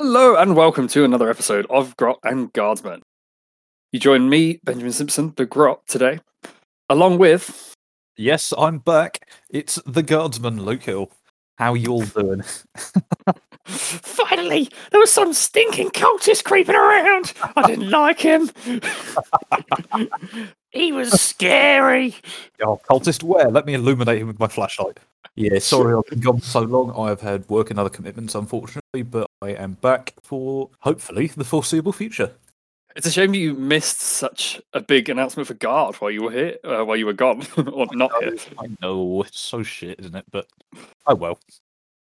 Hello and welcome to another episode of Grot and Guardsman. You join me, Benjamin Simpson, the Grot, today, along with. Yes, I'm back. It's the guardsman, Luke Hill. How you all doing? Finally, there was some stinking cultist creeping around. I didn't like him. he was scary. Oh, cultist, where? Let me illuminate him with my flashlight. Yeah, sorry I've been gone so long. I have had work and other commitments, unfortunately, but I am back for hopefully the foreseeable future. It's a shame you missed such a big announcement for Guard while you were here, uh, while you were gone, or not here. I know it's so shit, isn't it? But oh well.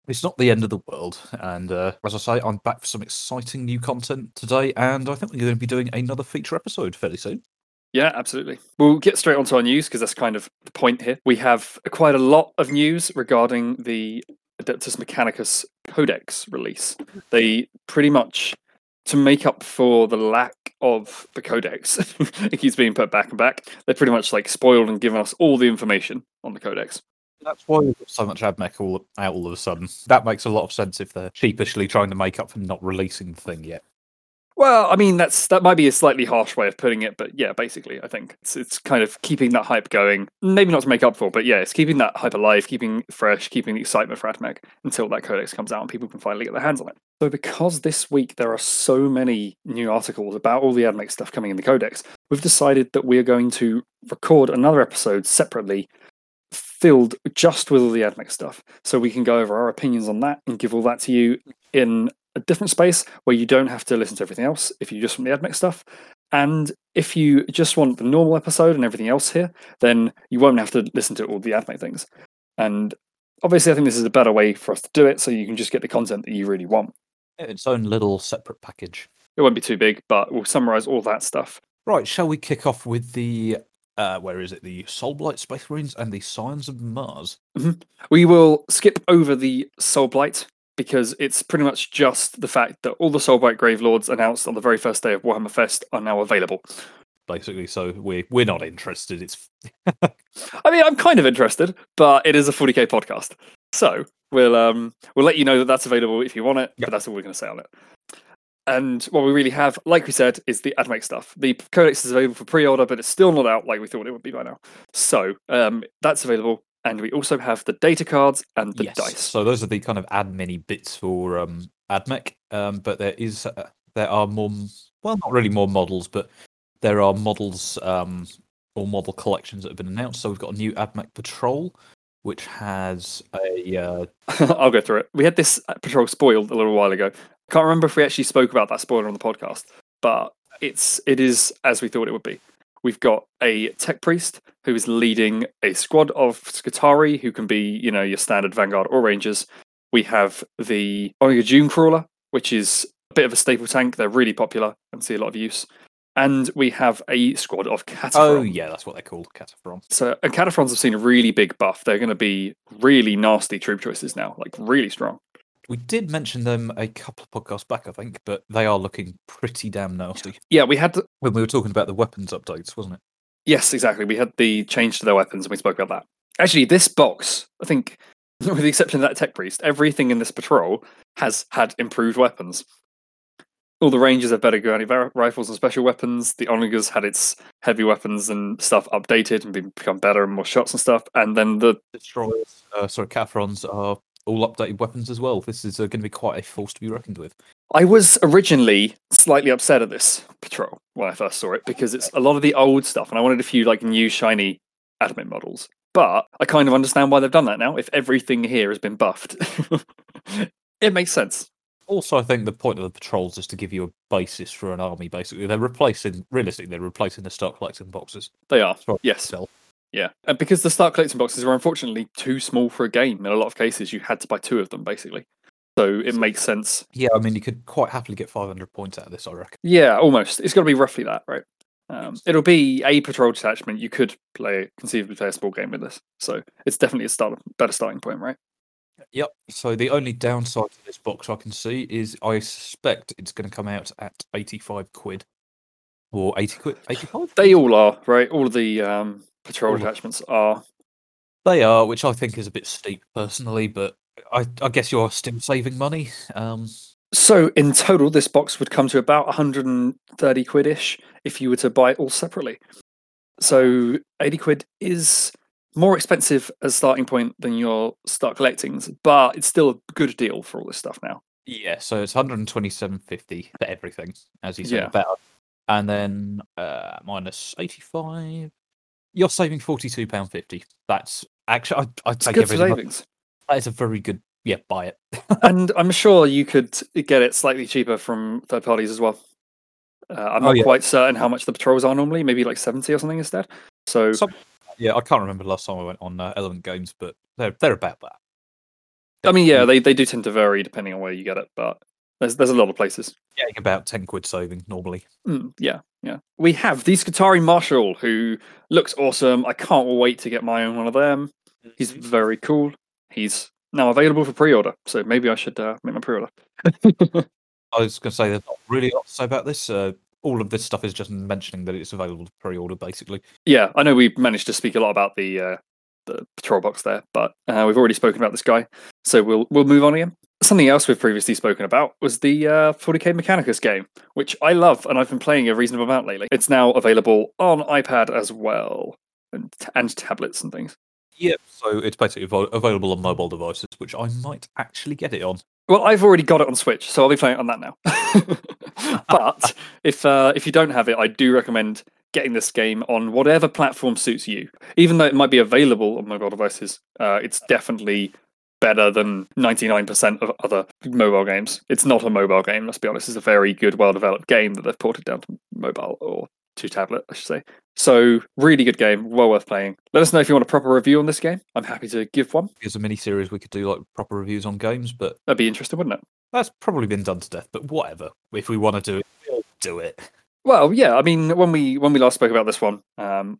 It's not the end of the world, and uh, as I say, I'm back for some exciting new content today, and I think we're going to be doing another feature episode fairly soon. Yeah, absolutely. We'll get straight onto our news because that's kind of the point here. We have quite a lot of news regarding the Adeptus Mechanicus Codex release. Mm-hmm. They pretty much, to make up for the lack of the Codex, it keeps being put back and back. They pretty much like spoiled and given us all the information on the Codex. That's why we've got so much AdMech all out all of a sudden. That makes a lot of sense if they're sheepishly trying to make up for not releasing the thing yet. Well, I mean that's that might be a slightly harsh way of putting it, but yeah, basically, I think it's it's kind of keeping that hype going. Maybe not to make up for, but yeah, it's keeping that hype alive, keeping fresh, keeping the excitement for AdMech until that codex comes out and people can finally get their hands on it. So, because this week there are so many new articles about all the AdMech stuff coming in the codex, we've decided that we are going to record another episode separately, filled just with all the AdMech stuff, so we can go over our opinions on that and give all that to you in a different space where you don't have to listen to everything else if you just want the AdMech stuff. And if you just want the normal episode and everything else here, then you won't have to listen to all the AdMech things. And obviously, I think this is a better way for us to do it so you can just get the content that you really want. Its own little separate package. It won't be too big, but we'll summarize all that stuff. Right, shall we kick off with the uh, where is it? The Soulblight Space Marines and the Scions of Mars. Mhm. We will skip over the Soul Blight because it's pretty much just the fact that all the Soulblight Gravelords announced on the very first day of Warhammer Fest are now available. Basically, so we're we're not interested. It's I mean, I'm kind of interested, but it is a 40k podcast, so we'll um we'll let you know that that's available if you want it. Yep. But that's all we're going to say on it. And what we really have, like we said, is the AdMech stuff. The codex is available for pre-order, but it's still not out like we thought it would be by now. So um, that's available, and we also have the data cards and the yes. dice. So those are the kind of ad mini bits for um, AdMech. Um, but there is uh, there are more well, not really more models, but there are models um, or model collections that have been announced. So we've got a new AdMech Patrol, which has a uh, I'll go through it. We had this uh, patrol spoiled a little while ago. Can't remember if we actually spoke about that spoiler on the podcast, but it's it is as we thought it would be. We've got a tech priest who is leading a squad of Skitarii who can be, you know, your standard Vanguard or Rangers. We have the Onager Dunecrawler, which is a bit of a staple tank. They're really popular and see a lot of use. And we have a squad of Kataphrons. oh yeah, that's what they're called, Kataphrons. So, and Kataphrons have seen a really big buff. They're going to be really nasty troop choices now, like really strong. We did mention them a couple of podcasts back, I think, but they are looking pretty damn nasty. Yeah, we had When we were talking about the weapons updates, wasn't it? Yes, exactly. We had the change to their weapons and we spoke about that. Actually, this box, I think, with the exception of that tech priest, everything in this patrol has had improved weapons. All the Rangers have better gurney rifles and special weapons. The Onagers had its heavy weapons and stuff updated and become better and more shots and stuff. And then the Destroyers, uh, sorry, Kataphrons are all updated weapons as well. This is uh, going to be quite a force to be reckoned with. I was originally slightly upset at this patrol when I first saw it because it's a lot of the old stuff, and I wanted a few like new shiny admin models. But I kind of understand why they've done that now. If everything here has been buffed, it makes sense. Also, I think the point of the patrols is to give you a basis for an army. Basically, they're replacing realistically, they're replacing the stock collecting boxes. They are, yes, So, yeah, and because the start collecting boxes were unfortunately too small for a game. In a lot of cases, you had to buy two of them basically, so it makes sense. yeah, I mean, you could quite happily get 500 points out of this, I reckon. Yeah, almost. It's got to be roughly that, right? Um, it'll be a patrol detachment. You could play conceivably play a small game with this, so it's definitely a start better starting point, right? Yep. So the only downside to this box I can see is I suspect it's going to come out at 85 quid or 80 quid. 85. They all are, right? All of the um, patrol All attachments are. They are, which I think is a bit steep personally, but I, I guess you're still saving money. Um, So in total, this box would come to about 130 quid ish if you were to buy it all separately. So 80 quid is more expensive as starting point than your start collectings, but it's still a good deal for all this stuff now. Yeah, so it's 127.50 for everything, as you said Yeah. about, and then uh, minus 85. You're saving 42 pound 50. That's actually I'd, I'd It's take everything. savings. That is a very good. Yeah, buy it. and I'm sure you could get it slightly cheaper from third parties as well. Uh, I'm Oh, not yeah. quite certain how much the patrols are normally, maybe like 70 or something instead. So Some- Yeah, I can't remember the last time I went on uh, Element Games, but they're they're about that. I mean, yeah, they, they do tend to vary depending on where you get it, but there's there's a lot of places. Getting about 10 quid saving normally. Mm, yeah, yeah. We have the Skitarii Marshal, who looks awesome. I can't wait to get my own one of them. He's very cool. He's now available for pre-order, so maybe I should uh, make my pre-order. I was going to say there's not really a lot to say about this. Uh, all of this stuff is just mentioning that it's available to pre-order, basically. yeah, I know we managed to speak a lot about the uh, the patrol box there, but uh, we've already spoken about this guy, so we'll we'll move on again. Something else we've previously spoken about was the uh, 40k Mechanicus game, which I love and I've been playing a reasonable amount lately. It's now available on iPad as well, and, and tablets and things. Yep. So it's basically avo- available on mobile devices, which I might actually get it on. Well, I've already got it on Switch, so I'll be playing it on that now. but if uh, if you don't have it, I do recommend getting this game on whatever platform suits you. Even though it might be available on mobile devices, uh, it's definitely better than 99% of other mobile games. It's not a mobile game, let's be honest. It's a very good, well developed game that they've ported down to mobile or to tablet, I should say. So, really good game, well worth playing. Let us know if you want a proper review on this game. I'm happy to give one. As a mini series, we could do like proper reviews on games, but That'd be interesting, wouldn't it? that's probably been done to death. But whatever. If we want to do it, we'll do it. Well, yeah. I mean, when we when we last spoke about this one, um,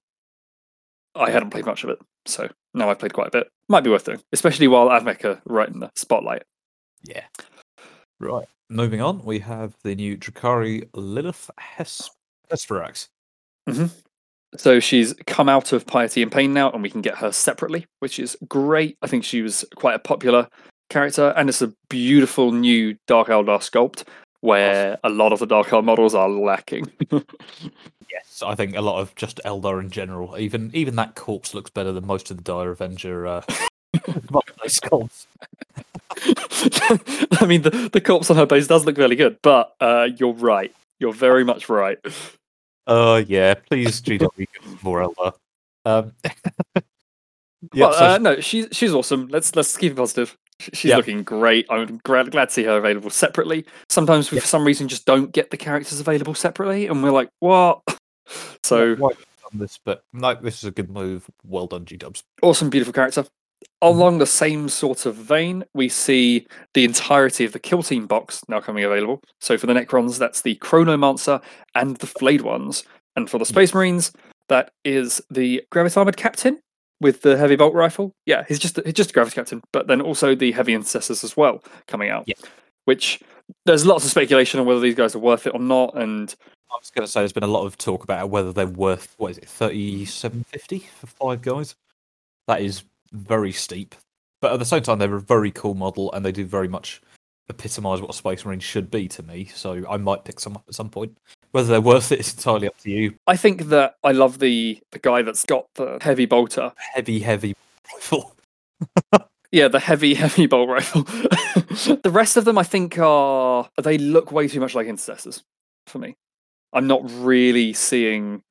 I hadn't played much of it, so now I've played quite a bit. Might be worth doing, especially while are right in the spotlight. Yeah. Right. Moving on, we have the new Drukhari Lelith Hes- Hesperax. So she's come out of Piety and Pain now, and we can get her separately, which is great. I think she was quite a popular character, and it's a beautiful new Dark Eldar sculpt where a lot of the Dark Eldar models are lacking. Yes, I think a lot of just Eldar in general. Even even that corpse looks better than most of the Dire Avenger uh, sculpts. I mean, the, the corpse on her base does look really good, but uh, you're right. You're very much right. Oh yeah, please GW give us more Um, yeah, well, so uh, no, she's she's awesome. Let's let's keep it positive. She's Yeah. looking great. I'm glad, glad to see her available separately. Sometimes we, for some reason, just don't get the characters available separately, and we're like, what? So why have we done this, but no, this is a good move. Well done, G Dubs. awesome, beautiful character. Along the same sort of vein, we see the entirety of the Kill Team box now coming available. So for the Necrons, that's the Chronomancer and the Flayed ones. And for the hmm. Space Marines, that is the Gravis Armored Captain with the heavy bolt rifle. Yeah, he's just he's just a Gravis Captain, but then also the heavy intercessors as well coming out. Yeah. Which there's lots of speculation on whether these guys are worth it or not, and I was going to say there's been a lot of talk about whether they're worth what is it, thirty-seven fifty for five guys. That is very steep, but at the same time they're a very cool model and they do very much epitomise what a Space Marine should be to me. So I might pick some up at some point. Whether they're worth it is entirely up to you. I think that I love the the guy that's got the heavy bolter Heavy, heavy rifle. Yeah, the heavy, heavy bolt rifle. the rest of them, I think, are they look way too much like intercessors for me. I'm not really seeing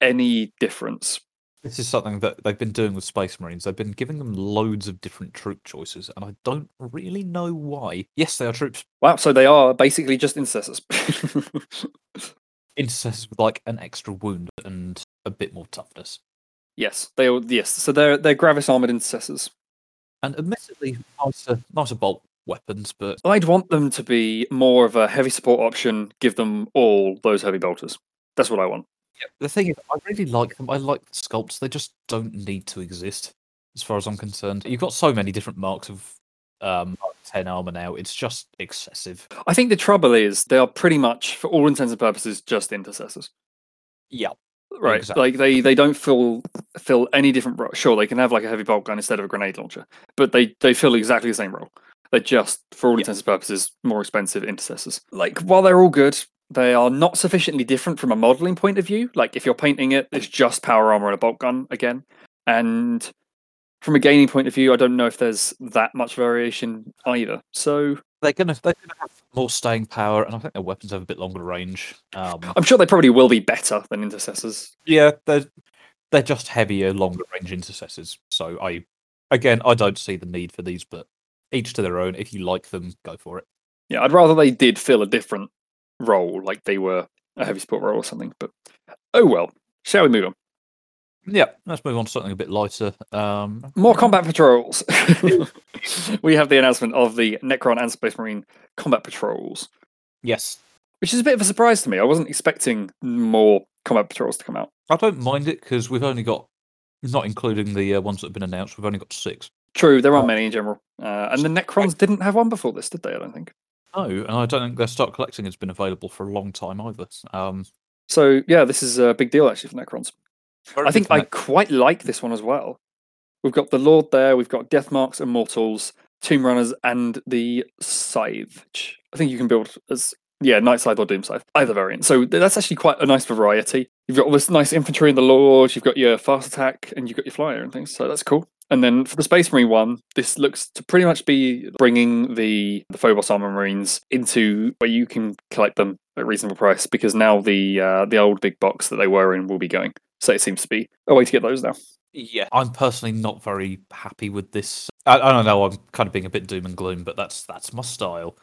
any difference. This is something that they've been doing with Space Marines. They've been giving them loads of different troop choices, and I don't really know why. Yes, they are troops Wow, so they are basically just intercessors. intercessors with like an extra wound and a bit more toughness. yes, they are. yes. So they're they're Gravis armored intercessors. And admittedly, nicer, nicer bolt weapons, but I'd want them to be more of a heavy support option. Give them all those heavy bolters. That's what I want. The thing is, I really like them. I like the sculpts. They just don't need to exist, as far as I'm concerned. You've got so many different marks of um, 10 armor now. It's just excessive. I think the trouble is they are pretty much, for all intents and purposes, just intercessors. Yeah, Right. Exactly. Like they they don't fill fill any different role. Sure, they can have like a heavy bolt gun instead of a grenade launcher, but they they fill exactly the same role. They're just, for all intents and purposes, more expensive intercessors. Like, while they're all good, they are not sufficiently different from a modeling point of view. Like, if you're painting it, it's just power armor and a bolt gun again. And from a gaming point of view, I don't know if there's that much variation either. So They're gonna they're gonna have more staying power, and I think their weapons have a bit longer range. Um, I'm sure they probably will be better than intercessors. yeah, they're they're just heavier, longer range intercessors. So I again I don't see the need for these, but each to their own. If you like them, go for it. Yeah, I'd rather they did fill a different role, like they were a heavy support role or something. But oh well. Shall we move on? Yeah, let's move on to something a bit lighter. Um, More combat patrols. we have the announcement of the Necron and Space Marine combat patrols, yes, which is a bit of a surprise to me. I wasn't expecting more combat patrols to come out. I don't mind it because we've only got, not including the uh, ones that have been announced, we've only got six. True, there aren't many in general. Uh, and the Necrons didn't have one before this, did they? I don't think. No, and I don't think their start collecting has been available for a long time either. Um, So yeah, this is a big deal actually for Necrons. I think I quite like this one as well. We've got the Lord there, we've got Deathmarks, Immortals, Tomb Runners, and the Scythe. which I think you can build as yeah, Night Scythe or Doom Scythe, either variant. So th- that's actually quite a nice variety. You've got all this nice infantry in the Lord, you've got your fast attack, and you've got your flyer and things. So that's cool. And then for the Space Marine one, this looks to pretty much be bringing the, the Phobos Armor Marines into where you can collect them at a reasonable price because now the uh, the old big box that they were in will be going. So it seems to be a way to get those now. Yeah, I'm personally not very happy with this. I, I don't know. I'm kind of being a bit doom and gloom, but that's that's my style.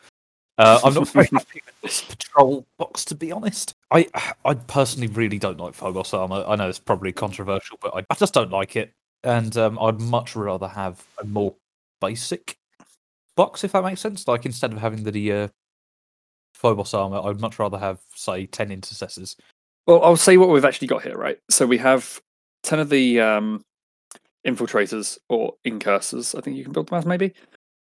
Uh, I'm not very happy with this patrol box, to be honest. I I personally really don't like Phobos armor. I know it's probably controversial, but I, I just don't like it, and um, I'd much rather have a more basic box, if that makes sense. Like instead of having the uh, Phobos armor, I'd much rather have say ten intercessors. Well, I'll say what we've actually got here, right? So we have ten of the um, infiltrators or incursors. I think you can build them as maybe.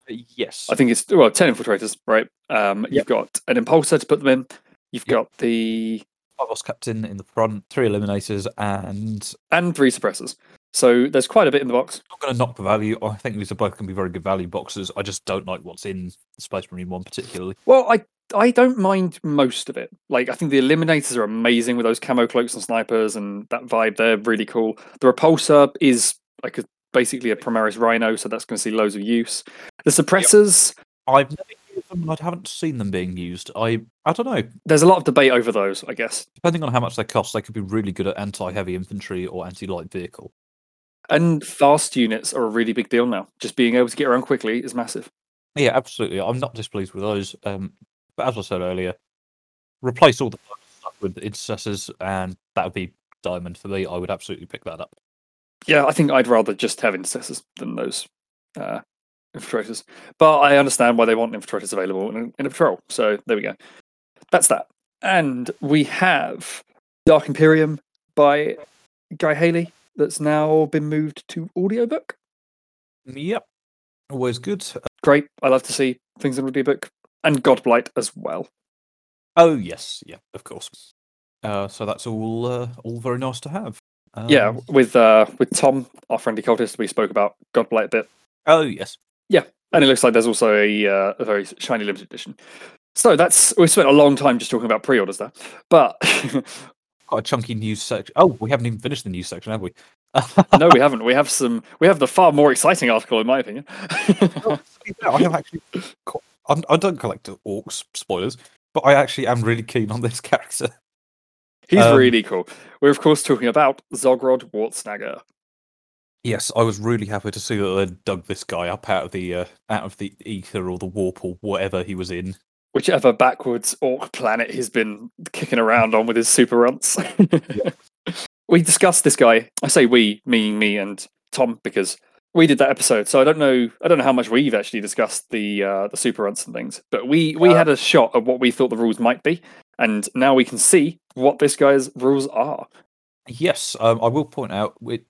Yes, I think it's well ten infiltrators, right? Um, You've got an impulsor to put them in. You've Yep. got the Phobos captain in the front, three eliminators, and and three suppressors. So there's quite a bit in the box. I'm not going to knock the value. I think these are both going to be very good value boxes. I just don't like what's in Space Marine one particularly. Well, I I don't mind most of it. Like I think the eliminators are amazing with those camo cloaks and snipers and that vibe. They're really cool. The repulsor is like a, basically a Primaris Rhino, so that's going to see loads of use. The suppressors, I've never used them. and I haven't seen them being used. I I don't know. there's a lot of debate over those. I guess. Depending on how much they cost, they could be really good at anti-heavy infantry or anti-light vehicle. And fast units are a really big deal now. Just being able to get around quickly is massive. Yeah, absolutely. I'm not displeased with those. Um, but as I said earlier, replace all the stuff with intercessors, and that would be diamond for me. I would absolutely pick that up. Yeah, I think I'd rather just have intercessors than those uh, infiltrators. But I understand why they want infiltrators available in in a patrol. So there we go. That's that. And we have Dark Imperium by Guy Haley that's now been moved to audiobook. Yep, always good. Great. I love to see things in audiobook. And Godblight as well. Oh yes, yeah, of course. Uh, so that's all uh, all very nice to have. yeah, Um, with uh, with Tom, our friendly cultist, we spoke about Godblight a bit. Oh yes. Yeah, and it looks like there's also a, uh, a very shiny limited edition. So that's we spent a long time just talking about pre-orders there, but Quite a chunky news section. Oh, we haven't even finished the news section, have we? no, we haven't. We have some. We have the far more exciting article, in my opinion. Be I have actually. I'm, I don't collect orcs spoilers, but I actually am really keen on this character. He's Um, really cool. We're of course talking about Zogrod Wartsnagger. Yes, I was really happy to see that they dug this guy up out of the uh, out of the ether or the warp or whatever he was in. Whichever backwards orc planet he's been kicking around on with his super runts. we discussed this guy. I say we, meaning me and Tom, because we did that episode. So I don't know. I don't know how much we've actually discussed the uh, the super runts and things. But we we Uh, had a shot of what we thought the rules might be, and now we can see what this guy's rules are. Yes, um, I will point out we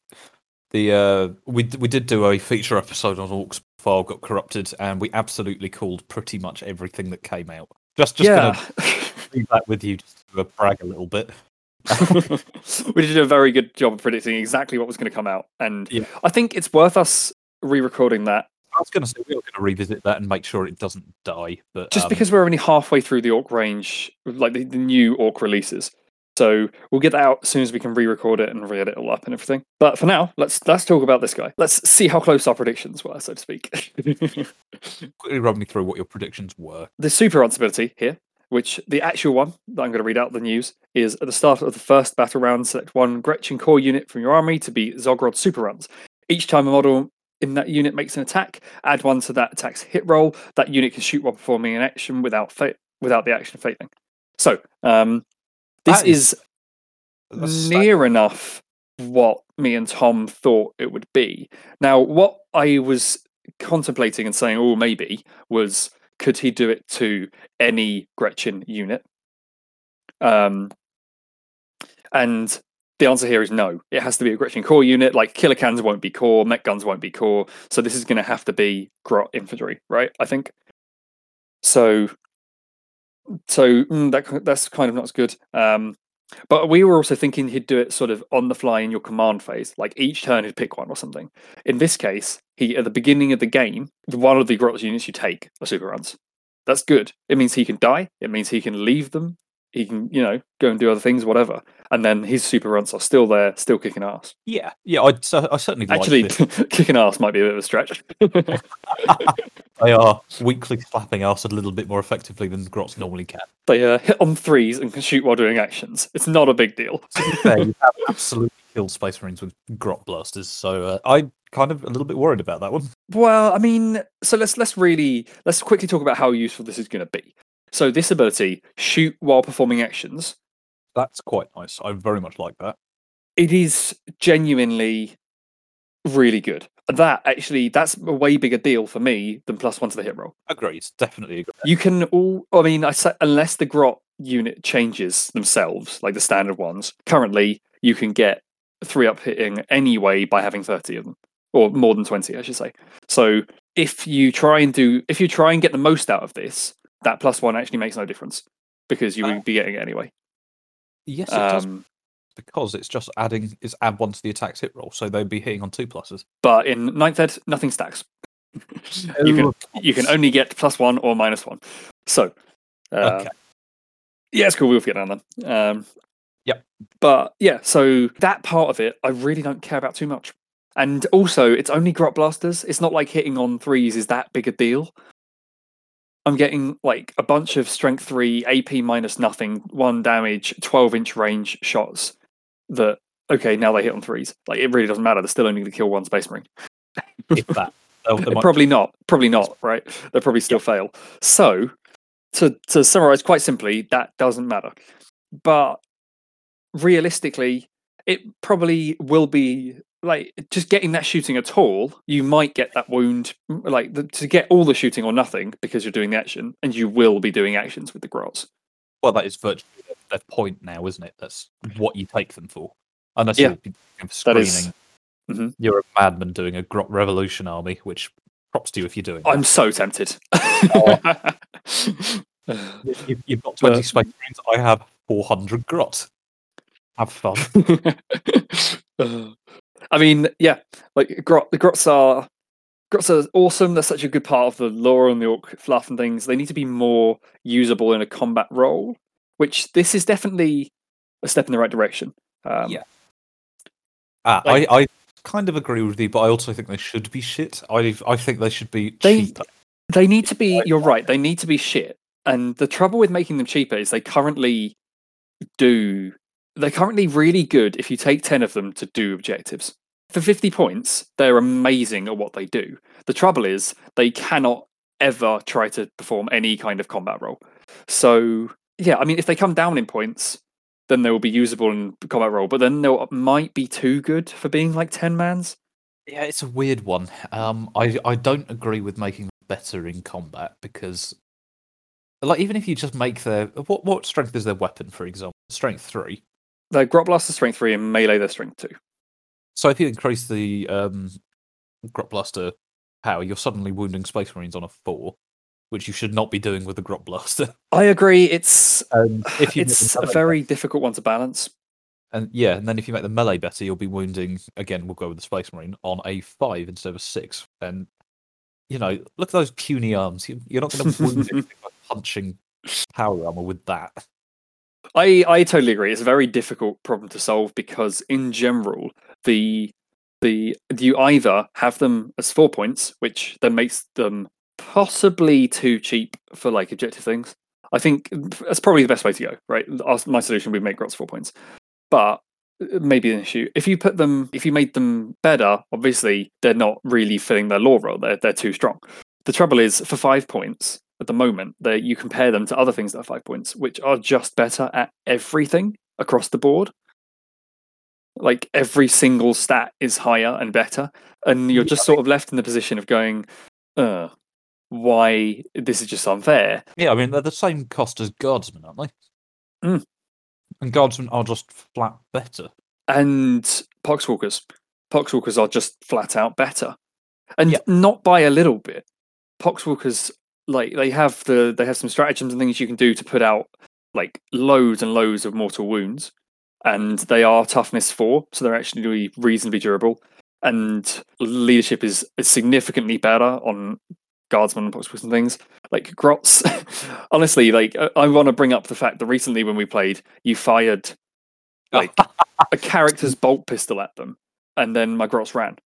the uh, we we did do a feature episode on orcs file got corrupted, and we absolutely called pretty much everything that came out. Just just yeah. gonna leave that with you just to uh, brag a little bit. we did a very good job of predicting exactly what was going to come out, and Yeah. I think it's worth us re-recording that I was going to say we are going to revisit that and make sure it doesn't die. But just um, because we're only halfway through the Orc range, like the, the new Orc releases. So we'll get that out as soon as we can re-record it and re-edit it all up and everything. But for now, let's let's talk about this guy. Let's see how close our predictions were, so to speak. quickly run me through what your predictions were. the super ability here, which the actual one that I'm going to read out the news is at the start of the first battle round, select one Gretchen core unit from your army to be Zogrod super runts. Each time a model in that unit makes an attack, add one to that attack's hit roll. That unit can shoot while performing an action without fa- without the action failing. So um, this That is- is near enough what me and Tom thought it would be. Now, what I was contemplating and saying, oh, maybe, was could he do it to any Gretchen unit? Um, and the answer here is no. It has to be a Gretchen core unit. Like Killa Kans won't be core, Mek Gunz won't be core. So this is going to have to be Grot infantry, right? I think. So, so mm, that that's kind of not as good. Um, but we were also thinking he'd do it sort of on the fly in your command phase, like each turn he'd pick one or something. In this case, he at the beginning of the game, one of the Grot units you take are super runts. That's good. It means he can die. It means he can leave them. He can, you know, go and do other things, whatever. And then his super runts are still there, still kicking ass. Yeah, yeah. I, I certainly Actually, kicking ass might be a bit of a stretch. They are weakly slapping us a little bit more effectively than Grots normally can. they uh, hit on threes and can shoot while doing actions. It's not a big deal. Fair, you have absolutely killed Space Marines with Grot blasters, so uh, I'm kind of a little bit worried about that one. Well, I mean, so let's let's really let's quickly talk about how useful this is going to be. So this ability, shoot while performing actions, That's quite nice. I very much like that. it is genuinely really good. That actually, that's a way bigger deal for me than plus one to the hit roll. Agreed. Definitely agree. You can all, I mean, I say, unless the grot unit changes themselves, like the standard ones. Currently, you can get three up hitting anyway by having thirty of them, or more than twenty, I should say. So if you try and do, if you try and get the most out of this, that plus one actually makes no difference because you Uh, would be getting it anyway. Yes, it does Um, because it's just adding is add one to the attack's hit roll, so they'd be hitting on two pluses. but in ninth ed, nothing stacks. you can you can only get plus one or minus one. So, uh, Okay. yeah, it's cool. We'll get down then. Um, Yep. But yeah, so that part of it, I really don't care about too much. And also, it's only grot blasters. It's not like hitting on threes is that big a deal. I'm getting like a bunch of strength three, AP minus nothing, one damage, 12 inch range shots that, okay, now they hit on threes. Like, it really doesn't matter. They're still only going to kill one space marine. if that. Might- Probably not. Probably not. Right? They'll probably still fail. So, to to summarize quite simply, that doesn't matter. But realistically, it probably will be like just getting that shooting at all. You might get that wound, like the, to get all the shooting or nothing because you're doing the action, and you will be doing actions with the grots. well, that is virtually their, point now, isn't it? That's what you take them for. Unless Yeah, you're screening, is- Mhm. you're a madman doing a Grot Revolution army, which props to you if you're doing. I'm so tempted. that. You- You've got 20 But- Space Marines. I have 400 Grot. Have fun. Uh, I mean, yeah, like grot, the grots are grots are awesome. They're such a good part of the lore and the orc fluff and things. They need to be more usable in a combat role, which this is definitely a step in the right direction. Um, Yeah. Ah, Like- I, I kind of agree with you, but I also think they should be shit. I I think they should be They- cheaper. They need to be. You're right. They need to be shit. And the trouble with making them cheaper is they currently do. They're currently really good if you take ten of them to do objectives. For fifty points, they're amazing at what they do. The trouble is they cannot ever try to perform any kind of combat role. So yeah, I mean, if they come down in points, then they will be usable in combat role. But then they might be too good for being like ten mans. Yeah, it's a weird one. Um, I I don't agree with making better in combat because, like, even if you just make their what what strength is their weapon, for example, strength three. They're grot blaster strength three and melee their strength two. So if you increase the um, Grot Blaster power, you're suddenly wounding Space Marines on a four, which you should not be doing with the Grot Blaster. I agree. It's And if you it's a very difficult one to balance. And yeah, and then if you make the melee better, you'll be wounding again. We'll go with the Space Marine on a five instead of a six, and you know, look at those puny arms. You, you're not going to wound anything by punching power armor with that. I I totally agree. It's a very difficult problem to solve because in general the the you either have them as four points, which then makes them possibly too cheap for like objective things. I think that's probably the best way to go, right? My solution would make Grots four points, but uh, maybe an issue if you put them if you made them better. Obviously, they're not really filling their law role. They're they're too strong. The trouble is for five points at the moment, that you compare them to other things that are five points, which are just better at everything across the board. Like every single stat is higher and better, and you're just sort of left in the position of going, uh, why this is just unfair. Yeah, I mean they're the same cost as guardsmen, aren't they? Mm. And guardsmen are just flat better. And poxwalkers, poxwalkers are just flat out better, and Yeah. not by a little bit. Poxwalkers like they have the they have some stratagems and things you can do to put out like loads and loads of mortal wounds, and they are toughness four, so they're actually reasonably durable. And leadership is, is significantly better on guardsmen and poxwalkers and things like grots. honestly, like I, I want to bring up the fact that recently when we played, you fired like a character's bolt pistol at them, and then my grots ran.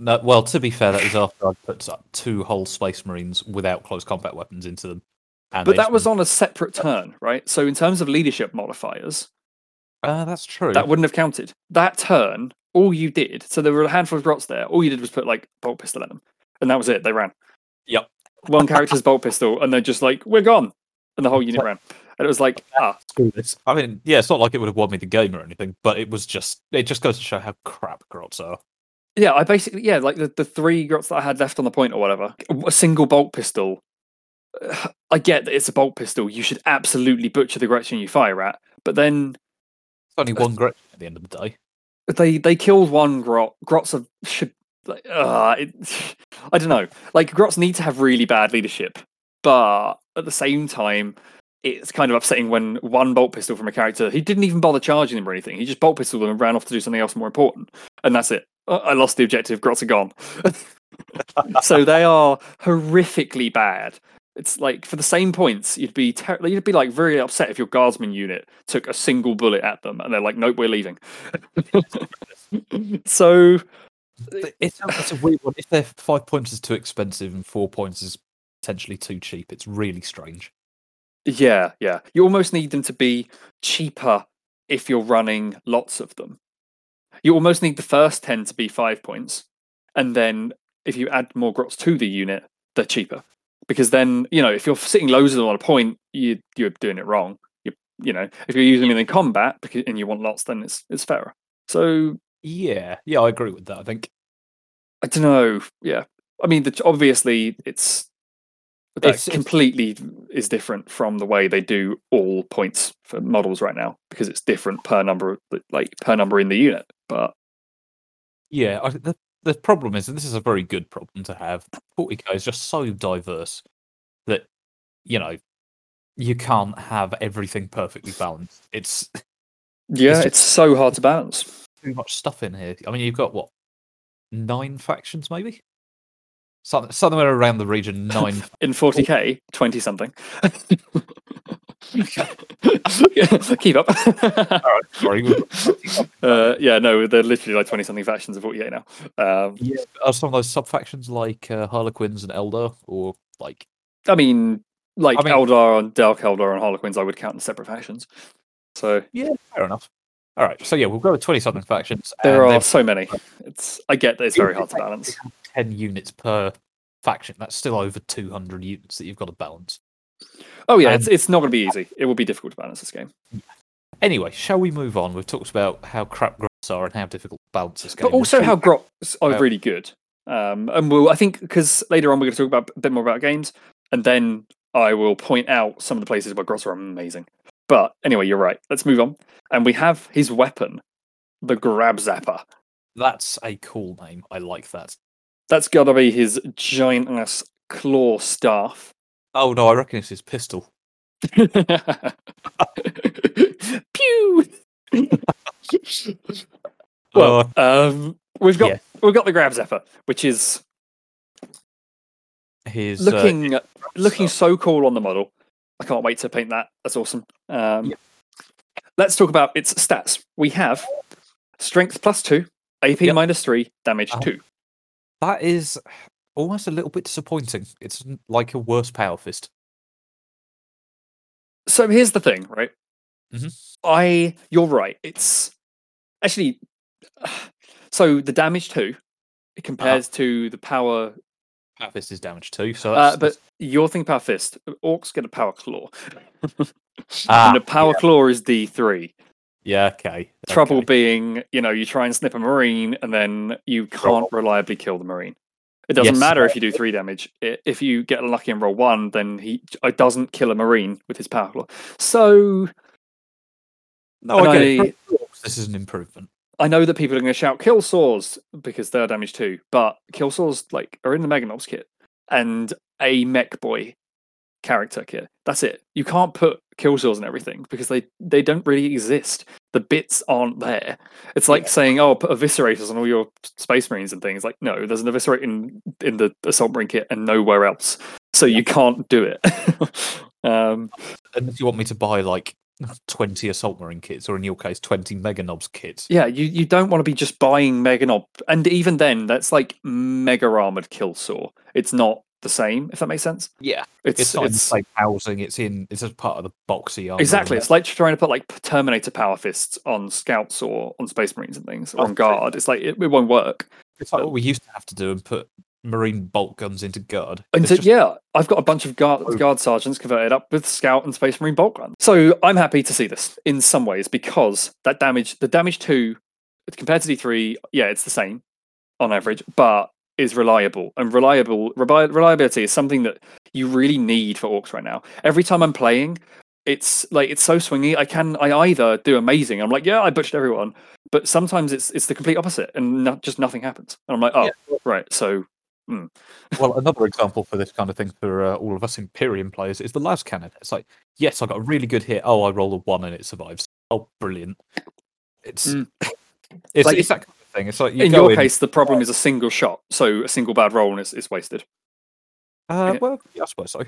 No, well, to be fair, that was after I put two whole Space Marines without close combat weapons into them. But that was went, on a separate turn, right? So in terms of leadership modifiers, Uh, that's true. that wouldn't have counted. That turn, all you did, so there were a handful of grots there. All you did was put like bolt pistol at them, and that was it. They ran. Yep. One character's bolt pistol, and they're just like, "We're gone," and the whole unit ran. And it was like, ah, Screw this. I mean, yeah, it's not like it would have won me the game or anything, but it was just it just goes to show how crap grots are. Yeah. I basically, yeah, like the, the three grots that I had left on the point or whatever, a single bolt pistol. I get that it's a bolt pistol. You should absolutely butcher the Gretchen you fire at, but then It's only one Gretchen at the end of the day. they they killed one grot. Grots are should like uh, it, I don't know. Like grots need to have really bad leadership, but at the same time, it's kind of upsetting when one bolt pistol from a character he didn't even bother charging them or anything. He just bolt pistoled them and ran off to do something else more important, and that's it. Uh, I lost the objective. Grots are gone. so they are horrifically bad. It's like for the same points, you'd be ter- you'd be like very upset if your guardsman unit took a single bullet at them, and they're like, "Nope, we're leaving." so It's, it's a weird one. If their five points is too expensive and four points is potentially too cheap, it's really strange. yeah, yeah, you almost need them to be cheaper if you're running lots of them. You almost need the first ten to be five points, and then if you add more grots to the unit, they're cheaper. Because then you know if you're sitting loads of them on a point, you you're doing it wrong. You you know if you're using them in combat because and you want lots, then it's it's fairer. So Yeah, yeah, I agree with that. I think I don't know. Yeah, I mean, the, obviously, it's that It's- it's- completely is different from the way they do all points for models right now because it's different per number, of- like per number in the unit. But yeah, I, the the problem is, and this is a very good problem to have. 40k is just so diverse that you know you can't have everything perfectly balanced. It's yeah, just- it's so hard to balance. too much stuff in here. I mean, you've got what nine factions, maybe somewhere around the region. Nine. In 40k, 20 something. Keep up. Sorry, uh, yeah, no, they're literally like 20 something factions of 48 now. Um, yeah, are some of those sub factions like uh, Harlequins and Eldar, or like I mean, like I mean- Eldar and Dark Eldar and Harlequins, I would count in separate factions. So yeah, fair enough. All right, so yeah, we'll go with twenty something factions. there are so many. It's I get that it's very hard to balance. Ten units per faction. That's still over two hundred units that you've got to balance. Oh yeah, And- it's it's not going to be easy. It will be difficult to balance this game. Anyway, shall we move on? We've talked about how crap grots are and how difficult to balance this game. But also how grots are really good. Um, and we'll I think because later on we're going to talk about a bit more about games, and then I will point out some of the places where grots are amazing. But anyway, you're right. Let's move on. And we have his weapon, the Grab Zapper. That's a cool name. I like that. That's got to be his giant ass claw staff. Oh no, I reckon it's his pistol. Pew. well, Uh, um, we've got yeah. we've got the Grab Zapper, which is his uh, looking looking so cool on the model. I can't wait to paint that. That's awesome. Um, Yeah. Let's talk about its stats. We have strength plus two, AP Yep. minus three, damage Oh. two. That is almost a little bit disappointing. It's like a worse power fist. So here's the thing, right? Mhm. I, you're right. It's actually so the damage two it compares to the power. Power fist is damage two. So Uh, that's, but your thing, power fist. Orcs get a power claw, Ah, and the power claw is D three. Yeah, okay. Trouble okay. being, you know, you try and snip a marine, and then you can't reliably kill the marine. It doesn't Yes. matter if you do three damage. If you get lucky and roll one, then he it doesn't kill a marine with his power claw. So No, I. I- This is an improvement. I know that people are going to shout kill saws because they're damage two, but kill saws like are in the Meganobs kit and a Mekboy character kit. That's it. You can't put kill saws and everything because they they don't really exist. The bits aren't there. It's like Yeah. saying, "Oh, put eviscerators on all your space marines and things." Like, no, there's an eviscerate in in the assault marine kit and nowhere else, so you can't do it. um, Unless you want me to buy like 20 assault marine kits, or in your case, 20 Meganobs kits. Yeah, you, you don't want to be just buying Meganob. And even then, that's like mega armored kill saw. It's not the same, if that makes sense. Yeah, It's it's, not in the it's same housing. It's in. It's as part of the boxy armor. exactly. It's like trying to put like Terminator power fists on scouts or on Space Marines and things or on guard. It's like it, it won't work. It's like what we used to have to do and put marine bolt guns into guard. And so, just- yeah, I've got a bunch of guard Oh. guard sergeants converted up with scout and space marine bolt gun. So I'm happy to see this in some ways because that damage, the damage two compared to D3, yeah, it's the same on average, but is reliable and reliable. rebi- Reliability is something that you really need for orcs right now. Every time I'm playing, it's like it's so swingy. I can I either do amazing. I'm like, yeah, I butchered everyone, but sometimes it's it's the complete opposite, and not, just nothing happens. And I'm like, oh, Yeah. right. So Well, another example for this kind of thing for uh, all of us Imperium players is the las cannon. It's like, yes, I got a really good hit. Oh, I roll a one and it survives. Oh, brilliant! It's Mm. it's, Like, it's that kind of thing. It's like you in go your in, case, the problem is a single shot, so a single bad roll and it's, it's wasted. Uh, well, yeah, I suppose so.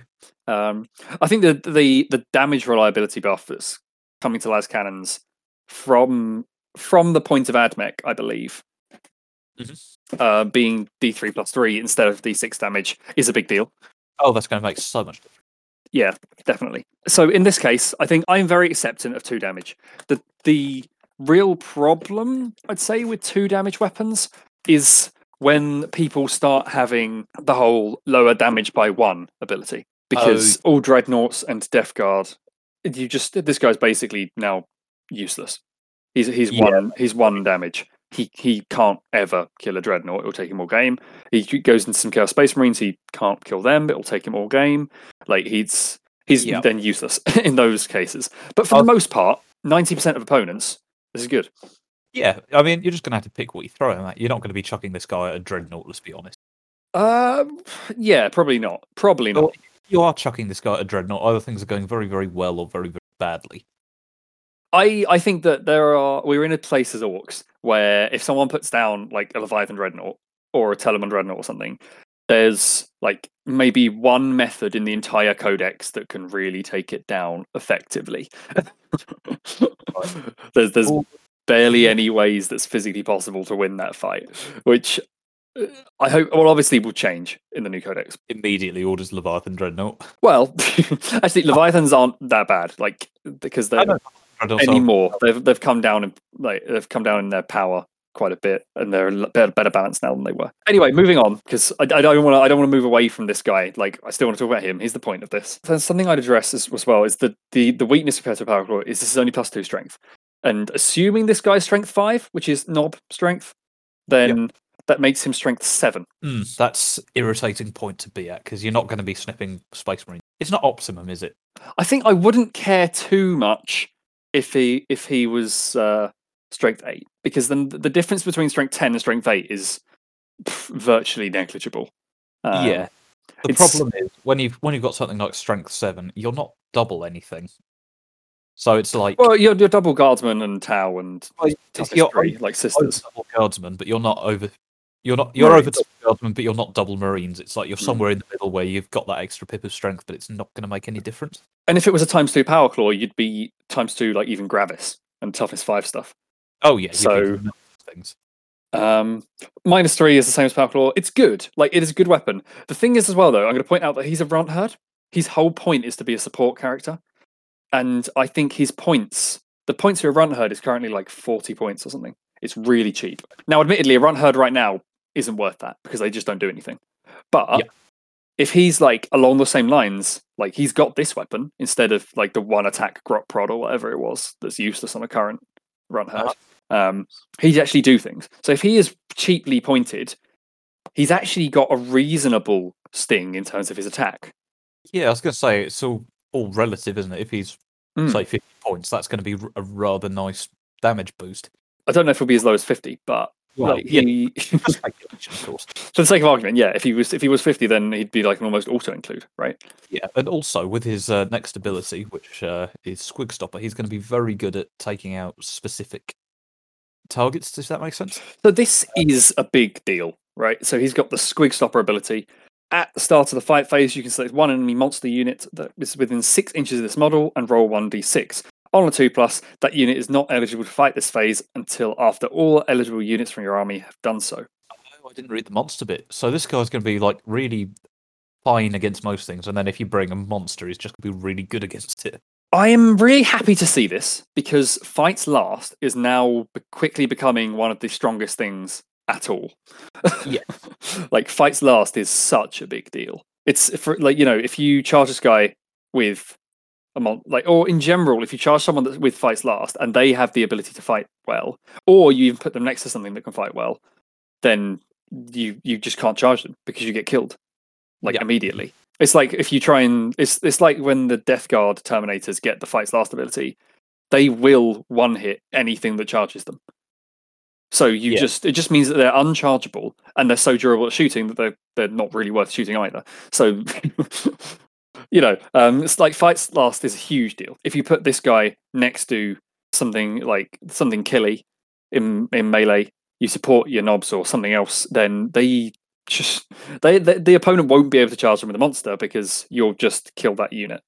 Um, I think the the the damage reliability buff that's coming to las cannons from from the point of Admech, I believe, Mhm. uh, being D three plus three instead of D six damage is a big deal. Oh, that's going to make so much difference. Yeah, definitely. So in this case, I think I'm very acceptant of two damage. The the real problem, I'd say, with two damage weapons is when people start having the whole lower damage by one ability. Because oh. all dreadnoughts and Death Guard, you just this guy's basically now useless. He's he's Yeah. one he's one damage. He he can't ever kill a dreadnought. It'll take him all game. He goes into some Chaos Space Marines. He can't kill them. It'll take him all game. Like he's he's Yeah. then useless in those cases. But for Oh. the most part, ninety percent of opponents, this is good. Yeah, I mean, you're just going to have to pick what you throw him at. You're not going to be chucking this guy at a dreadnought. Let's be honest. Uh, yeah, probably not. Probably not. You are chucking this guy at a dreadnought. Either things are going very, very well or very, very badly. I I think that there are we're in a place as orcs where if someone puts down like a Leviathan Dreadnought or a Telemon Dreadnought or something, there's like maybe one method in the entire codex that can really take it down effectively. there's there's barely any ways that's physically possible to win that fight, which uh, I hope well obviously will change in the new codex. Immediately orders Leviathan dreadnought. Well, actually Leviathans aren't that bad, like because they're I know dreadnoughts are- anymore. They've they've come down in like they've come down in their power quite a bit, and they're better better balanced now than they were. Anyway, moving on because I, I don't want to I don't want to move away from this guy. Like I still want to talk about him. He's the point of this. There's something I'd address as, as well is the the the weakness of Peter Power Claw is this is only plus two strength, and assuming this guy's strength five, which is Nob strength, then that makes him strength seven. Mm, that's irritating point to be at because you're not going to be snipping Space Marine. It's not optimum, is it? I think I wouldn't care too much if he if he was uh, strength eight because then the difference between strength ten and strength eight is pff, virtually negligible. Um, yeah. The it's- problem is when you've when you've got something like Strength Seven, you're not double anything. So it's like Well, you're, you're double guardsman and Tau and toughest you're three, like sisters. double guardsman, but you're not over You're not you're over double guardsmen, but you're not double marines. It's like you're Mm. somewhere in the middle where you've got that extra pip of strength, but it's not going to make any difference. And if it was a times two power claw, you'd be times two like even gravis and toughness five stuff. Oh yeah, So- things. Um, minus three is the same as power claw. It's good. Like it is a good weapon. The thing is as well though, I'm going to point out that he's a runtherd. His whole point is to be a support character, and I think his points, the points for a runtherd is currently like 40 points or something. It's really cheap. Now, admittedly, a runtherd right now isn't worth that because they just don't do anything. But Yeah. if he's like along the same lines, like he's got this weapon instead of like the one attack grot prod or whatever it was that's useless on a current runtherd. Um, he'd actually do things. So if he is cheaply pointed, he's actually got a reasonable sting in terms of his attack. Yeah, I was going to say it's all all relative, isn't it? If he's Mm. say 50 points, that's going to be a rather nice damage boost. I don't know if it'll be as low as fifty, but Well, like, yeah. he, Just speculation, of course. for the sake of argument, yeah, if he was if he was fifty, then he'd be like an almost auto include, right? Yeah, and also with his uh, next ability, which uh, is Squig Stopper, he's going to be very good at taking out specific targets. Does that make sense? So this is a big deal, right? So he's got the Squig Stopper ability. At the start of the fight phase, you can select one enemy monster unit that is within six inches of this model and roll one d6. On a two plus, that unit is not eligible to fight this phase until after all eligible units from your army have done so. Oh, I didn't read the monster bit. So this guy's going to be like really fine against most things, and then if you bring a monster, he's just going to be really good against it. I am really happy to see this because Fights Last is now quickly becoming one of the strongest things at all. Yeah. like Fights Last is such a big deal. It's for like you know if you charge this guy with a mon- like or in general if you charge someone that's with Fights Last and they have the ability to fight well, or you even put them next to something that can fight well, then you you just can't charge them because you get killed like Yeah. immediately. It's like if you try and it's it's like when the Death Guard Terminators get the Fights Last ability, they will one hit anything that charges them. So you Yeah. just it just means that they're unchargeable and they're so durable at shooting that they're they're not really worth shooting either. So you know, um, it's like Fights Last is a huge deal. If you put this guy next to something like something killy in in melee, you support your Nobs or something else, then they just they, they the opponent won't be able to charge them with a monster because you'll just kill that unit.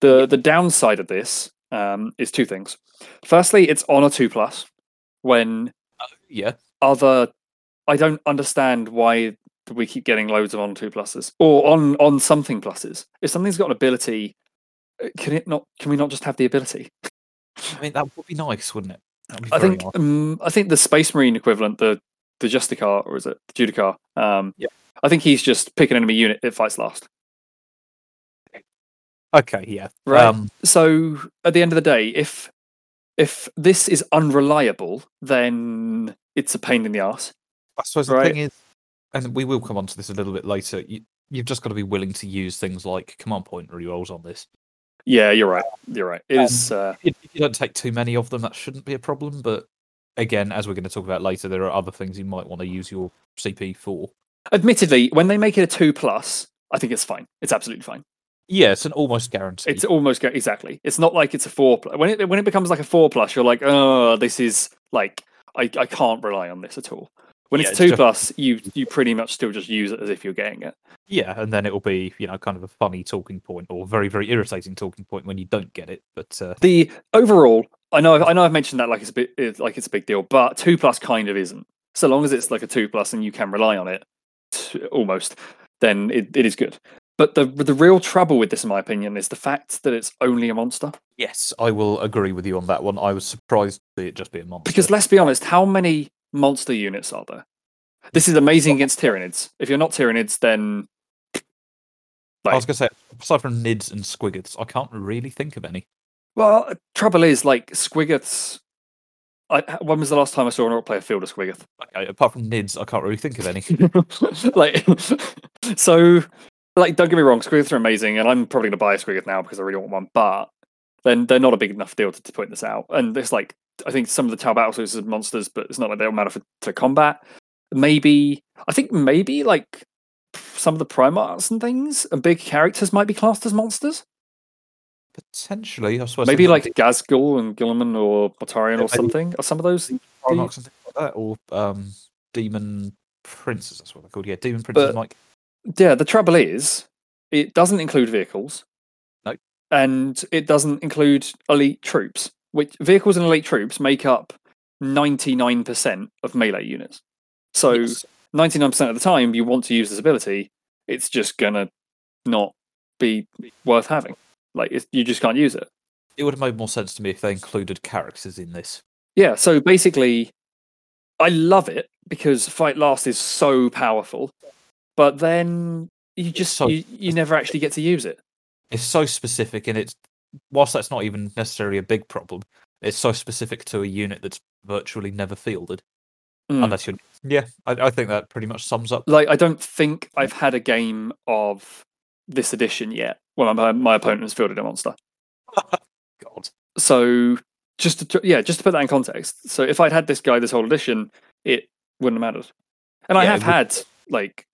The the downside of this um, is two things. Firstly, it's on a two plus when Yeah, other I don't understand why we keep getting loads of on two pluses or on on something pluses. If something's got an ability, uh, can it not? Can we not just have the ability? I mean that would be nice, wouldn't it? I think nice. um, I think the Space Marine equivalent, the the Justicar or is it the Judicar? Um, Yeah. I think he's just pick an enemy unit it fights last. Okay, yeah. Right. Um, So at the end of the day, if if this is unreliable, then it's a pain in the ass. I suppose the thing is, and we will come on to this a little bit later. You, you've just got to be willing to use things like command point rerolls on this. Yeah, you're right. You're right. It Um, is. Uh, if you don't take too many of them, that shouldn't be a problem. But again, as we're going to talk about later, there are other things you might want to use your CP for. admittedly, when they make it a two plus, I think it's fine. It's absolutely fine. Yeah, it's an almost guarantee. It's almost exactly. It's not like it's a four. Plus. When it when it becomes like a four plus, you're like, oh, this is like I, I can't rely on this at all. When Yeah, it's two just- plus, you you pretty much still just use it as if you're getting it. yeah, and then it will be you know kind of a funny talking point or very very irritating talking point when you don't get it. But uh, The overall, I know I know I've mentioned that like it's a bit it's like it's a big deal, but two plus kind of isn't. So long as it's like a two plus and you can rely on it, t- almost, then it, it is good. But the the real trouble with this, in my opinion, is the fact that it's only a monster. yes, I will agree with you on that one. I was surprised to see it just be a monster. Because let's be honest, how many monster units are there? This is amazing against Tyranids. If you're not Tyranids, then I was going to say, aside from Nids and Squiggoths, I can't really think of any. well, trouble is like Squiggoths. I, when was the last time I saw an ork play a field of Squiggoth? Okay, apart from Nids, I can't really think of any. like, so, like, don't get me wrong, Squiggoths are amazing, and I'm probably going to buy a Squiggoth now because I really want one. But then they're not a big enough deal to, to point this out. And it's like I think some of the Tau battle suits are monsters, but it's not like they don't matter for to combat. Maybe I think maybe like some of the Primarchs and things and big characters might be classed as monsters. Potentially, I suppose. Maybe like Ghazghkull and Guilliman or Mortarion Yeah, or something. Or some of those. Primarchs and things like that, or um, Demon princes. That's what they're called. Yeah, demon princes. But- Mike. Yeah, the trouble is, it doesn't include vehicles. No. And it doesn't include elite troops, which vehicles and elite troops make up 99% of melee units. So Yes. 99% of the time you want to use this ability, it's just gonna not be worth having. Like it's, you just can't use it. It would have made more sense to me if they included characters in this. Yeah, so basically, I love it because Fight Last is so powerful, but then you just so you, you never actually get to use it. It's so specific, and it's whilst that's not even necessarily a big problem. It's so specific to a unit that's virtually never fielded, Mm. unless you're. Yeah, I, I think that pretty much sums up. Like I don't think I've had a game of this edition yet when my my opponent has fielded a monster. God, So just to yeah, just to put that in context. So if I'd had this guy this whole edition, it wouldn't have mattered. And I have had like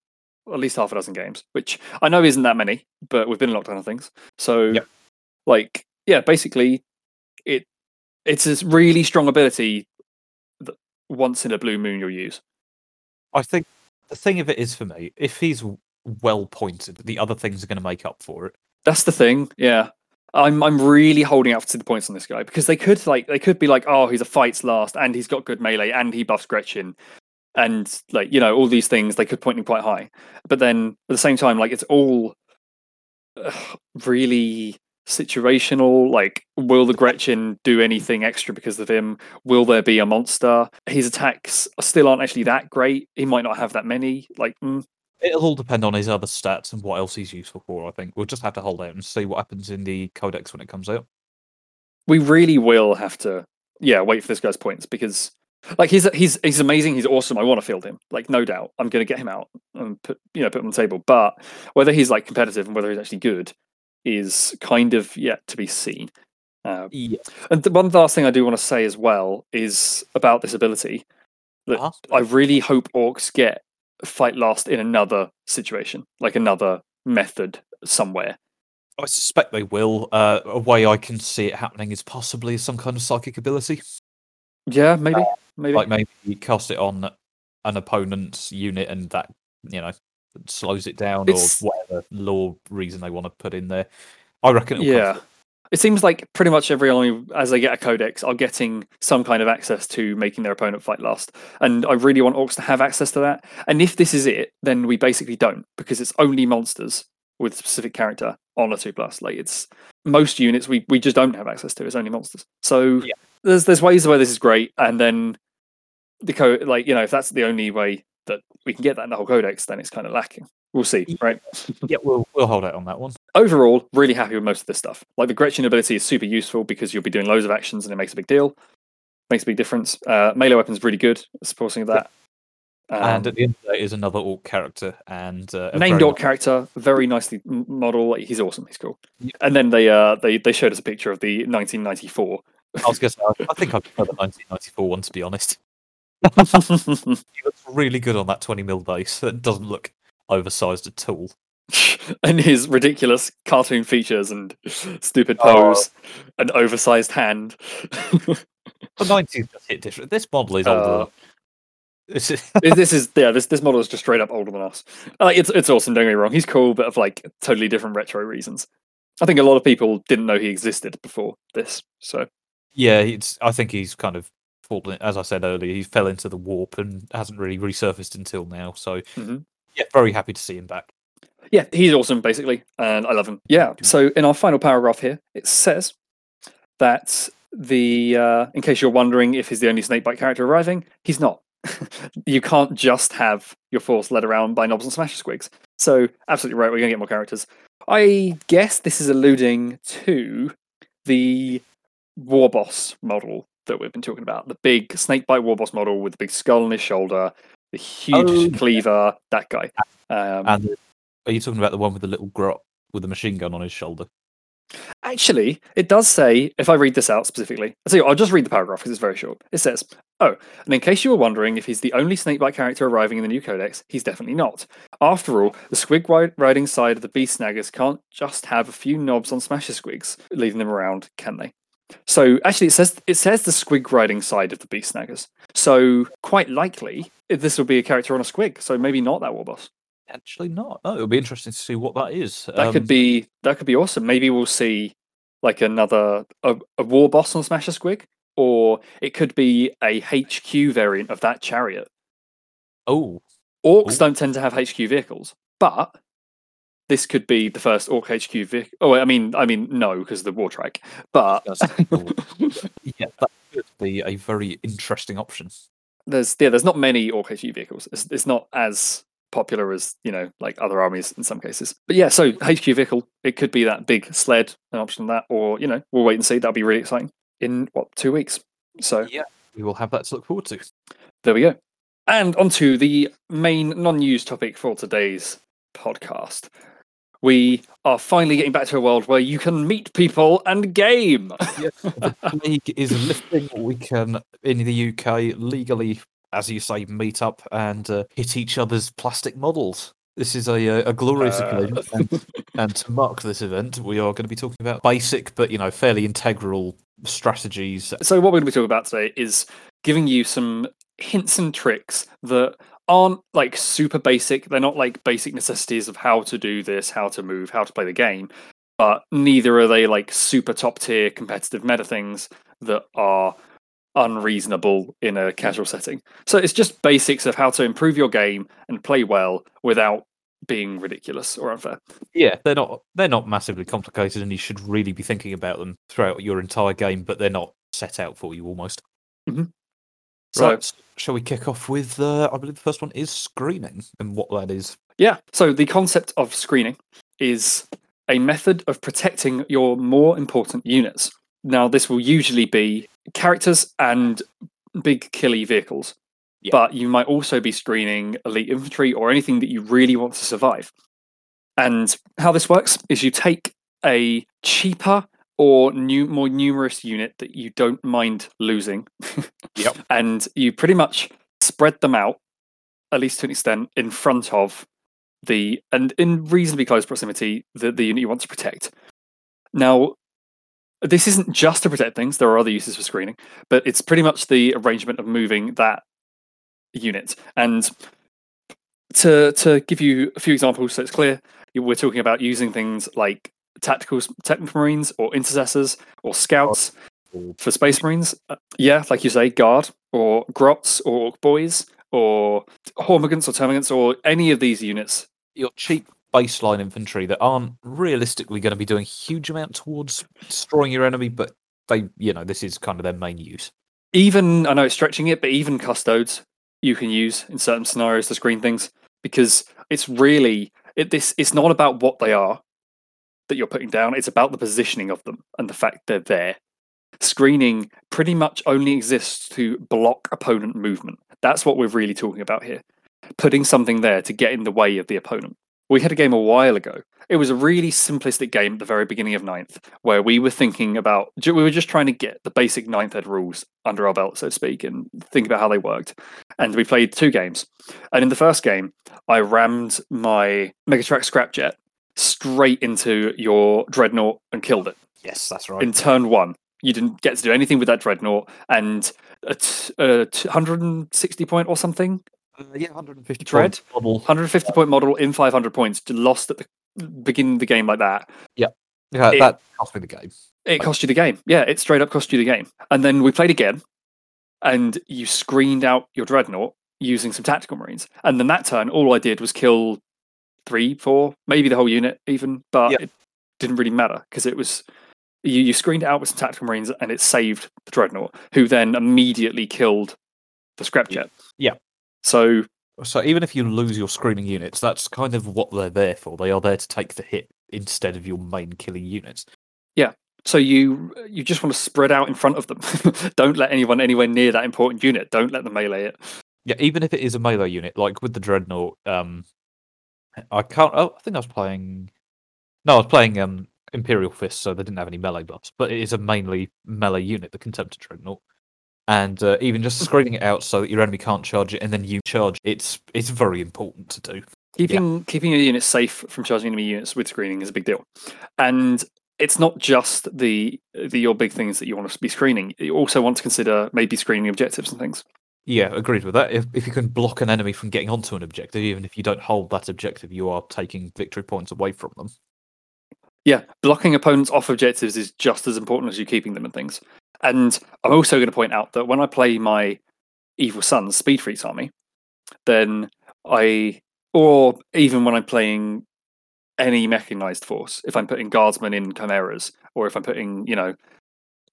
at least half a dozen games, which I know isn't that many, but we've been in lockdown and things. So Yep. Like yeah, basically it it's a really strong ability that once in a blue moon you'll use. I think the thing of it is for me, if he's well pointed, the other things are going to make up for it. That's the thing. Yeah. I'm I'm really holding out to the points on this guy because they could like they could be like, oh, he's a fights last and he's got good melee and he buffs Gretchen and like, you know, all these things they could point him quite high. But then at the same time, like it's all uh, really situational. Like, will the Gretchen do anything extra because of him? Will there be a monster? His attacks still aren't actually that great. He might not have that many. Like, mm, It'll all depend on his other stats and what else he's useful for. I think we'll just have to hold out and see what happens in the codex when it comes out. we really will have to yeah wait for this guy's points because like he's he's he's amazing he's awesome i want to field him like no doubt i'm going to get him out and put you know put him on the table but whether he's like competitive and whether he's actually good is kind of yet to be seen uh, Yeah. and the one last thing i do want to say as well is about this ability that Uh-huh. i really hope orks get fight last in another situation like another method somewhere I suspect they will. Uh, a way I can see it happening is possibly some kind of psychic ability. yeah maybe maybe Like maybe you cast it on an opponent's unit and that, you know, slows it down It's- or whatever law reason they want to put in there. I reckon come Yeah. It seems like pretty much every only as they get a codex are getting some kind of access to making their opponent fight last. And I really want orks to have access to that. And if this is it, then we basically don't, because it's only monsters with specific character on a two plus. Like it's most units we, we just don't have access to, it's only monsters. So Yeah. there's there's ways where this is great, and then the code like, you know, if that's the only way that we can get that in the whole codex, then it's kind of lacking. We'll see, right? Yeah, we'll we'll hold out on that one. overall, really happy with most of this stuff. Like the Gretchen ability is super useful because you'll be doing loads of actions and it makes a big deal, makes a big difference. Uh, melee weapons really good, supporting that. Um, and at the end of the day is another ork character and uh, named ork character, very nicely model. He's awesome. He's cool. Yeah. And then they uh they they showed us a picture of the 1994. I was gonna say, I I think I prefer the 1994 one to be honest. He looks really good on that 20 mil base. That doesn't look oversized at all. and his ridiculous cartoon features and stupid Oh. pose and oversized hand. The 90s just hit different. This model is older. Uh, This is, this this is yeah this this model is just straight up older than us. Like it's it's awesome. Don't get me wrong. He's cool, but of like totally different retro reasons. I think a lot of people didn't know he existed before this. So yeah, it's. I think he's kind of fallen. As I said earlier, he fell into the warp and hasn't really resurfaced until now. So Mhm. yeah, very happy to see him back. yeah, he's awesome basically, and I love him. Yeah. So in our final paragraph here, it says that the uh, in case you're wondering if he's the only snakebite character arriving, he's not. you can't just have your force led around by Nobs and Smasha squigs. So absolutely right, we're gonna get more characters. I guess this is alluding to the war boss model that we've been talking about. The big snakebite war boss model with the big skull on his shoulder, the huge Oh, cleaver, that guy. Um, And are you talking about the one with the little grot with the machine gun on his shoulder? Actually, it does say, if I read this out specifically, I'll, tell you what, I'll just read the paragraph because it's very short. It says, Oh, and in case you were wondering if he's the only snakebite character arriving in the new codex, he's definitely not. After all, the squig ri- riding side of the Beast Snaggas can't just have a few Nobs on Smasha squigs leading them around, can they? So actually, it says it says the squig riding side of the Beast Snaggas. So quite likely, this will be a character on a squig, so maybe not that war boss. Actually, not. Oh, it'll be interesting to see what that is. That Um, could be that could be awesome. Maybe we'll see like another a, a war boss on Smasha Squig, or it could be a HQ variant of that chariot. Oh, Orks Ooh. don't tend to have HQ vehicles, but this could be the first Ork HQ vehicle. Oh, I mean, I mean, no, because the war track. But yeah, that could be a very interesting option. there's yeah, there's not many Ork HQ vehicles. It's, it's not as popular as you know, like other armies in some cases. But yeah, so HQ vehicle, it could be that big sled, an option of that, or you know, we'll wait and see. That'll be really exciting in what two weeks. So Yeah, we will have that to look forward to. there we go. And onto the main non-news topic for today's podcast. We are finally getting back to a world where you can meet people and game. the plague is lifting. We can, in the UK, legally, as you say, meet up and uh, hit each other's plastic models. This is a, uh, a glorious Uh, occasion. And, and to mark this event, we are going to be talking about basic but, you know, fairly integral strategies. So what we're going to be talking about today is giving you some hints and tricks that aren't like super basic. They're not like basic necessities of how to do this, how to move, how to play the game. But neither are they like super top tier competitive meta things that are unreasonable in a casual setting. So it's just basics of how to improve your game and play well without being ridiculous or unfair. Yeah, they're not they're not massively complicated, and you should really be thinking about them throughout your entire game. But they're not set out for you almost. Mm-hmm. So right, shall we kick off with? Uh, I believe the first one is screening and what that is. Yeah. So the concept of screening is a method of protecting your more important units. Now, this will usually be characters and big killy vehicles, Yeah. but you might also be screening elite infantry or anything that you really want to survive. And how this works is you take a cheaper or new, more numerous unit that you don't mind losing, Yep. and you pretty much spread them out, at least to an extent, in front of the and in reasonably close proximity the, the unit you want to protect. Now, this isn't just to protect things. There are other uses for screening, but it's pretty much the arrangement of moving that unit. And to to give you a few examples, so it's clear, we're talking about using things like tactical technical marines or intercessors or scouts Or- for space marines. Uh, yeah, like you say, guard or grots or boys or hormagaunts or termagants or any of these units. Your cheap baseline infantry that aren't realistically going to be doing a huge amount towards destroying your enemy, but they, you know, this is kind of their main use. even I know it's stretching it, but even custodes you can use in certain scenarios to screen things because it's really it, this. It's not about what they are that you're putting down; it's about the positioning of them and the fact they're there. Screening pretty much only exists to block opponent movement. That's what we're really talking about here. Putting something there to get in the way of the opponent. We had a game a while ago. It was a really simplistic game at the very beginning of ninth, where we were thinking about, we were just trying to get the basic ninth ed rules under our belt, so to speak, and think about how they worked. And we played two games. And in the first game, I rammed my Megatrakk Scrapjet straight into your Dreadnought and killed it Yes, that's right. in turn one. You didn't get to do anything with that Dreadnought, and a, t- a t- 160 point or something Uh, yeah, 150 Dread? point model. 150 point model in 500 points lost at the beginning of the game like that Yeah, it- that cost me the game. it cost you the game yeah it straight up cost you the game and then we played again and you screened out your dreadnought using some tactical marines and then that turn all i did was kill three four maybe the whole unit even but Yeah. it didn't really matter because it was you, you screened it out with some tactical marines and it saved the dreadnought who then immediately killed the scrapjet Yeah. so So even if you lose your screening units, that's kind of what they're there for. They are there to take the hit instead of your main killing units. Yeah. So you you just want to spread out in front of them. Don't let anyone anywhere near that important unit. Don't let them melee it. Yeah, even if it is a melee unit, like with the dreadnought, um, I can't. Oh, I think I was playing. No, I was playing um Imperial Fist, so they didn't have any melee buffs. But it is a mainly melee unit, the Contemptor Dreadnought, and uh, even just screening it out so that your enemy can't charge it, and then you charge. It's it's very important to do. Keeping keeping your units safe from charging enemy units with screening is a big deal, and it's not just the the your big things that you want to be screening. You also want to consider maybe screening objectives and things. Yeah, agreed with that. If if you can block an enemy from getting onto an objective, even if you don't hold that objective, you are taking victory points away from them. Yeah, blocking opponents off objectives is just as important as you keeping them and things. And I'm also going to point out that when I play my Evil Sunz Speed Freeks army, then I, or even when I'm playing any mechanized force, if I'm putting guardsmen in chimeras, or if I'm putting, you know,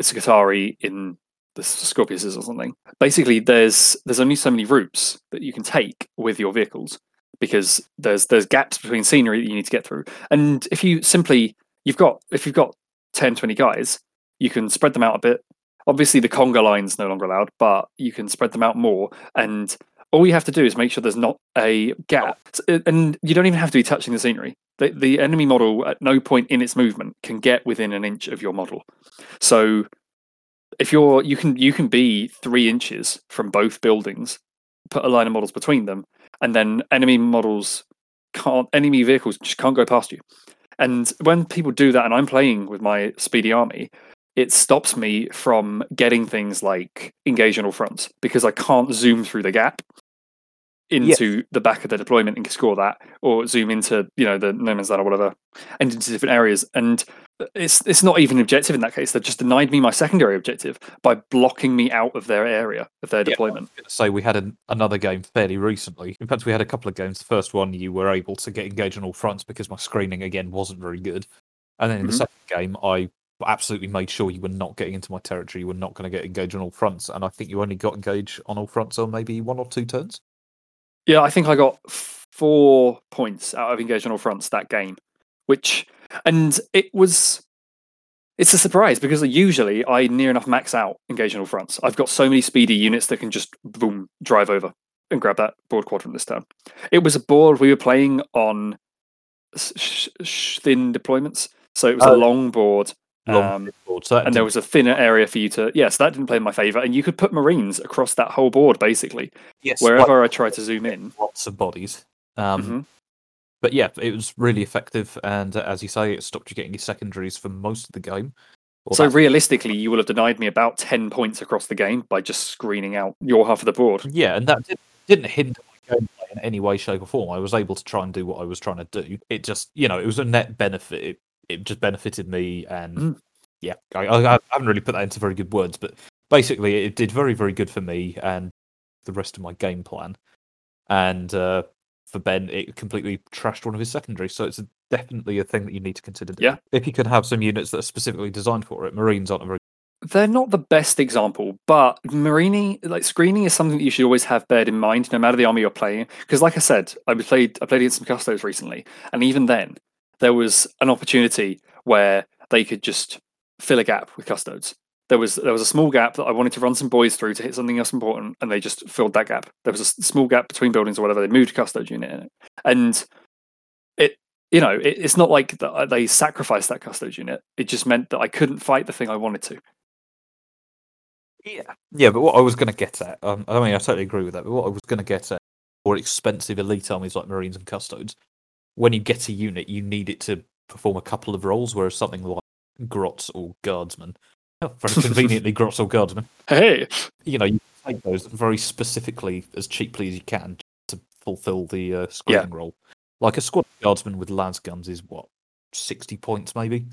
Skitarii in the Skorpiuses or something, basically there's there's only so many routes that you can take with your vehicles because there's there's gaps between scenery that you need to get through. And if you simply you've got if you've got 10, 20 guys, you can spread them out a bit. Obviously the conga line's no longer allowed, but you can spread them out more. And all you have to do is make sure there's not a gap. Uh, and you don't even have to be touching the scenery. The, the enemy model at no point in its movement can get within an inch of your model. So if you're you can you can be three inches from both buildings put a line of models between them and then enemy models can't enemy vehicles just can't go past you. And when people do that and i'm playing with my speedy army it stops me from getting things like engage on all fronts because I can't zoom through the gap into the back of the deployment and score that, or zoom into you know the no man's land or whatever, and into different areas. And it's it's not even objective in that case. They've just denied me my secondary objective by blocking me out of their area of their deployment. So we had an, another game fairly recently. In fact, we had a couple of games. The first one you were able to get engaged on all fronts because my screening again wasn't very good, and then in mm-hmm. the second game I absolutely made sure you were not getting into my territory. You were not going to get engaged on all fronts, and I think you only got engaged on all fronts on maybe one or two turns. Yeah, I think I got four points out of engaged on all fronts that game, which and it was it's a surprise because usually I near enough max out engaged on all fronts. I've got so many speedy units that can just boom drive over and grab that board quadrant this turn. It was a board we were playing on sh- sh- thin deployments, so it was oh. a long board um, so and there was a thinner area for you to. Yes, yeah, so that didn't play in my favor, and you could put Marines across that whole board basically. Yes, wherever I try to zoom in, lots of bodies. Um, mm-hmm. But yeah, it was really effective, and uh, as you say, it stopped you getting your secondaries for most of the game. So realistically, you will have denied me about ten points across the game by just screening out your half of the board. Yeah, and that did, didn't hinder my gameplay in any way, shape, or form. I was able to try and do what I was trying to do. It just, you know, it was a net benefit. It, it just benefited me, and mm. yeah, I, I, haven't really put that into very good words, but basically, it did very, very good for me and the rest of my game plan. And uh, for Ben, it completely trashed one of his secondaries. So it's definitely a thing that you need to consider. Doing. Yeah, if you can have some units that are specifically designed for it, Marines aren't a very they're not the best example, but Marini like screening is something that you should always have bared in mind, no matter the army you're playing. Because, like I said, I played I played against some custos recently, and even then, there was an opportunity where they could just fill a gap with custodes. There was there was a small gap that I wanted to run some boys through to hit something else important, and they just filled that gap. There was a small gap between buildings or whatever. They moved a custode unit in it, and it you know it, it's not like that uh, they sacrificed that custode unit. It just meant that I couldn't fight the thing I wanted to. Yeah, yeah, but what I was going to get at, um, I mean, I totally agree with that. But what I was going to get at, more expensive elite armies like Marines and Custodes, when you get a unit, you need it to perform a couple of roles, whereas something like Grots or Guardsmen, oh, very conveniently Grots or Guardsmen, hey, you know, you take those very specifically as cheaply as you can to fulfill the uh, screening yeah. role. Like a squad of Guardsmen with lasguns is what sixty points, maybe,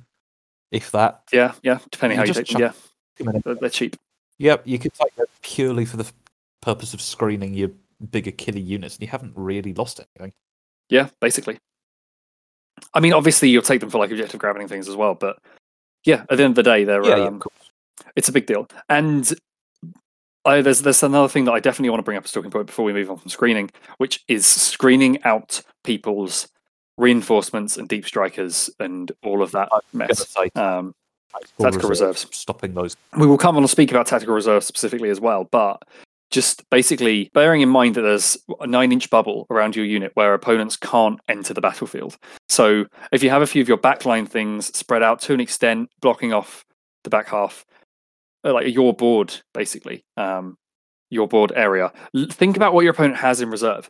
if that. Yeah, yeah, depending you how you take them. Yeah, they're, they're cheap. Yep, you could take that purely for the purpose of screening your bigger killer units, and you haven't really lost anything. Yeah, basically. I mean, obviously you'll take them for like objective grabbing things as well, but yeah, at the end of the day, they're yeah, um, yeah, it's a big deal. And I, there's there's another thing that I definitely want to bring up as talking point before we move on from screening, which is screening out people's reinforcements and deep strikers and all of that mess. Say, um, tactical reserves, reserves, stopping those. We will come on to speak about tactical reserves specifically as well, but just basically bearing in mind that there's a nine inch bubble around your unit where opponents can't enter the battlefield. So if you have a few of your backline things spread out to an extent, blocking off the back half, uh, like your board, basically, um, your board area, think about what your opponent has in reserve.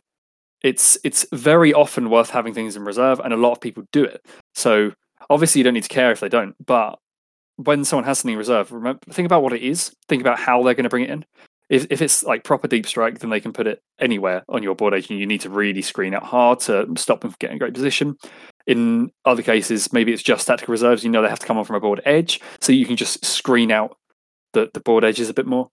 It's it's very often worth having things in reserve, and a lot of people do it. So obviously, you don't need to care if they don't, but when someone has something in reserve, remember think about what it is. Think about how they're going to bring it in if if it's like proper deep strike, then they can put it anywhere on your board edge, and you need to really screen out hard to stop them from getting a great position. In other cases, maybe it's just tactical reserves. You know they have to come on from a board edge, so you can just screen out the, the board edges a bit more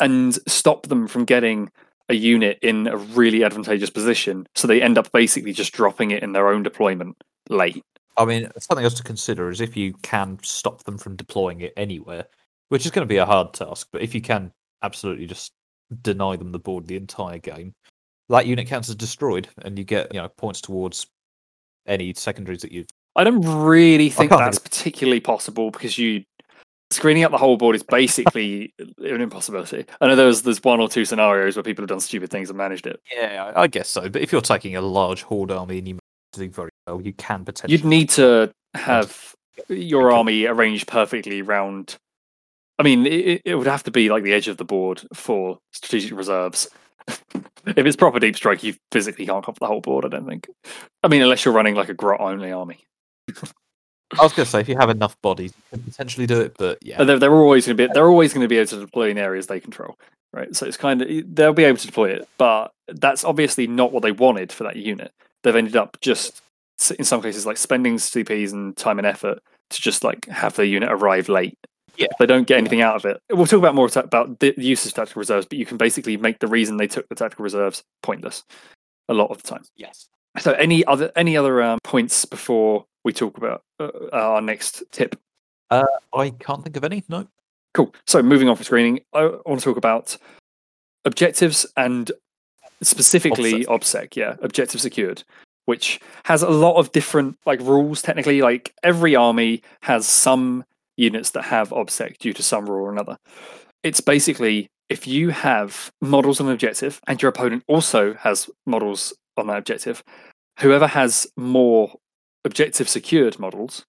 and stop them from getting a unit in a really advantageous position. So they end up basically just dropping it in their own deployment late. I mean, something else to consider is if you can stop them from deploying it anywhere, which is going to be a hard task, but if you can absolutely just deny them the board the entire game, that unit counts as destroyed, and you get you know points towards any secondaries that you. I don't really think that's particularly possible because you screening out the whole board is basically an impossibility. I know there's there's one or two scenarios where people have done stupid things and managed it. Yeah, I I guess so. But if you're taking a large horde army and you do very well, you can potentially. You'd need to have your army arranged perfectly round. I mean, it, it would have to be like the edge of the board for strategic reserves. if it's proper deep strike, you physically can't cover the whole board. I don't think. I mean, unless you're running like a grot only army. I was going to say if you have enough bodies, you can potentially do it. But yeah, they're, they're always going to be they're always going to be able to deploy in areas they control, right? So it's kind of they'll be able to deploy it, but that's obviously not what they wanted for that unit. They've ended up just in some cases like spending CPs and time and effort to just like have their unit arrive late. Yeah. they don't get anything out of it. We'll talk about more ta- about the use of tactical reserves, but you can basically make the reason they took the tactical reserves pointless a lot of the time. yes. So any other any other um, points before we talk about uh, our next tip? I can't think of any. No. Cool. So moving on from screening, I want to talk about objectives and specifically OBSEC. Yeah, objective secured, which has a lot of different like rules. Technically, like every army has some units that have OBSEC due to some rule or another. It's basically if you have models on an objective and your opponent also has models on that objective, whoever has more objective secured models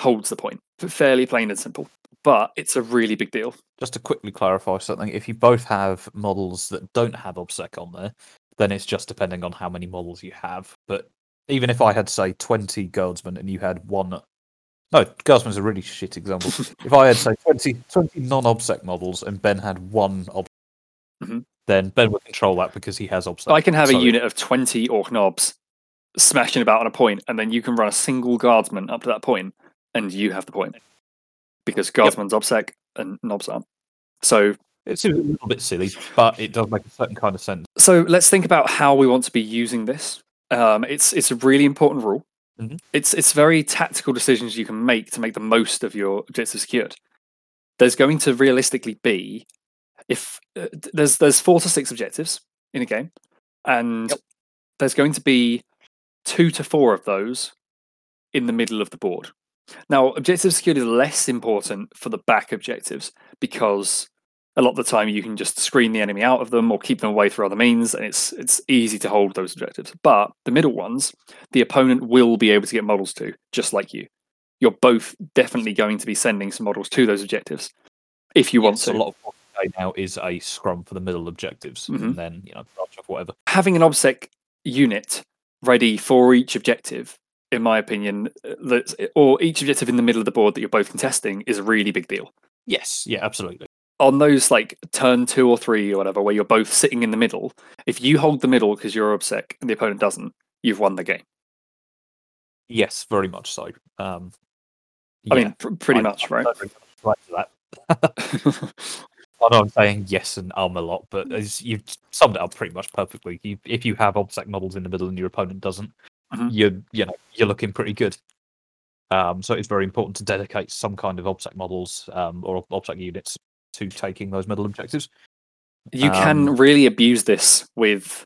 holds the point. Fairly plain and simple. But it's a really big deal. Just to quickly clarify something, if you both have models that don't have OBSEC on there, then it's just depending on how many models you have. But even if I had, say, 20 guardsmen and you had one. No, guardsman's a really shit example. if I had, say, 20, 20 non OBSEC models and Ben had one OBSEC, Mhm. then Ben would control that because he has OBSEC. I can have a unit of 20 ork Nobs smashing about on a point, and then you can run a single guardsman up to that point, and you have the point. Because guardsman's obsec and Nobs aren't. So It seems a little bit silly, but it does make a certain kind of sense. so let's think about how we want to be using this. Um, it's it's a really important rule. Mhm. It's it's very tactical decisions you can make to make the most of your objective secured. There's going to realistically be if uh, there's there's four to six objectives in a game, and Yep. there's going to be two to four of those in the middle of the board. Now, objective secured is less important for the back objectives because a lot of the time you can just screen the enemy out of them or keep them away through other means, and it's it's easy to hold those objectives. But the middle ones, the opponent will be able to get models to, just like you. You're both definitely going to be sending some models to those objectives if you want Yes, to. a lot of now is a scrum for the middle objectives, Mhm. and then you know branch off whatever. having an obsec unit ready for each objective, in my opinion, uh, that's or each objective in the middle of the board that you're both contesting is a really big deal. Yes, yeah, absolutely. On those like turn two or three or whatever, where you're both sitting in the middle, if you hold the middle because you're obsec and the opponent doesn't, you've won the game. Yes, very much so. Um, I mean, pr- pretty I- much, I right? want to that. I know I'm saying yes and um a lot, but as you've summed it up pretty much perfectly. You, if you have obsec models in the middle and your opponent doesn't, Mhm. you're you know you're looking pretty good. Um, so it's very important to dedicate some kind of obsec models um, or obsec units to taking those middle objectives. you can Um, really abuse this with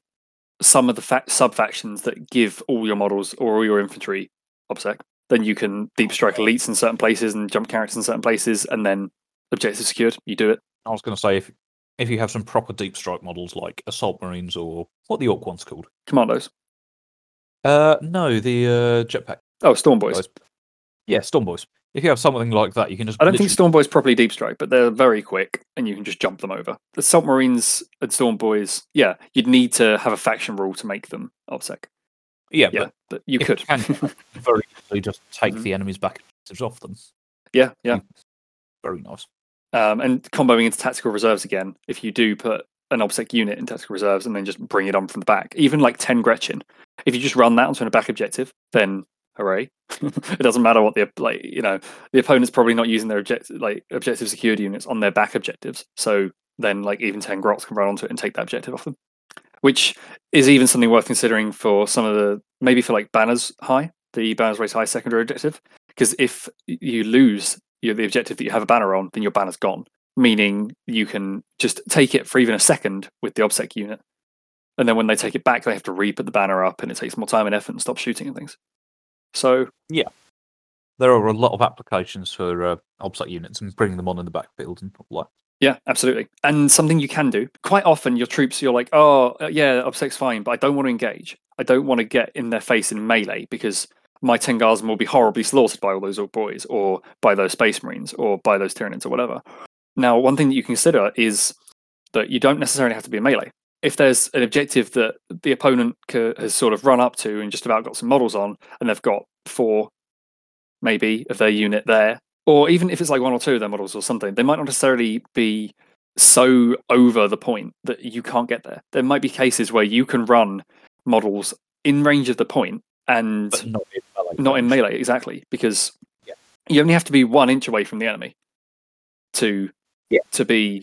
some of the fa- sub factions that give all your models or all your infantry obsec. Then you can deep strike elites in certain places and jump characters in certain places, and then objective secured. You do it. I was going to say if if you have some proper deep strike models like assault marines or what the ork one's called. Kommandos. Uh, no, the uh, jetpack. Oh, Stormboyz. Guys. Yeah, Stormboyz. If you have something like that, you can just. I don't think literally- Stormboyz properly deep strike, but they're very quick and you can just jump them over. The Assault Marines and Stormboyz, yeah, you'd need to have a faction rule to make them obsec. Yeah, Yeah, but but you could. can very easily just take Mhm. the enemy's back objectives off them. yeah, yeah. Very nice. um, and comboing into tactical reserves again. If you do put an obsec unit in tactical reserves and then just bring it on from the back, even like ten Gretchen, if you just run that onto a back objective, then hooray! it doesn't matter what the like you know the opponent's probably not using their objective like objective security units on their back objectives, so then like even ten grots can run onto it and take that objective off them, which is even something worth considering for some of the maybe for like banners high, the banners race high secondary objective, because if you lose the objective that you have a banner on, then your banner's gone. Meaning you can just take it for even a second with the obsec unit, and then when they take it back, they have to re-put the banner up, and it takes more time and effort and stop shooting and things. So yeah, There are a lot of applications for uh, obsec units and bringing them on in the backfield and all that. Yeah, absolutely. And something you can do quite often, your troops, you're like, oh, uh, yeah, obsec's fine, but I don't want to engage. I don't want to get in their face in melee because my ten guardsmen will be horribly slaughtered by all those ork boys or by those space marines or by those Tyranids or whatever. Now, one thing that you consider is that you don't necessarily have to be a melee. If there's an objective that the opponent has sort of run up to and just about got some models on, and they've got four, maybe, of their unit there, or even if it's like one or two of their models or something, they might not necessarily be so over the point that you can't get there. There might be cases where you can run models in range of the point and But not in melee. not in melee exactly because Yeah. you only have to be one inch away from the enemy to Yeah. to be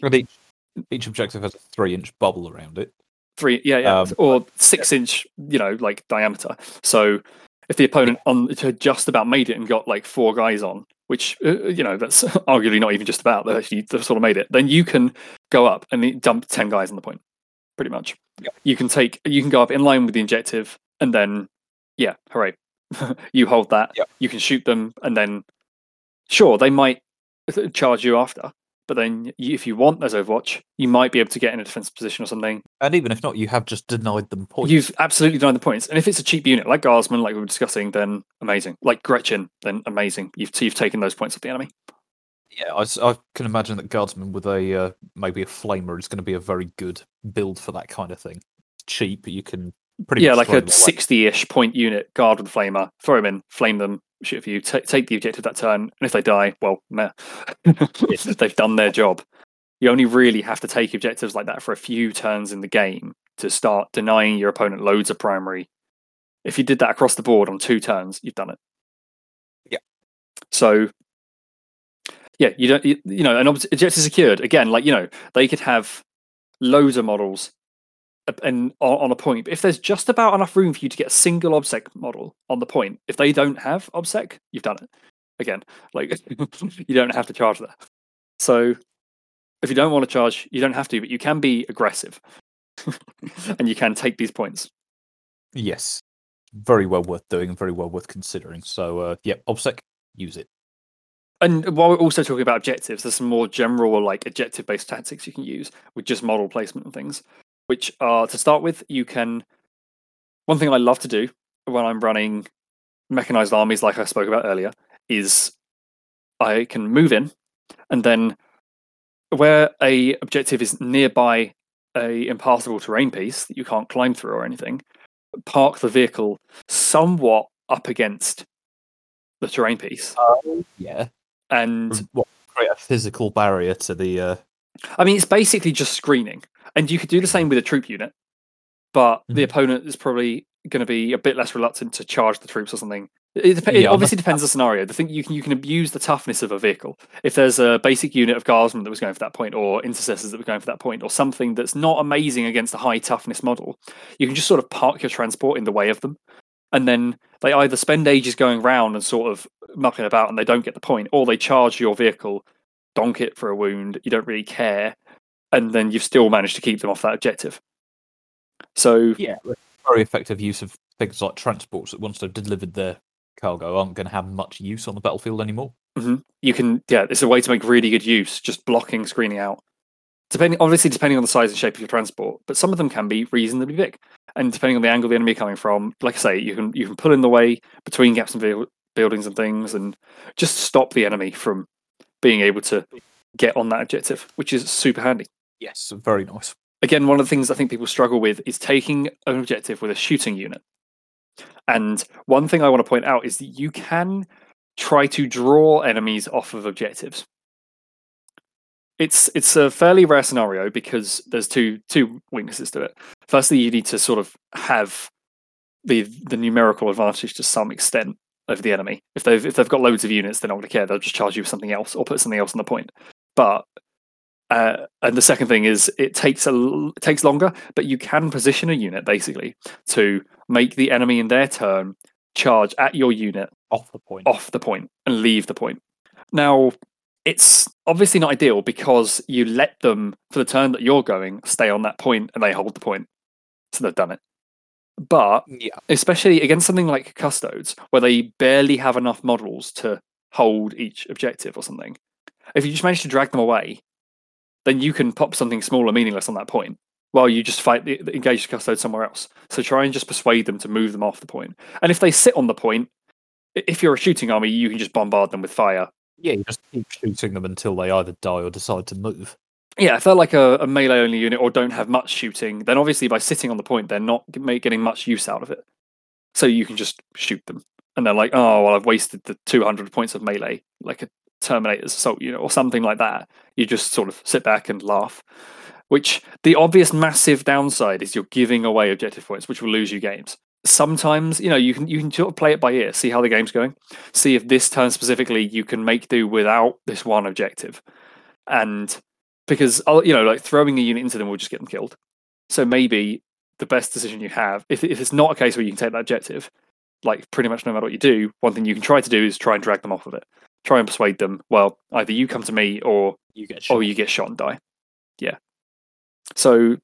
each, objective has a three inch bubble around it. three yeah yeah Um, or six inch you know like diameter so if the opponent on had just about made it and got like four guys on which uh, you know that's arguably not even just about they actually they've sort of made it then you can go up and dump 10 guys on the point pretty much Yep. you can take you can go up in line with the objective and then yeah hooray you hold that Yep. you can shoot them and then sure they might charge you after but then if you want as overwatch you might be able to get in a defensive position or something And even if not, you have just denied them points. You've absolutely denied the points, and if it's a cheap unit like Guardsman, like we were discussing, then amazing. Like Gretchen, then amazing. You've you've taken those points off the enemy. Yeah, I can imagine that guardsman with a uh, maybe a flamer is going to be a very good build for that kind of thing. Cheap, you can pretty yeah, much like a sixty-ish point unit, guard with a flamer, throw him in, flame them, shoot for you, ta take the objective that turn, and if they die, well, meh. they've done their job. You only really have to take objectives like that for a few turns in the game to start denying your opponent loads of primary. If you did that across the board on two turns, you've done it. Yeah. So, yeah, you don't, you, you know, an obj- objective secured again. Like you know, they could have loads of models and on, on a point. But if there's just about enough room for you to get a single obsec model on the point, if they don't have obsec, you've done it. Again, like you don't have to charge that. So if you don't want to charge, you don't have to, but you can be aggressive, and you can take these points. Yes, very well worth doing and very well worth considering. So, uh, yeah, obsec, use it. And while we're also talking about objectives, there's some more general like objective based tactics you can use with just model placement and things, which are to start with, you can. One thing I love to do when I'm running mechanized armies, like I spoke about earlier, is I can move in and then where a objective is nearby a impassable terrain piece that you can't climb through or anything, park the vehicle somewhat up against the terrain piece Yeah, and what, create a physical barrier to the. Uh, I mean, it's basically just screening, and you could do the same with a troop unit, but the Mhm. opponent is probably going to be a bit less reluctant to charge the troops or something. It, dep- it Yeah, obviously depends on the scenario. The thing you can you can abuse the toughness of a vehicle. If there's a basic unit of guardsmen that was going for that point, or intercessors that were going for that point, or something that's not amazing against a high toughness model, you can just sort of park your transport in the way of them, and then they either spend ages going round and sort of mucking about, and they don't get the point, or they charge your vehicle, donk it for a wound. You don't really care, and then you've still managed to keep them off that objective. So yeah, very effective use of things like transports that once they've delivered their cargo aren't going to have much use on the battlefield anymore. Mm-hmm. you can yeah it's a way to make really good use just blocking screening out. Depending obviously depending on the size and shape of your transport but some of them can be reasonably big. And depending on the angle the enemy are coming from like i say you can you can pull in the way between gaps and buil- buildings and things and just stop the enemy from being able to get on that objective which is super handy Yes, very nice. again, one of the things I think people struggle with is taking an objective with a shooting unit. And one thing I want to point out is that you can try to draw enemies off of objectives. it's it's a fairly rare scenario because there's two two weaknesses to it. Firstly, you need to sort of have the the numerical advantage to some extent over the enemy. If they've if they've got loads of units, they're not going to care. They'll just charge you with something else or put something else on the point. But uh, and the second thing is it takes a it takes longer, but you can position a unit basically to make the enemy in their turn charge at your unit Off the point. off the point and leave the point. Now, it's obviously not ideal because you let them, for the turn that you're going, stay on that point and they hold the point. So they've done it. But Yeah. especially against something like Custodes, where they barely have enough models to hold each objective or something, if you just manage to drag them away, then you can pop something small meaningless on that point while you just fight the, the engage the Custode somewhere else. So try and just persuade them to move them off the point. And if they sit on the point, if you're a shooting army, you can just bombard them with fire. Yeah, you just keep shooting them until they either die or decide to move. Yeah, if they're like a, a melee only unit or don't have much shooting, then obviously by sitting on the point, they're not getting much use out of it. So you can just shoot them. And they're like, oh, well, I've wasted the 200 points of melee, like a Terminator's assault unit or something like that. You just sort of sit back and laugh. Which the obvious massive downside is you're giving away objective points, which will lose you games. Sometimes, you know, you can you can sort of play it by ear, see how the game's going, see if this turn specifically you can make do without this one objective. And because uh, you know, like throwing a unit into them will just get them killed. So maybe the best decision you have, if if it's not a case where you can take that objective, like pretty much no matter what you do, one thing you can try to do is try and drag them off of it. Try and persuade them. Well, either you come to me or You get shot. or you get shot and die. Yeah. So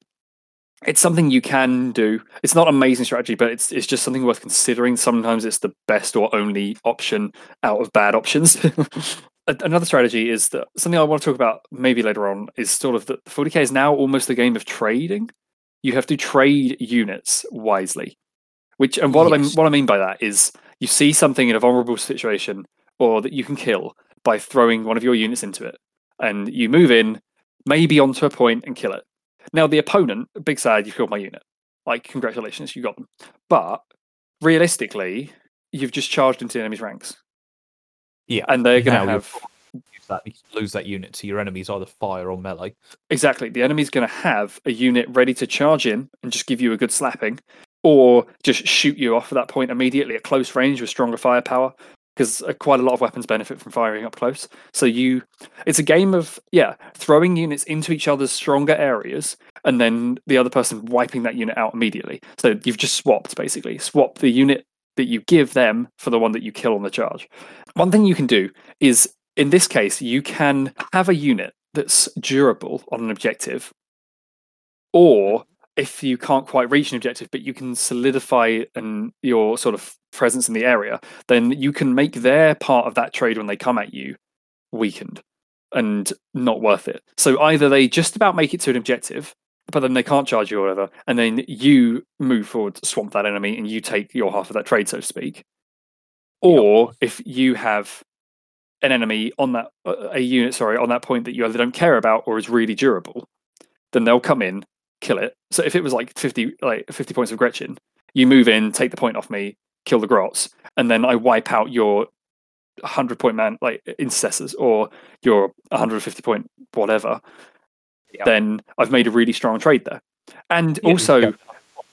it's something you can do. It's not amazing strategy, but it's it's just something worth considering. Sometimes it's the best or only option out of bad options. Another strategy is that something I want to talk about maybe later on is sort of that 40k is now almost a game of trading. You have to trade units wisely. Which and what I Yes. what I mean by that is you see something in a vulnerable situation or that you can kill by throwing one of your units into it, and you move in, maybe onto a point and kill it. Now the opponent, big sad, you killed my unit. Like congratulations, you got them. But realistically, you've just charged into the enemy's ranks, yeah. and they're going to have that, lose that unit to your enemies, either fire or melee. Exactly. The enemy's going to have a unit ready to charge in and just give you a good slapping, or just shoot you off at that point immediately at close range with stronger firepower. Because uh, quite a lot of weapons benefit from firing up close. So you, it's a game of yeah, throwing units into each other's stronger areas, and then the other person wiping that unit out immediately. So you've just swapped basically, swap the unit that you give them for the one that you kill on the charge. One thing you can do is in this case, you can have a unit that's durable on an objective, or if you can't quite reach an objective, but you can solidify and your sort of presence in the area, then you can make their part of that trade when they come at you weakened and not worth it. So either they just about make it to an objective, but then they can't charge you or whatever, and then you move forward, swamp that enemy, and you take your half of that trade, so to speak. Or if you have an enemy on that uh, a unit, sorry, on that point that you either don't care about or is really durable, then they'll come in, kill it. So if it was like fifty, like fifty points of Gretchin, you move in, take the point off me, kill the grots, and then I wipe out your hundred point man like intercessors or your 150 point whatever. Yeah. Then I've made a really strong trade there. And Yeah, also, yeah.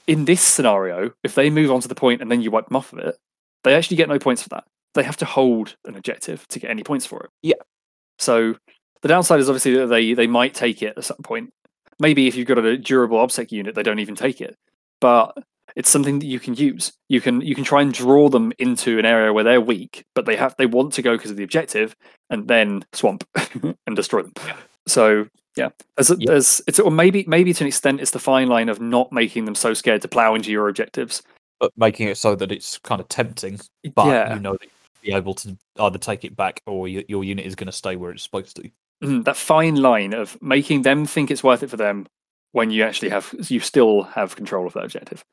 in this scenario, if they move on to the point and then you wipe them off of it, they actually get no points for that. They have to hold an objective to get any points for it. Yeah. So the downside is obviously that they they might take it at some point. Maybe if you've got a durable obsec unit, they don't even take it. But it's something that you can use. You can you can try and draw them into an area where they're weak, but they have they want to go because of the objective, and then swamp and destroy them. So yeah, as a, Yeah. there's it's or maybe maybe to an extent it's the fine line of not making them so scared to plow into your objectives. But making it so that it's kind of tempting, but yeah, you know that you'll be able to either take it back or your, your unit is going to stay where it's supposed to. Mhm, that fine line of making them think it's worth it for them when you actually have you still have control of that objective.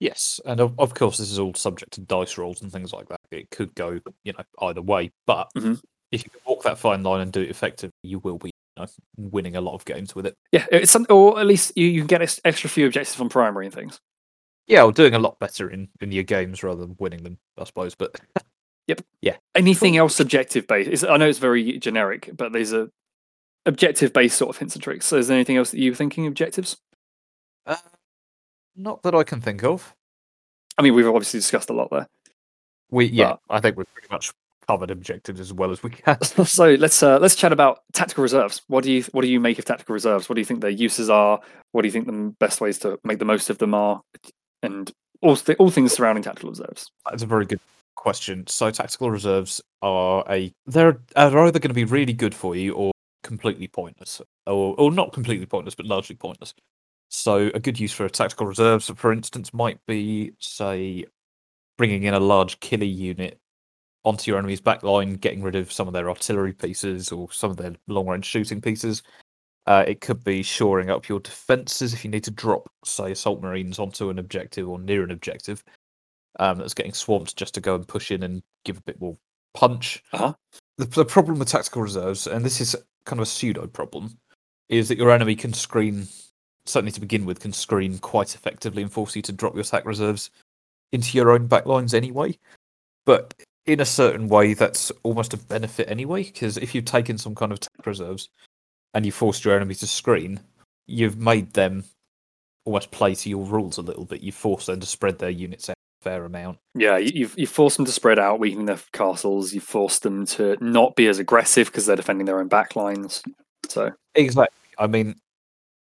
Yes, and of, of course this is all subject to dice rolls and things like that. It could go, you know, either way. But Mhm. if you can walk that fine line and do it effectively, you will be you know, winning a lot of games with it. Yeah, it's some, or at least you, you can get ex- extra few objectives on primary and things. Yeah, or doing a lot better in, in your games rather than winning them, I suppose. But Anything else objective based? Is, I know it's very generic, but there's a objective based sort of hints and tricks. So is there anything else that you were thinking objectives? Uh, not that I can think of. I mean, we've obviously discussed a lot there. We yeah, I think we've pretty much covered objectives as well as we can. so let's uh, let's chat about tactical reserves. What do you what do you make of tactical reserves? What do you think their uses are? What do you think the best ways to make the most of them are? And all th- all things surrounding tactical reserves. That's a very good question. So tactical reserves are a they're are either going to be really good for you or completely pointless, or or not completely pointless, but largely pointless. So a good use for tactical reserves, for instance, might be say bringing in a large killer unit onto your enemy's back line, getting rid of some of their artillery pieces or some of their long range shooting pieces. Uh, it could be shoring up your defenses if you need to drop, say, assault marines onto an objective or near an objective um, that's getting swamped just to go and push in and give a bit more punch. Uh-huh. The, the problem with tactical reserves, and this is kind of a pseudo problem, is that your enemy can screen, certainly to begin with, can screen quite effectively and force you to drop your attack reserves into your own backlines anyway. But in a certain way, that's almost a benefit anyway, because if you've taken some kind of attack reserves and you forced your enemy to screen, you've made them almost play to your rules a little bit. You force them to spread their units out fair amount. Yeah, you- you've you forced them to spread out, weakening their castles. You've forced them to not be as aggressive because they're defending their own backlines. So Exactly. I mean,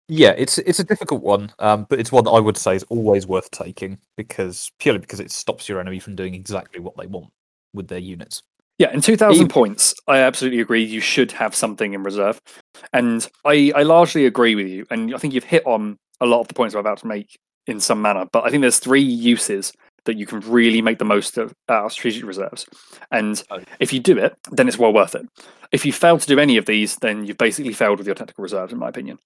yeah, it's it's a difficult one, um, but it's one that I would say is always worth taking because purely because it stops your enemy from doing exactly what they want with their units. Yeah, in 2,000 Even- points, I absolutely agree. You should have something in reserve. And I, I largely agree with you. And I think you've hit on a lot of the points I'm about to make in some manner. But I think there's three uses that you can really make the most of our strategic reserves. And Oh. if you do it, then it's well worth it. If you fail to do any of these, then you've basically failed with your tactical reserves, in my opinion.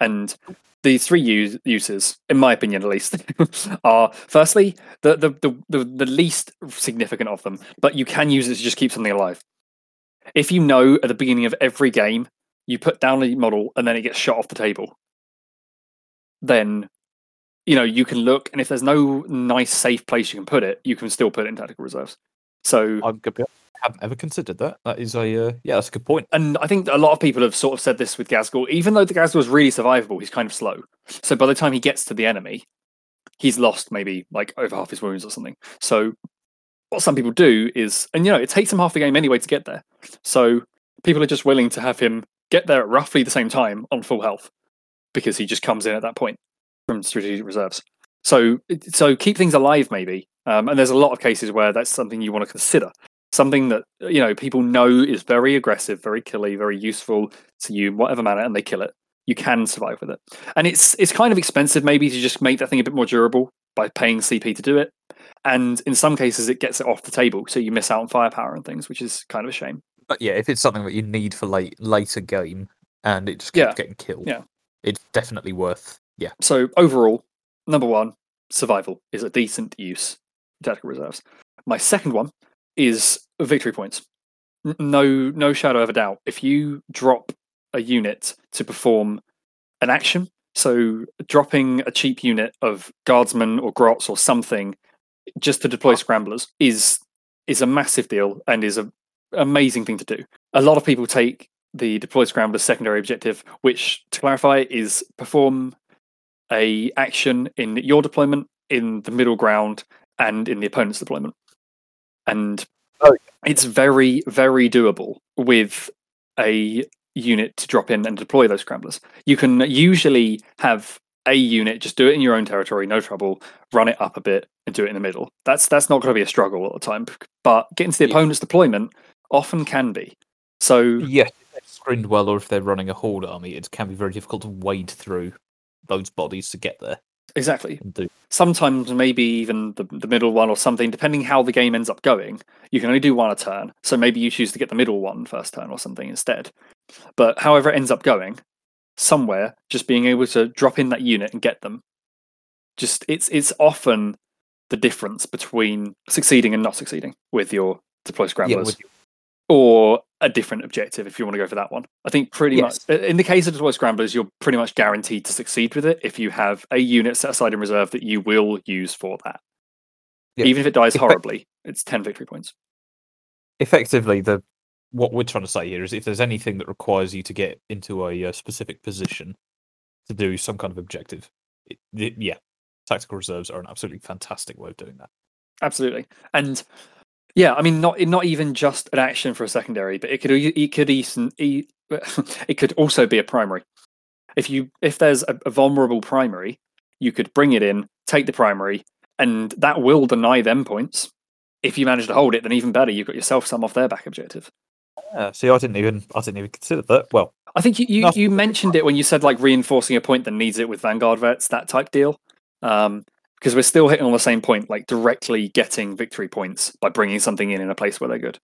And these three use, uses, in my opinion at least, are firstly the, the the the the least significant of them, but you can use it to just keep something alive. If you know at the beginning of every game you put down a model and then it gets shot off the table, then you know you can look, and if there's no nice safe place you can put it, you can still put it in tactical reserves. So I'm gonna be- I haven't ever considered that. That is a uh, yeah, that's a good point. and I think a lot of people have sort of said this with Ghazghkull. Even though the Ghazghkull is really survivable, he's kind of slow. So by the time he gets to the enemy, he's lost maybe like over half his wounds or something. So what some people do is, and you know, it takes him half the game anyway to get there. So people are just willing to have him get there at roughly the same time on full health because he just comes in at that point from strategic reserves. So so keep things alive maybe. Um, and there's a lot of cases where that's something you want to consider something that you know people know is very aggressive, very killy, very useful to you in whatever manner, and they kill it. You can survive with it, and it's it's kind of expensive maybe to just make that thing a bit more durable by paying CP to do it. And in some cases, it gets it off the table, so you miss out on firepower and things, which is kind of a shame. But yeah, if it's something that you need for late later game and it just keeps Yeah, getting killed, yeah. it's definitely worth. Yeah, So overall, number one, survival is a decent use of tactical reserves. My second one is victory points. No, no shadow of a doubt. If you drop a unit to perform an action, so dropping a cheap unit of guardsmen or grots or something just to deploy scramblers is is a massive deal and is a amazing thing to do. A lot of people take the deploy scrambler secondary objective, which to clarify is perform a action in your deployment, in the middle ground, and in the opponent's deployment. And Oh, it's very, very doable with a unit to drop in and deploy those scramblers. You can usually have a unit just do it in your own territory, no trouble, run it up a bit and do it in the middle. That's that's not going to be a struggle all the time. But getting to the Yeah. opponent's deployment often can be. So yes, if they're screened well, or if they're running a horde army, it can be very difficult to wade through those bodies to get there exactly. sometimes maybe even the, the middle one or something, depending how the game ends up going. You can only do one a turn, so maybe you choose to get the middle one first turn or something instead. But however it ends up going, somewhere just being able to drop in that unit and get them, just it's it's often the difference between succeeding and not succeeding with your deploy Yeah, scramblers you. Or a different objective if you want to go for that one. I think pretty Yes. much in the case of deploy scramblers, you're pretty much guaranteed to succeed with it if you have a unit set aside in reserve that you will use for that. Yeah. Even if it dies Effect- horribly, it's ten victory points. effectively the what we're trying to say here is if there's anything that requires you to get into a, uh specific position to do some kind of objective, it, it- yeah, tactical reserves are an absolutely fantastic way of doing that. Absolutely, and yeah, I mean, not not even just an action for a secondary, but it could it could even it could also be a primary. If you if there's a, a vulnerable primary, you could bring it in, take the primary, and that will deny them points. If you manage to hold it, then even better. You've got yourself some off their back objective. Yeah, see, I didn't even I didn't even consider that. Well, I think you, you, you mentioned it when you said like reinforcing a point that needs it with Vanguard vets, that type deal. Um, because we're still hitting on the same point, like directly getting victory points by bringing something in in a place where they're good.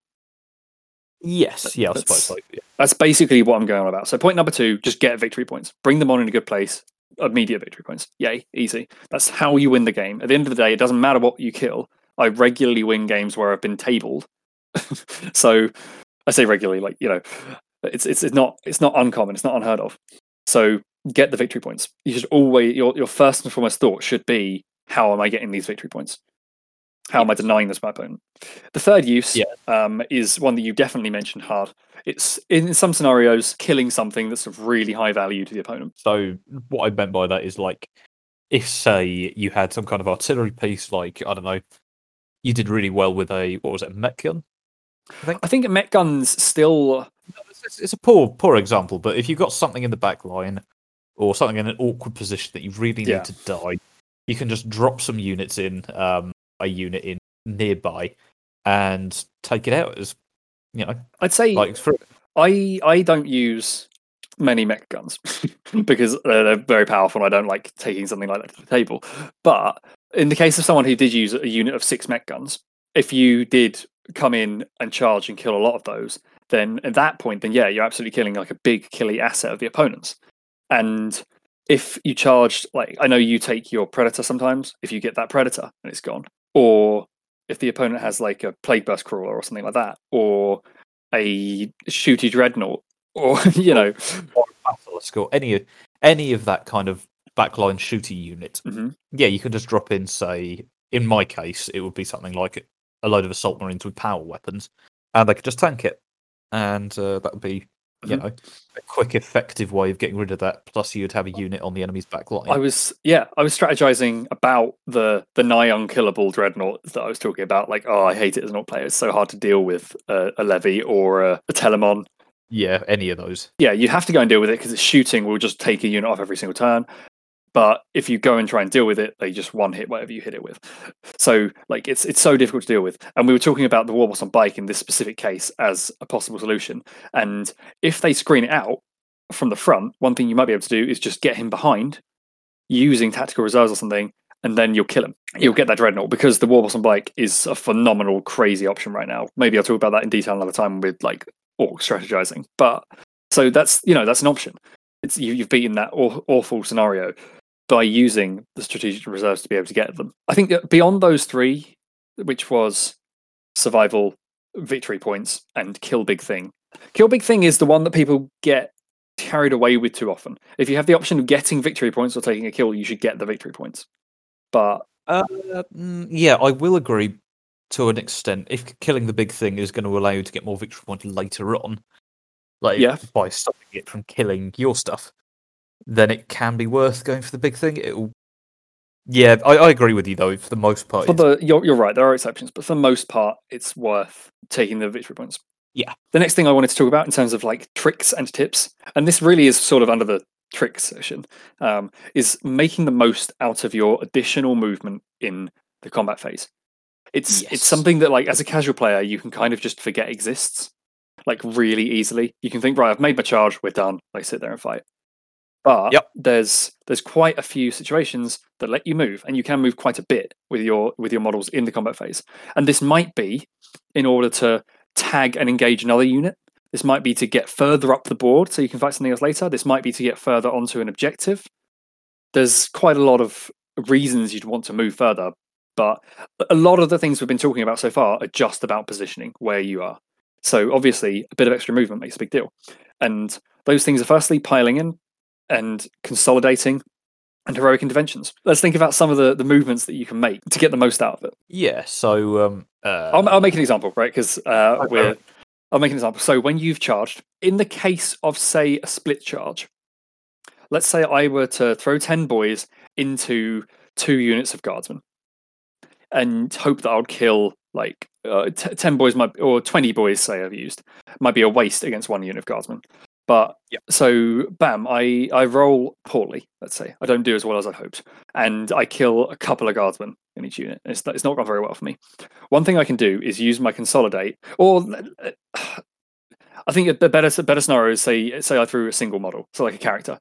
yes, yeah, I that's- suppose. Like, yeah. That's basically what I'm going on about. So point number two, just get victory points. Bring them on in a good place. Immediate victory points. Yay, easy. That's how you win the game. At the end of the day, it doesn't matter what you kill. I regularly win games where I've been tabled. so I say regularly, like you know, it's it's it's not it's not uncommon. It's not unheard of. So get the victory points. You should always your your first and foremost thought should be how am I getting these victory points? How am I denying this my opponent? The third use Yeah. um, is one that you definitely mentioned hard. It's in some scenarios killing something that's of really high value to the opponent. So what I meant by that is like, if say you had some kind of artillery piece, like I don't know, you did really well with a what was it, a Mek gun? I think Mek Gunz still It's, a poor poor example, but if you've got something in the back line or something in an awkward position that you really need Yeah. to die, you can just drop some units in, um, a unit in nearby, and take it out as you know, I'd say like for I I don't use many Mek Gunz because they're very powerful. and I don't like taking something like that to the table. But in the case of someone who did use a unit of six Mek Gunz, if you did come in and charge and kill a lot of those, then at that point, then yeah, you're absolutely killing like a big killy asset of the opponents. And if you charged, like I know you take your predator sometimes, if you get that predator and it's gone, or if the opponent has like a Plagueburst Crawler or something like that, or a shooty dreadnought, or you know, Basilisk or any any of that kind of backline shooty unit, Mhm. yeah, you can just drop in. Say, in my case, it would be something like a load of assault marines with power weapons, and they could just tank it, and uh, that would be, you Mhm. know, a quick, effective way of getting rid of that. Plus, you'd have a unit on the enemy's back line. I was yeah, I was strategizing about the the nigh unkillable dreadnought that I was talking about. Like, oh, I hate it as an alt player. It's so hard to deal with uh, a levy or a, a telemon. yeah, any of those. Yeah, you have to go and deal with it because it's shooting will just take a unit off every single turn. But if you go and try and deal with it, they just one hit whatever you hit it with. So like it's it's so difficult to deal with. And we were talking about the warboss on bike in this specific case as a possible solution. And if they screen it out from the front, one thing you might be able to do is just get him behind using tactical reserves or something, and then you'll kill him. You'll get that dreadnought because the warboss on bike is a phenomenal, crazy option right now. Maybe I'll talk about that in detail another time with like ork strategizing. But so that's you know that's an option. It's you, you've beaten that aw- awful scenario by using the strategic reserves to be able to get them. I think that beyond those three, which was survival, victory points, and kill big thing. Kill big thing is the one that people get carried away with too often. If you have the option of getting victory points or taking a kill, you should get the victory points. But Uh, mm, yeah, I will agree to an extent. If killing the big thing is going to allow you to get more victory points later on, like Yeah. by stopping it from killing your stuff, then it can be worth going for the big thing. It'll. Yeah, I, I agree with you though. For the most part, for the you're, you're right, there are exceptions, but for the most part, it's worth taking the victory points. Yeah. The next thing I wanted to talk about in terms of like tricks and tips, and this really is sort of under the trick section, um, is making the most out of your additional movement in the combat phase. It's Yes. it's something that like as a casual player you can kind of just forget exists, like really easily. You can think, right, I've made my charge, we're done. Like sit there and fight. But Yep. there's there's quite a few situations that let you move, and you can move quite a bit with your with your models in the combat phase. And this might be in order to tag and engage another unit. This might be to get further up the board so you can fight something else later. This might be to get further onto an objective. There's quite a lot of reasons you'd want to move further, but a lot of the things we've been talking about so far are just about positioning where you are. So obviously, a bit of extra movement makes a big deal. And those things are firstly piling in and consolidating and heroic interventions. Let's think about some of the, the movements that you can make to get the most out of it. yeah. So um, uh, I'll, I'll make an example, right? Because uh, Okay. we're I'll make an example. So when you've charged, in the case of say a split charge, let's say I were to throw ten boys into two units of guardsmen, and hope that I would kill like uh, t- ten boys might or twenty boys. Say I've used might be a waste against one unit of guardsmen. But Yep. so bam, I I roll poorly. Let's say I don't do as well as I hoped, and I kill a couple of guardsmen in each unit. It's it's not gone very well for me. One thing I can do is use my consolidate, or I think a better a better scenario is say say I threw a single model, so like a character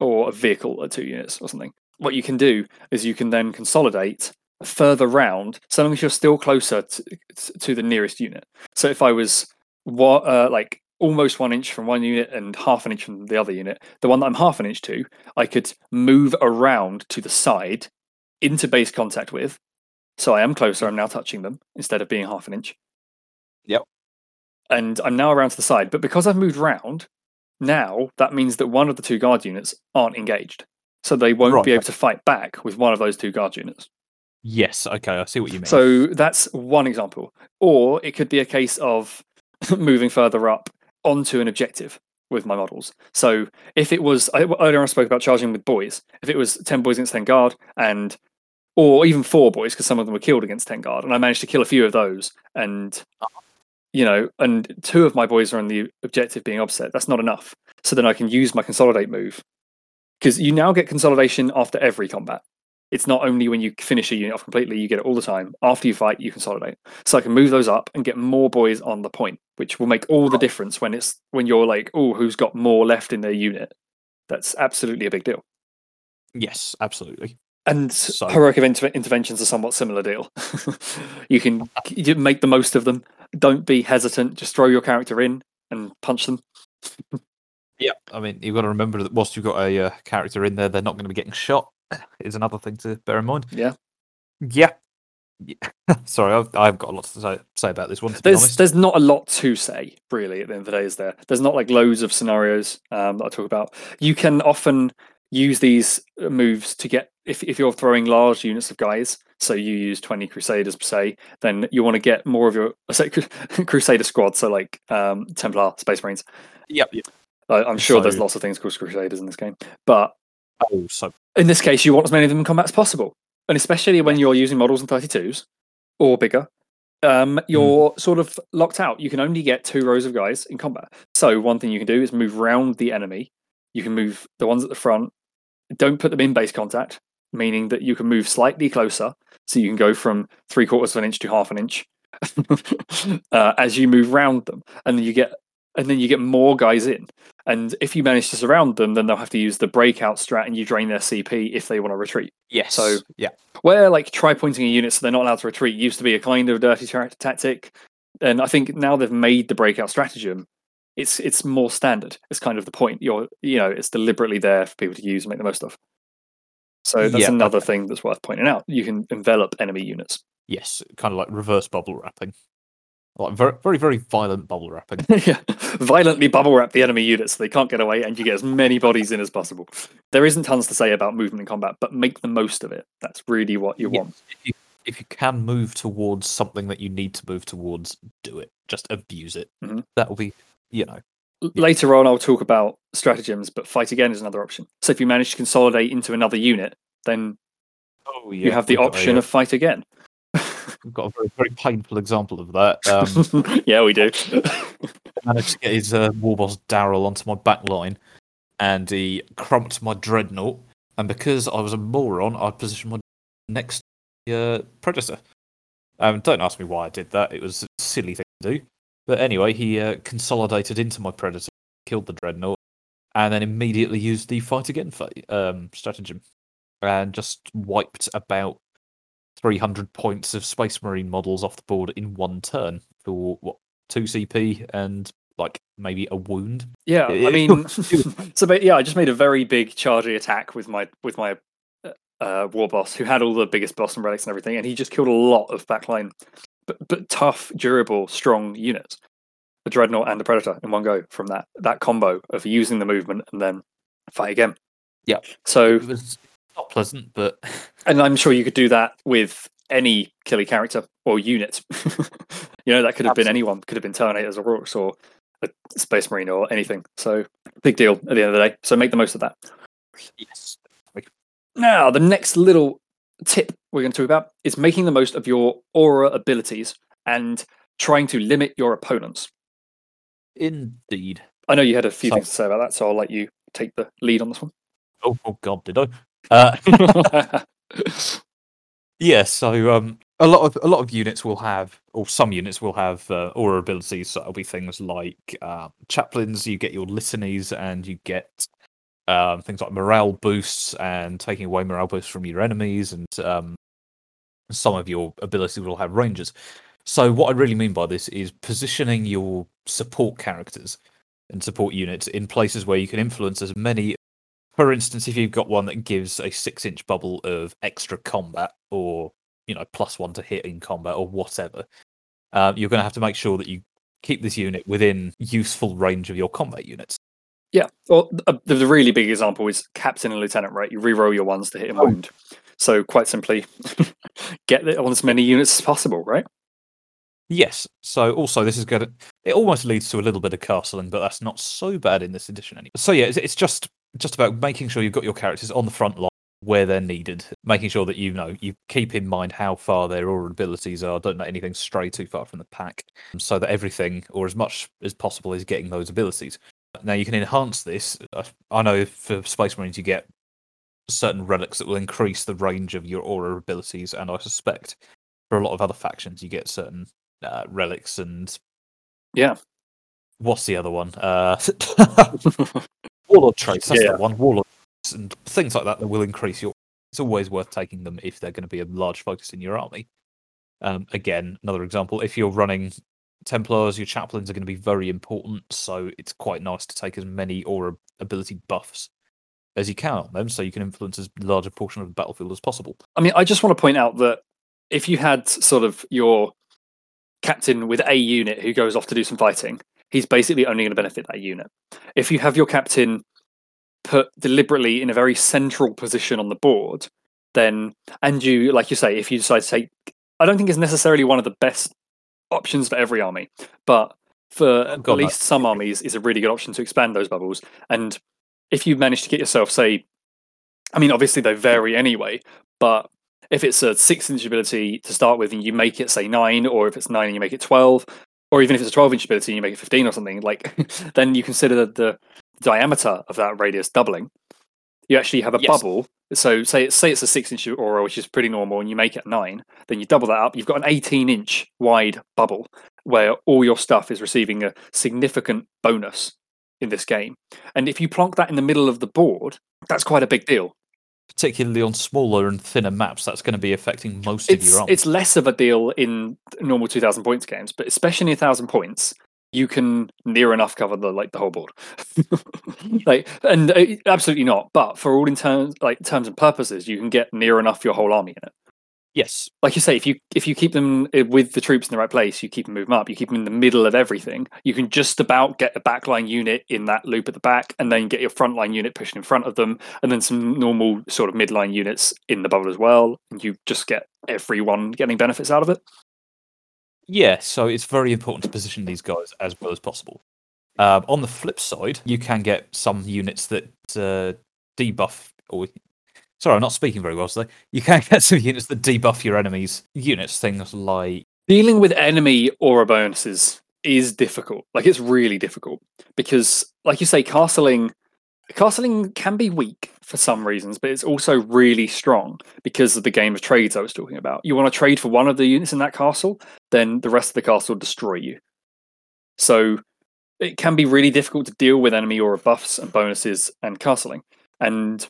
or a vehicle at two units or something. What you can do is you can then consolidate further round, so long as you're still closer to, to the nearest unit. So if I was what uh, like almost one inch from one unit and half an inch from the other unit, the one that I'm half an inch to, I could move around to the side into base contact with. So I am closer. I'm now touching them instead of being half an inch. Yep. And I'm now around to the side, but because I've moved round, now that means that one of the two guard units aren't engaged, so they won't Right. be able to fight back with one of those two guard units. Yes. Okay. I see what you mean. So that's one example. Or it could be a case of moving further up onto an objective with my models. So if it was, earlier I spoke about charging with boys. If it was 10 boys against 10 guard and, or even four boys, because some of them were killed against 10 guard, and I managed to kill a few of those, and, you know, and two of my boys are on the objective being offset, that's not enough. So then I can use my consolidate move. Because you now get consolidation after every combat it's not only when you finish a unit off completely, you get it all the time. After you fight, you consolidate. So I can move those up and get more boys on the point, which will make all the difference when it's when you're like, oh, who's got more left in their unit? That's absolutely a big deal. yes, absolutely. And So- heroic event- interventions are somewhat similar deal. you can you make the most of them. Don't be hesitant. Just throw your character in and punch them. Yeah. I mean, you've got to remember that whilst you've got a uh, character in there, they're not going to be getting shot. Is another thing to bear in mind. Yeah. Yeah. Yeah. Sorry, I've, I've got a lot to say, say about this one. To be There's honest, there's not a lot to say really at the end of the day. Is there? There's not like loads of scenarios um, that I talk about. You can often use these uh, moves to get if if you're throwing large units of guys. So you use 20 Crusaders per se, then you want to get more of your say Crusader squad. So like um, Templar, Space Marines. Yep. yep. I, I'm sure there's lots of things called Crusaders in this game, but Oh, so in this case, you want as many of them in combat as possible, and especially when you're using models in 32s or bigger, um, you're sort of locked out. You can only get two rows of guys in combat. So one thing you can do is move round the enemy. You can move the ones at the front. Don't put them in base contact, meaning that you can move slightly closer. So you can go from three quarters of an inch to half an inch uh, as you move round them, and you get and then you get more guys in. And if you manage to surround them, then they'll have to use the breakout strat, and you drain their CP if they want to retreat. yes. So- yeah. Where like tri-pointing a unit so they're not allowed to retreat used to be a kind of dirty tactic, and I think now they've made the breakout stratagem. It's it's more standard. It's kind of the point. You're you know it's deliberately there for people to use and make the most of. So that's Yeah, another okay. thing that's worth pointing out. You can envelop enemy units. Yes, kind of like reverse bubble wrapping, like very, very, very violent bubble wrapping. yeah. Violently bubble wrap the enemy units so they can't get away, and you get as many bodies in as possible. There isn't tons to say about movement in combat, but make the most of it. That's really what you Yeah. want. if you, if you can move towards something that you need to move towards, do it. Just abuse it. Mhm. That will be, you know, L- Later on, I'll talk about stratagems, but fight again is another option. So if you manage to consolidate into another unit, then oh you have the option of fight again. We've got a very, very painful example of that. Um, yeah, we do. managed to get his uh, war boss Daryl onto my back line, and he crumped my dreadnought. And because I was a moron, I positioned my next uh, predator. Um, don't ask me why I did that. It was a silly thing to do. But anyway, he uh, consolidated into my predator, killed the dreadnought, and then immediately used the fight again um, stratagem, and just wiped about 300 points of Space Marine models off the board in one turn for what two CP and like maybe a wound. Yeah, I mean, so but yeah, I just made a very big chargey attack with my with my uh, uh, war boss who had all the biggest boss and relics and everything, and he just killed a lot of backline, but but tough, durable, strong units, a dreadnought and a predator in one go from that that combo of using the movement and then fight again. Yeah. So, It was not pleasant, but and I'm sure you could do that with any killy character or unit. You know, that could have been anyone. Could have been Terminators or Rorks or a Space Marine or anything. So big deal at the end of the day. So make the most of that. Yes. Now, the next little tip we're going to talk about is making the most of your aura abilities and trying to limit your opponents. Indeed. I know you had a few So- things to say about that, so I'll let you take the lead on this one. Oh, oh God, did I? Uh, yeah. So um, a lot of a lot of units will have, or some units will have uh, aura abilities. So it'll be things like uh, chaplains. You get your litanies, and you get um, things like morale boosts and taking away morale boosts from your enemies, and um, some of your abilities will have ranges. So what I really mean by this is positioning your support characters and support units in places where you can influence as many. For instance, if you've got one that gives a six-inch bubble of extra combat, or you know, plus one to hit in combat, or whatever, uh, you're going to have to make sure that you keep this unit within useful range of your combat units. yeah. Well, uh, the, really big example is Captain and Lieutenant, right? You reroll your ones to hit and Oh. wound. So quite simply, get it on as many units as possible, right? Yes. So also this is going to it almost leads to a little bit of castling, but that's not so bad in this edition anymore. So yeah, it's, it's just just about making sure you've got your characters on the front line where they're needed, making sure that you know you keep in mind how far their aura abilities are. Don't let anything stray too far from the pack, so that everything or as much as possible is getting those abilities. Now you can enhance this. I- I know for Space Marines you get certain relics that will increase the range of your aura abilities, and I suspect for a lot of other factions you get certain uh, relics and Yeah. What's the other one? Uh, Warlord traits. That's Yeah. the one. Warlord traits and things like that that will increase your. It's always worth taking them if they're going to be a large focus in your army. Um, again, another example: if you're running Templars, your chaplains are going to be very important. So it's quite nice to take as many aura ability buffs as you can on them, so you can influence as large a portion of the battlefield as possible. I mean, I just want to point out that if you had sort of your captain with a unit who goes off to do some fighting, he's basically only going to benefit that unit. If you have your captain put deliberately in a very central position on the board, then, and you, like you say, if you decide to take, I don't think it's necessarily one of the best options for every army, but for oh, at God, no. least some armies, is a really good option to expand those bubbles. And if you manage to get yourself, say, I mean, obviously they vary anyway, but if it's a six inch ability to start with and you make it say nine, or if it's nine and you make it twelve, or even if it's a twelve inch ability and you make it fifteen or something, like then you consider the, the diameter of that radius doubling. You actually have a Yes. bubble. So say it's say it's a six inch aura, which is pretty normal, and you make it nine, then you double that up. You've got an eighteen inch wide bubble where all your stuff is receiving a significant bonus in this game. And if you plonk that in the middle of the board, that's quite a big deal. Particularly on smaller and thinner maps, that's going to be affecting most of your army. it's less of a deal in normal 2000 points games but especially in 1000 points you can near enough cover the like the whole board like and uh, absolutely not but for all in terms like terms and purposes you can get near enough your whole army in it yes, like you say if you if you keep them uh, with the troops in the right place you keep them moving up. You keep them in the middle of everything. You can just about get a backline unit in that loop at the back and then get your frontline unit pushing in front of them and then some normal sort of midline units in the bubble as well. And you just get everyone getting benefits out of it. Yeah, so it's very important to position these guys as well as possible. Um, on the flip side, you can get some units that uh, debuff, or sorry, I'm not speaking very well today. You can get some units that debuff your enemies' units. Things like dealing with enemy aura bonuses is difficult. Like it's really difficult because, like you say, castling castling can be weak for some reasons, but it's also really strong because of the game of trades I was talking about. You want to trade for one of the units in that castle, then the rest of the castle will destroy you. So it can be really difficult to deal with enemy aura buffs and bonuses and castling. And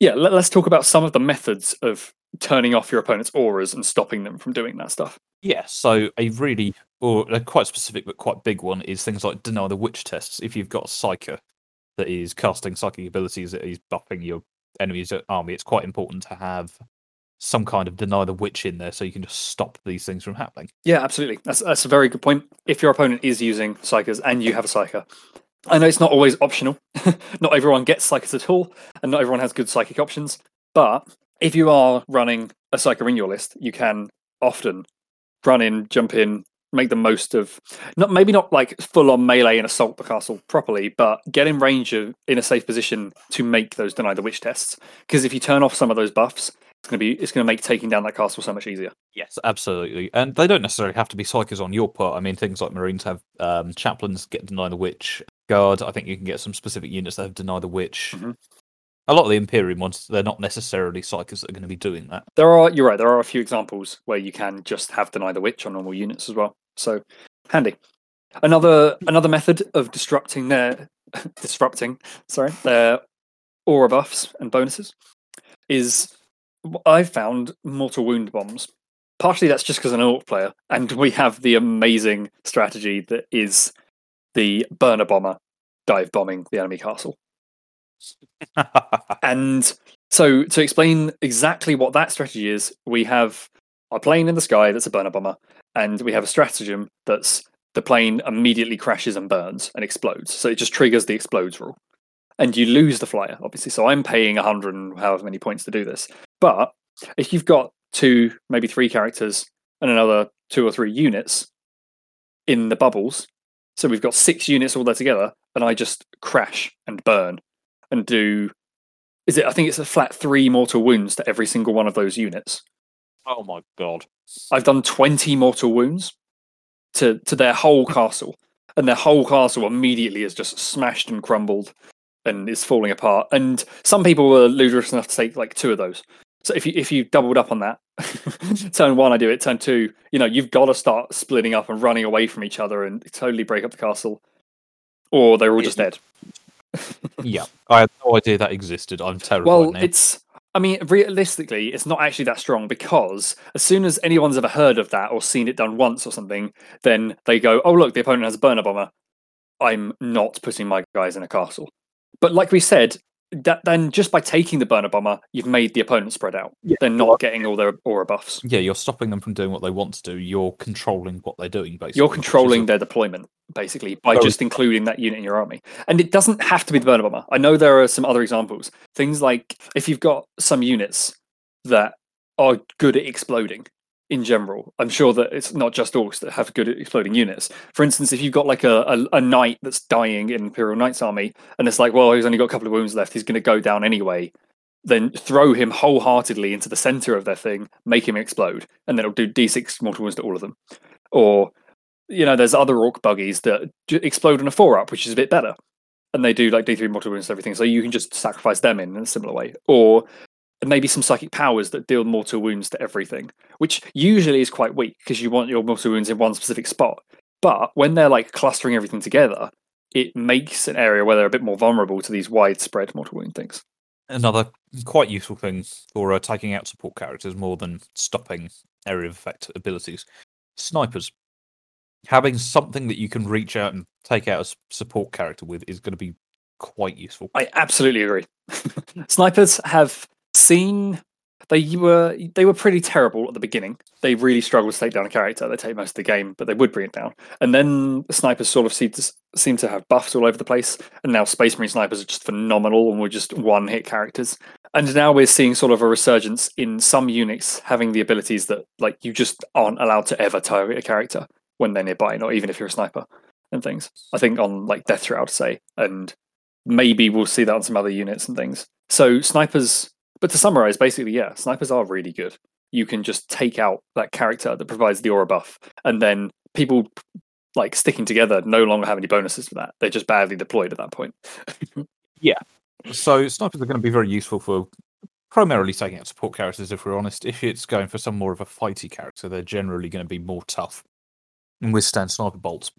yeah, let, us talk about some of the methods of turning off your opponent's auras and stopping them from doing that stuff. yeah, so a really or a quite specific but quite big one is things like deny the witch tests. If you've got a psyker that is casting psychic abilities that is buffing your enemy's army, it's quite important to have some kind of deny the witch in there so you can just stop these things from happening. Yeah, absolutely. That's that's a very good point. If your opponent is using psykers and you have a psyker, I know it's not always optional. not everyone gets psykers at all, and not everyone has good psychic options. But if you are running a psyker in your list, you can often run in, jump in, make the most of not maybe not like full on melee and assault the castle properly, but get in range of in a safe position to make those deny the witch tests. Because if you turn off some of those buffs, it's gonna be it's gonna make taking down that castle so much easier. Yes, absolutely. And they don't necessarily have to be psykers on your part. I mean, things like Marines have um, chaplains get deny the witch. Guard, I think you can get some specific units that have deny the witch. Mhm. A lot of the Imperium ones, they're not necessarily psykers that are going to be doing that. There are you're right, there are a few examples where you can just have deny the witch on normal units as well. So handy. Another another method of disrupting their disrupting, sorry, their aura buffs and bonuses is I've found mortal wound bombs. Partially that's just because I'm an ork player, and we have the amazing strategy that is the burner bomber dive bombing the enemy castle. And so, to explain exactly what that strategy is, we have a plane in the sky that's a burner bomber, and we have a stratagem that's the plane immediately crashes and burns and explodes. So it just triggers the explodes rule. And you lose the flyer, obviously. So I'm paying 100 and however many points to do this. But if you've got two, maybe three characters and another two or three units in the bubbles, so we've got six units all there together, and I just crash and burn and do is it? I think it's a flat three mortal wounds to every single one of those units. oh my god. I've done twenty mortal wounds to to their whole castle, and their whole castle immediately is just smashed and crumbled and is falling apart. And some people were ludicrous enough to take like two of those. So if you if you doubled up on that, turn one I do it, turn two, you know, you've got to start splitting up and running away from each other and totally break up the castle, or they're all just dead. Yeah, I had no idea that existed. I'm terrified Well, now. it's. I mean, realistically, it's not actually that strong because as soon as anyone's ever heard of that or seen it done once or something, then they go, "Oh, look, the opponent has a burner bomber. I'm not putting my guys in a castle." But like we said, that then just by taking the burner bomber, you've made the opponent spread out. Yeah, They're not getting all their aura buffs. Yeah, you're stopping them from doing what they want to do. You're controlling what they're doing, basically. You're which is a- controlling their deployment basically by Very just including that unit in your army. And it doesn't have to be the burner bomber. I know there are some other examples. Things like if you've got some units that are good at exploding in general. I'm sure that it's not just orks that have good exploding units. For instance, if you've got like a, a, a knight that's dying in Imperial Knight's army, and it's like, well, he's only got a couple of wounds left, he's going to go down anyway. Then throw him wholeheartedly into the center of their thing, make him explode, and then it'll do d6 mortal wounds to all of them. Or you know, there's other ork buggies that explode on a four up, which is a bit better, and they do like D3 mortal wounds and everything. So you can just sacrifice them in, in a similar way, or maybe some psychic powers that deal mortal wounds to everything, which usually is quite weak because you want your mortal wounds in one specific spot. But when they're like clustering everything together, it makes an area where they're a bit more vulnerable to these widespread mortal wound things. Another quite useful thing for uh, taking out support characters more than stopping area of effect abilities. Snipers. Having something that you can reach out and take out a support character with is going to be quite useful. I absolutely agree. Snipers have seen they were they were pretty terrible at the beginning. They really struggled to take down a character. They take most of the game, but they would bring it down. And then the snipers sort of seem to seem to have buffs all over the place. And now Space Marine snipers are just phenomenal and were just one hit characters. And now we're seeing sort of a resurgence in some units having the abilities that like you just aren't allowed to ever target a character when they're nearby, not even if you're a sniper and things. I think on like Deathshroud, say, and maybe we'll see that on some other units and things. So snipers, but to summarize, basically, yeah, snipers are really good. You can just take out that character that provides the aura buff, and then people like sticking together no longer have any bonuses for that. They're just badly deployed at that point. Yeah. So snipers are going to be very useful for primarily taking out support characters. If we're honest, if it's going for some more of a fighty character, they're generally going to be more tough and withstand sniper bolts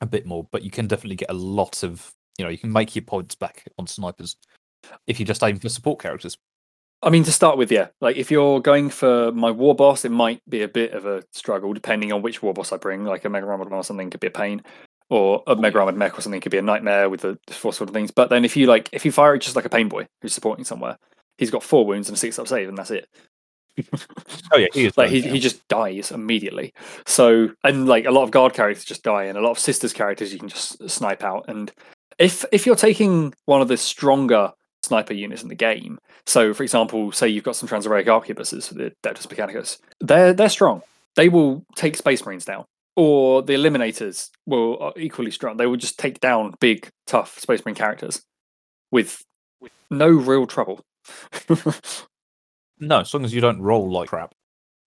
a bit more. But you can definitely get a lot of, you know, you can make your points back on snipers if you just aim for support characters. I mean, to start with, yeah, like if you're going for my war boss, it might be a bit of a struggle depending on which war boss I bring. Like a Mega Armored or something could be a pain, or a Mega Armored Mek or something could be a nightmare with the four sort of things. But then if you like, if you fire it just like a Painboy who's supporting somewhere, he's got four wounds and a six up save, and that's it. Oh yeah, he is. like he, he just dies immediately so and like a lot of guard characters just die and a lot of sisters characters you can just snipe out and if if you're taking one of the stronger sniper units in the game so for example say you've got some transuranic arquebuses for the Adeptus Mechanicus they're they're strong they will take space marines down or the Eliminators will equally strong. They will just take down big, tough Space Marine characters with, with no real trouble. No, as long as you don't roll like crap,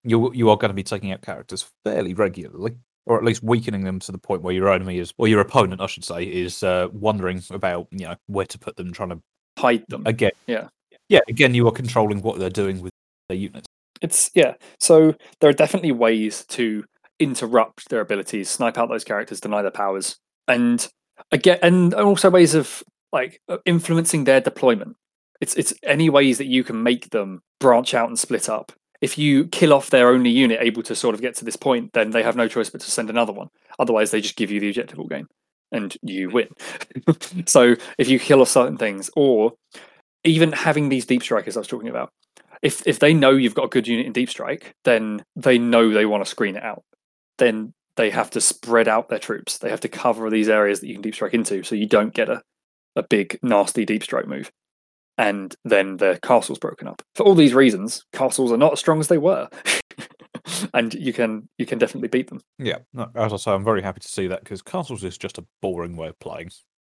you you are going to be taking out characters fairly regularly, or at least weakening them to the point where your enemy is, or your opponent, I should say, is uh, wondering about you know where to put them, trying to Hide them. again. Yeah. yeah. Again, you are controlling what they're doing with their units. It's yeah. So there are definitely ways to interrupt their abilities, snipe out those characters, deny their powers, and again, and also ways of like uh, influencing their deployment. It's it's any ways that you can make them branch out and split up. If you kill off their only unit able to sort of get to this point, then they have no choice but to send another one. Otherwise, they just give you the objective all game, and you win. so if you kill off certain things, or even having these deep strikers I was talking about, if if they know you've got a good unit in deep strike, then they know they want to screen it out. Then they have to spread out their troops. They have to cover these areas that you can deep strike into, so you don't get a a big nasty deep strike move. And then their castle's broken up. For all these reasons, castles are not as strong as they were, and you can you can definitely beat them. Yeah, no, as I say, I'm very happy to see that because castles is just a boring way of playing.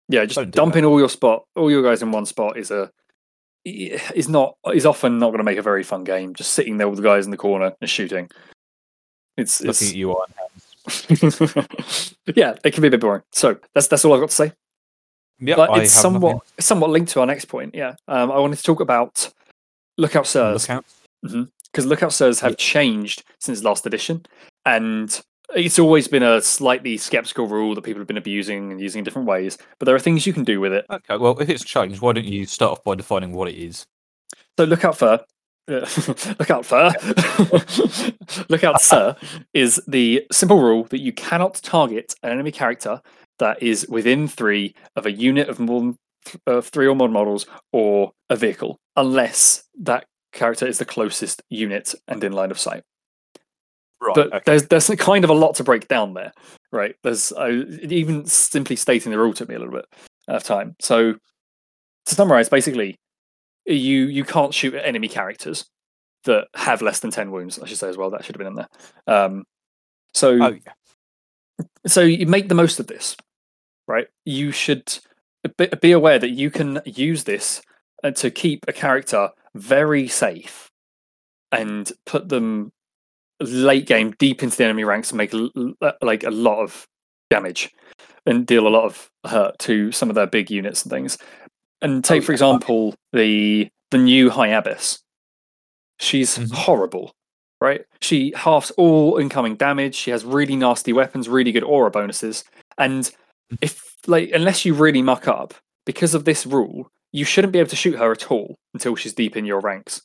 Yeah, just do dumping all your spot, all your guys in one spot is a is not is often not going to make a very fun game. Just sitting there with the guys in the corner and shooting. It's, Looking it's at you, Hands. yeah, it can be a bit boring. So that's that's all I've got to say. Yeah, but I it's have nothing somewhat somewhat linked to our next point. Yeah, um, I wanted to talk about Lookout Sirs Look out. Because Lookout Sirs have changed since last edition, and it's always been a slightly skeptical rule that people have been abusing and using in different ways. But there are things you can do with it. Okay, well, if it's changed, why don't you start off by defining what it is? So Lookout Fur. uh, Lookout Fur. Lookout Sir is the simple rule that you cannot target an enemy character that is within three of a unit of more than uh, three or more models or a vehicle, unless that character is the closest unit and in line of sight. Right. but okay. there's there's kind of a lot to break down there, right? There's uh, even simply stating the rule took me a little bit of time. So to summarize, basically, you you can't shoot at enemy characters that have less than ten wounds. I should say as well. That should have been in there. Um, so Oh, yeah. so you make the most of this, right? You should be, aware that you can use this to keep a character very safe and put them late game deep into the enemy ranks and make l- l- like a lot of damage and deal a lot of hurt to some of their big units and things. And take for yeah. example the the new High Abyss. She's Mhm. horrible right? She halves all incoming damage. She has really nasty weapons, really good aura bonuses. And if like unless you really muck up, because of this rule, you shouldn't be able to shoot her at all until she's deep in your ranks,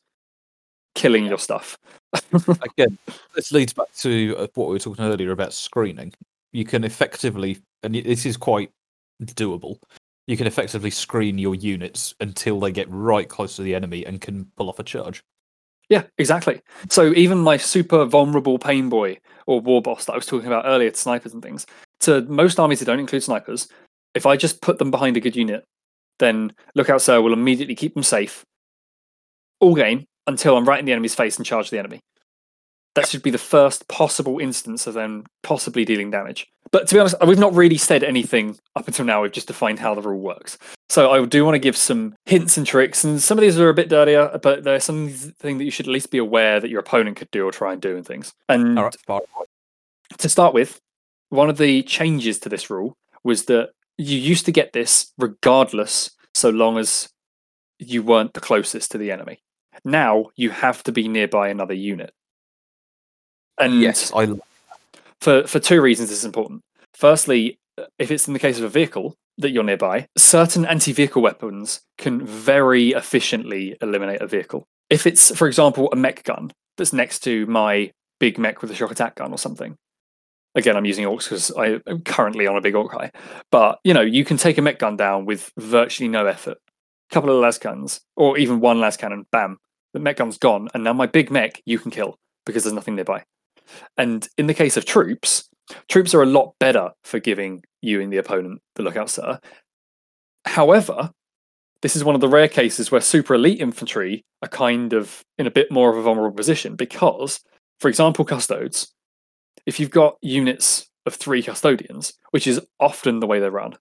killing your stuff. Again, this leads back to uh, what we were talking earlier about screening. You can effectively, and this is quite doable. You can effectively screen your units until they get right close to the enemy and can pull off a charge. Yeah, exactly. So even my super vulnerable Painboy or war boss that I was talking about earlier to snipers and things, to most armies that don't include snipers, if I just put them behind a good unit, then Lookout Sir will immediately keep them safe all game until I'm right in the enemy's face and charge the enemy. That should be the first possible instance of them possibly dealing damage. But to be honest, we've not really said anything up until now. We've just defined how the rule works. So I do want to give some hints and tricks, and some of these are a bit dirtier, but there's something that you should at least be aware that your opponent could do or try and do and things. And right, to start with, one of the changes to this rule was that you used to get this regardless, so long as you weren't the closest to the enemy. Now you have to be nearby another unit. And yes, I for for two reasons this is important. Firstly, uh, if it's in the case of a vehicle that you're nearby, certain anti-vehicle weapons can very efficiently eliminate a vehicle. If it's, for example, a Mek gun that's next to my big Mek with a shock attack gun or something. Again, I'm using orks because I'm currently on a big ork high. But you know, you can take a Mek gun down with virtually no effort. A couple of lasguns, or even one lascannon, bam, the Mek gun's gone, and now my big Mek you can kill because there's nothing nearby. And in the case of troops, troops are a lot better for giving you and the opponent the lookout sir. However, this is one of the rare cases where super elite infantry are kind of in a bit more of a vulnerable position because, for example, custodes, if you've got units of three custodians, which is often the way they run,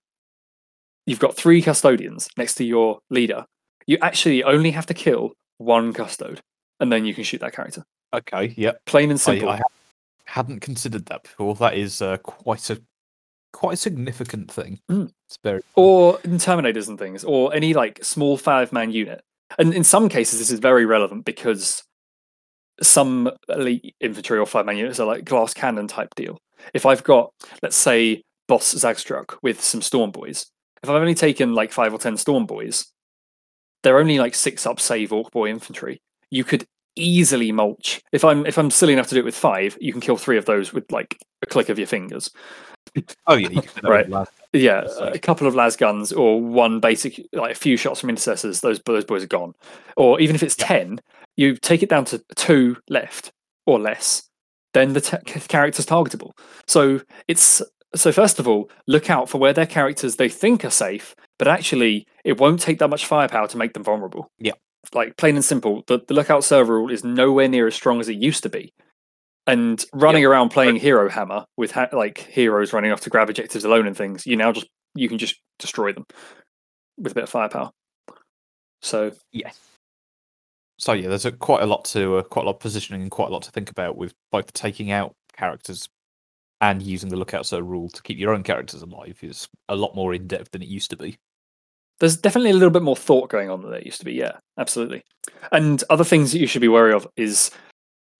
you've got three custodians next to your leader. You actually only have to kill one custode, and then you can shoot that character. Okay, yep. Plain and simple. I ha- hadn't considered that before. That is uh, quite a quite a significant thing. Mm. It's very or in Terminators and things, or any like small five man unit. And in some cases, this is very relevant because some elite infantry or five man units are like glass cannon type deal. If I've got, let's say, Boss Zagstrukk with some Stormboyz, if I've only taken like five or ten Stormboyz, they're only like six up save Ork Boy infantry. You could easily mulch. If I'm if I'm silly enough to do it with five, you can kill three of those with like a click of your fingers. Oh yeah, you can Right. last- Yeah, So- a couple of lasguns or one basic, like a few shots from intercessors. Those those boys are gone. Or even if it's Yeah. ten, you take it down to two left or less. Then the t- character's targetable. So it's so first of all, look out for where their characters they think are safe, but actually it won't take that much firepower to make them vulnerable. Yeah. like plain and simple. The, the lookout server rule is nowhere near as strong as it used to be. And running around playing Hero Hammer with ha- like heroes running off to grab objectives alone and things, you now just you can just destroy them with a bit of firepower. So Yes. So yeah, there's a, quite a lot to uh, quite a lot of positioning and quite a lot to think about with both taking out characters and using the lookout so rule to keep your own characters alive is a lot more in depth than it used to be. there's definitely a little bit more thought going on than there used to be. Yeah, absolutely. And other things that you should be wary of is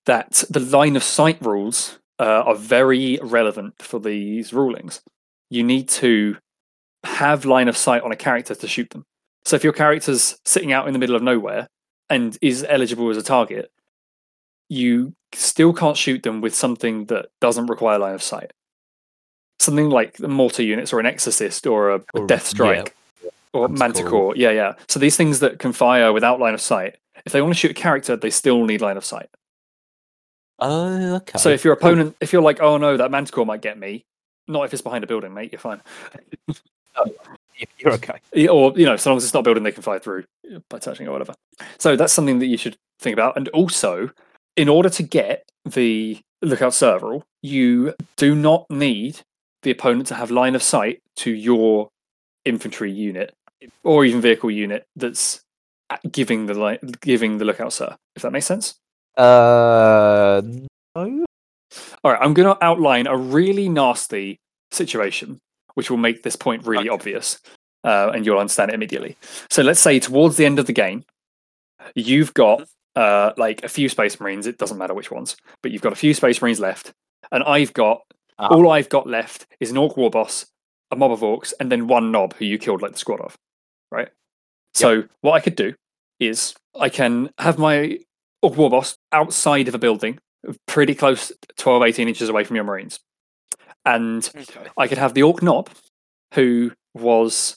that the line of sight rules uh, are very relevant for these rulings. You need to have line of sight on a character to shoot them. So if your character's sitting out in the middle of nowhere and is eligible as a target, you still can't shoot them with something that doesn't require line of sight. Something like the mortar units or an exorcist or a, Or- death yeah, strike or Manticore. manticore. Yeah, yeah. So these things that can fire without line of sight, if they want to shoot a character, they still need line of sight. Uh, okay. So if your opponent, if you're like, oh no, that manticore might get me, not if it's behind a building, mate. You're fine. you're okay. Or you know, so long as it's not building, they can fly through by touching or whatever. So that's something that you should think about. And also, in order to get the lookout server, rule, you do not need the opponent to have line of sight to your infantry unit or even vehicle unit that's giving the giving the lookout sir. If that makes sense. Uh, no. All right, I'm going to outline a really nasty situation, which will make this point really Okay. obvious, uh, and you'll understand it immediately. So let's say towards the end of the game, you've got uh, like a few Space Marines. It doesn't matter which ones, but you've got a few Space Marines left, and I've got Ah. all I've got left is an Ork War Boss, a mob of Orks, and then one Nob who you killed like the squad of, right? So what I could do is I can have my Ork War Boss outside of a building, pretty close, 12, 18 inches away from your Marines. And Okay. I could have the Ork Nob, who was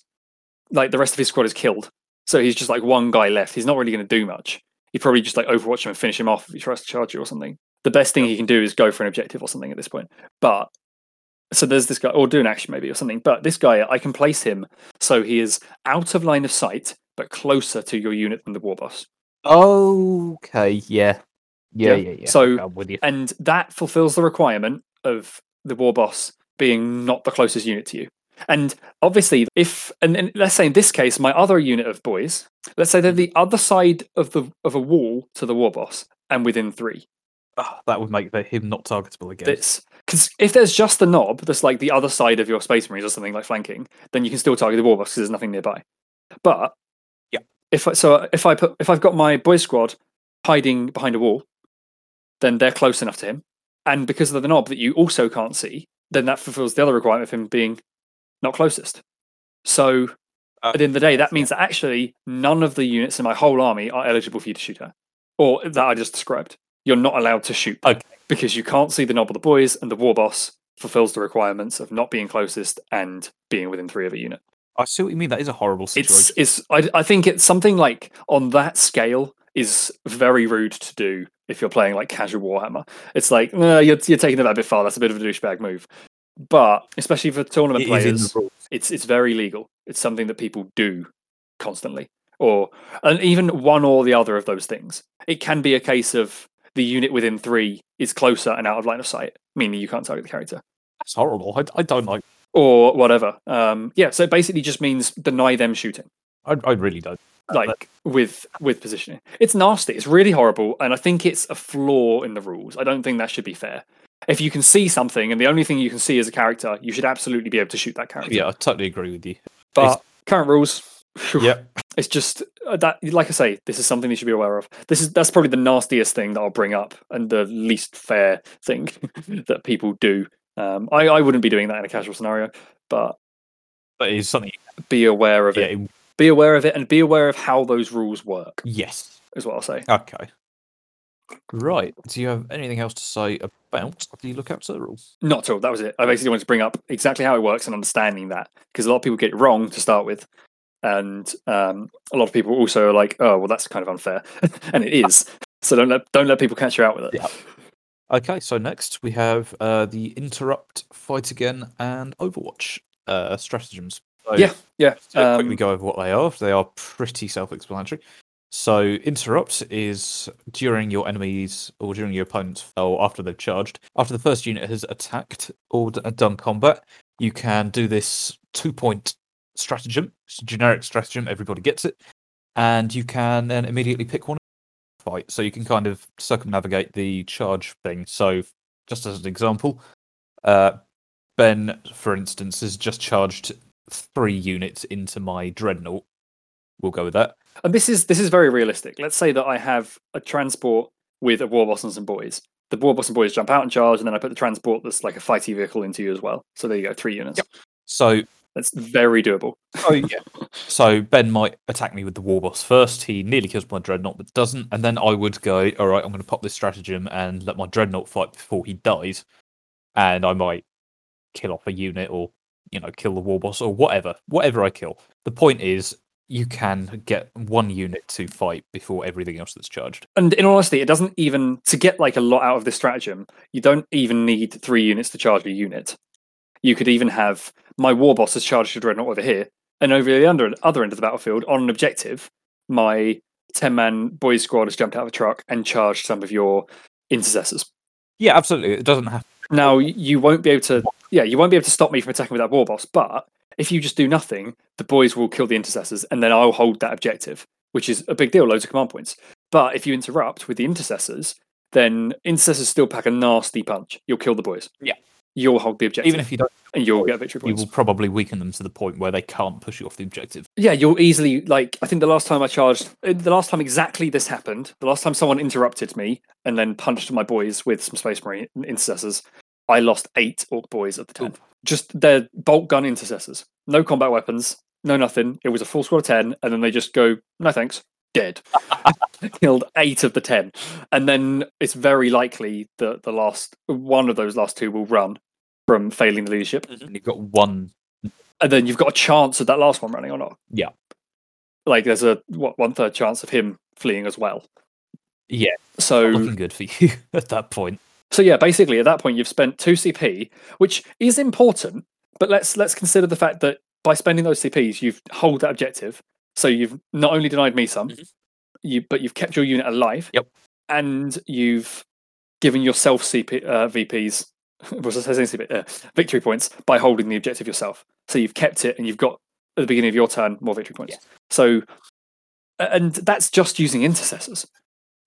like the rest of his squad is killed. So he's just like one guy left. He's not really going to do much. He'd probably just like overwatch him and finish him off if he tries to charge you or something. The best thing he can do is go for an objective or something at this point. But so there's this guy, or do an action maybe or something. But this guy, I can place him so he is out of line of sight, but closer to your unit than the war boss. Okay. Yeah. Yeah. Yeah, Yeah. Yeah. so- I'm with you. and that fulfills the requirement of the war boss being not the closest unit to you. And obviously, if and, and let's say in this case, my other unit of boys, let's say they're the other side of the of a wall to the war boss and within three. Ah, that would make him not targetable again. Because if there's just the Nob that's like the other side of your space marines or something like flanking, then you can still target the war boss because there's nothing nearby. But. If I, so if I put if I've got my boy squad hiding behind a wall, then they're close enough to him, and because of the Nob that you also can't see, then that fulfills the other requirement of him being not closest. So Uh, at the end of the day, that means that actually none of the units in my whole army are eligible for you to shoot at, or that I just described. You're not allowed to shoot Okay. because you can't see the Nob of the boys, and the war boss fulfills the requirements of not being closest and being within three of a unit. I see what you mean. That is a horrible situation. It's, it's. I, I think it's something like on that scale is very rude to do if you're playing like casual Warhammer. It's like no, you're you're taking it that bit far. That's a bit of a douchebag move. But especially for tournament It players, it's it's very legal. It's something that people do constantly, or and even one or the other of those things. It can be a case of the unit within three is closer and out of line of sight, meaning you can't target the character. It's horrible. I, I don't like. Or whatever. Um, yeah, so it basically just means deny them shooting. I, I really don't. like with with positioning. It's nasty. It's really horrible, and I think it's a flaw in the rules. I don't think that should be fair. If you can see something, and the only thing you can see is a character, you should absolutely be able to shoot that character. Yeah, I totally agree with you. But current rules, Yeah. it's just uh, that. Like I say, this is something you should be aware of. This is that's probably the nastiest thing that I'll bring up, and the least fair thing that people do. Um, I I wouldn't be doing that in a casual scenario, but But it's something. be aware of Yeah. it. it- Be aware of it, and be aware of how those rules work. yes. Is what I'll say. Okay. Right. Do you have anything else to say about the lookouts rule? Not at all. That was it. I basically wanted to bring up exactly how it works and understanding that because a lot of people get it wrong to start with, and um, a lot of people also are like, "Oh, well, that's kind of unfair," and it is. So don't let don't let people catch you out with it. Yeah. Okay, so next we have uh, the interrupt, fight again, and Overwatch uh, stratagems. So Yeah, Yeah. to quickly Um, go over what they are. They are pretty self-explanatory. So interrupt is during your enemies or during your opponent's or after they've charged. After the first unit has attacked or d- done combat, you can do this two-point stratagem. It's a generic stratagem. Everybody gets it, and you can then immediately pick one fight. So you can kind of circumnavigate the charge thing. So just as an example, uh, Ben, for instance, has just charged three units into my dreadnought. We'll go with that. and this is this is very realistic. Let's say that I have a transport with a war boss and some boys. The war boss and boys jump out and charge, and then I put the transport that's like a fighty vehicle into you as well. So there you go, three units. Yep. So, That's very doable. oh yeah. So Ben might attack me with the war boss first. He nearly kills my dreadnought, but doesn't. And then I would go, all right, I'm going to pop this stratagem and let my dreadnought fight before he dies. And I might kill off a unit or you know kill the war boss or whatever, whatever I kill. The point is, you can get one unit to fight before everything else that's charged. And in all honesty, it doesn't even to get like a lot out of this stratagem. You don't even need three units to charge a unit. You could even have my war boss has charged a dreadnought over here, and over the under, other end of the battlefield on an objective, my ten man boys squad has jumped out of a truck and charged some of your intercessors. Yeah, absolutely. It doesn't have. Now you won't be able to, yeah, you won't be able to stop me from attacking with that war boss. But if you just do nothing, the boys will kill the intercessors, and then I'll hold that objective, which is a big deal. Loads of command points. But if you interrupt with the intercessors, then intercessors still pack a nasty punch. You'll kill the boys. Yeah. You'll hold the objective, Even if you don't, and you'll get victory points. you will probably weaken them to the point where they can't push you off the objective. Yeah, you'll easily like. I think the last time I charged, uh, the last time exactly this happened, the last time someone interrupted me and then punched my boys with some Space Marine intercessors, I lost eight Ork boys at the ten. Just their bolt gun intercessors, no combat weapons, no nothing. It was a full squad of ten, and then they just go, no thanks, dead. Killed eight of the ten, and then it's very likely that the last one of those last two will run from failing the leadership mm-hmm. And you've got one. and then you've got a chance of that last one running or not. Yeah. Like there's a what one third chance of him fleeing as well. Yeah, So looking good for you at that point. so yeah, basically at that point you've spent two CP, which is important, but let's let's consider the fact that by spending those CPs you've hold that objective. So you've not only denied me some, Mhm. you but you've kept your unit alive. Yep. And you've given yourself CP uh, VPs was I saying CP, uh, victory points by holding the objective yourself. So you've kept it and you've got at the beginning of your turn more victory points. So and that's just using intercessors.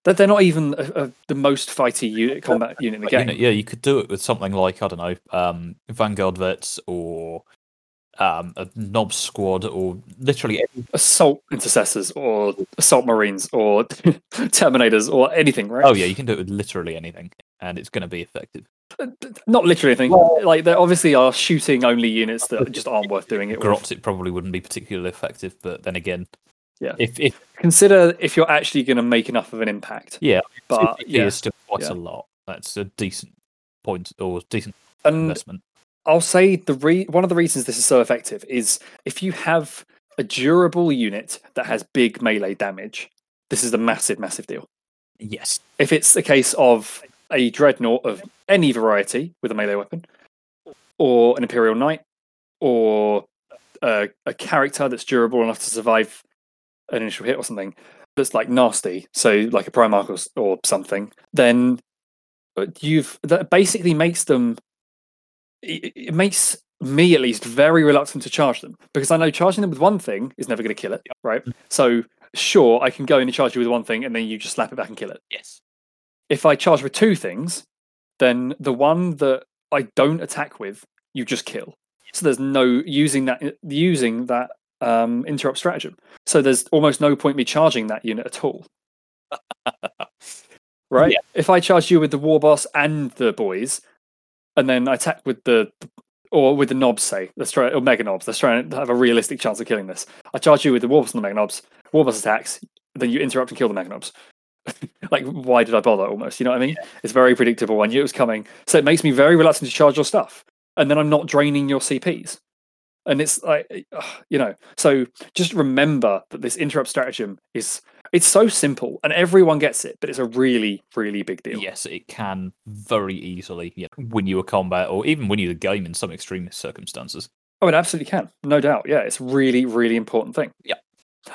That they're not even a, a, the most fighty unit, combat unit in the game. yeah, you could do it with something like I don't know, um, Vanguard vets or um, a Nob squad or literally any- assault intercessors or assault marines or terminators or anything, right? Oh yeah, you can do it with literally anything, and it's going to be effective. Not literally anything. like there obviously are shooting only units that just aren't worth doing it with. It probably wouldn't be particularly effective, but then again, Yeah. if if Consider if you're actually going to make enough of an impact. yeah, But yeah, is still quite yeah. a lot. That's a decent point or decent and investment. I'll say the re- one of the reasons this is so effective is if you have a durable unit that has big melee damage, this is a massive, massive deal. Yes, If it's a case of a dreadnought of any variety with a melee weapon, or an Imperial Knight, or a, a character that's durable enough to survive an initial hit or something that's like nasty, so like a Primarch or, or something, then uh, you've that basically makes them it, it makes me at least very reluctant to charge them because I know charging them with one thing is never going to kill it, right? So sure, I can go in and charge you with one thing, and then you just slap it back and kill it. Yes. If I charge with two things, then the one that I don't attack with, you just kill. So there's no using that using that um, interrupt stratagem. So there's almost no point me charging that unit at all. right? Yeah. If I charge you with the war boss and the boys, and then I attack with the or with the Nobs, say let's try or Meganobs. Let's try and have a realistic chance of killing this. I charge you with the war boss and the Meganobs. War boss attacks, then you interrupt and kill the Meganobs. like, why did I bother? Almost, you know what I mean? It's very predictable. I knew it was coming, so it makes me very reluctant to charge your stuff, and then I'm not draining your CPs. And it's like, eh, ah, you know, so just remember that this interrupt stratagem is it's so simple and everyone gets it, but it's a really, really big deal. Yes, it can very easily yeah, win you a combat or even win you the game in some extreme circumstances. Oh, it absolutely can. No doubt. Yeah, it's really, really important thing. Yeah.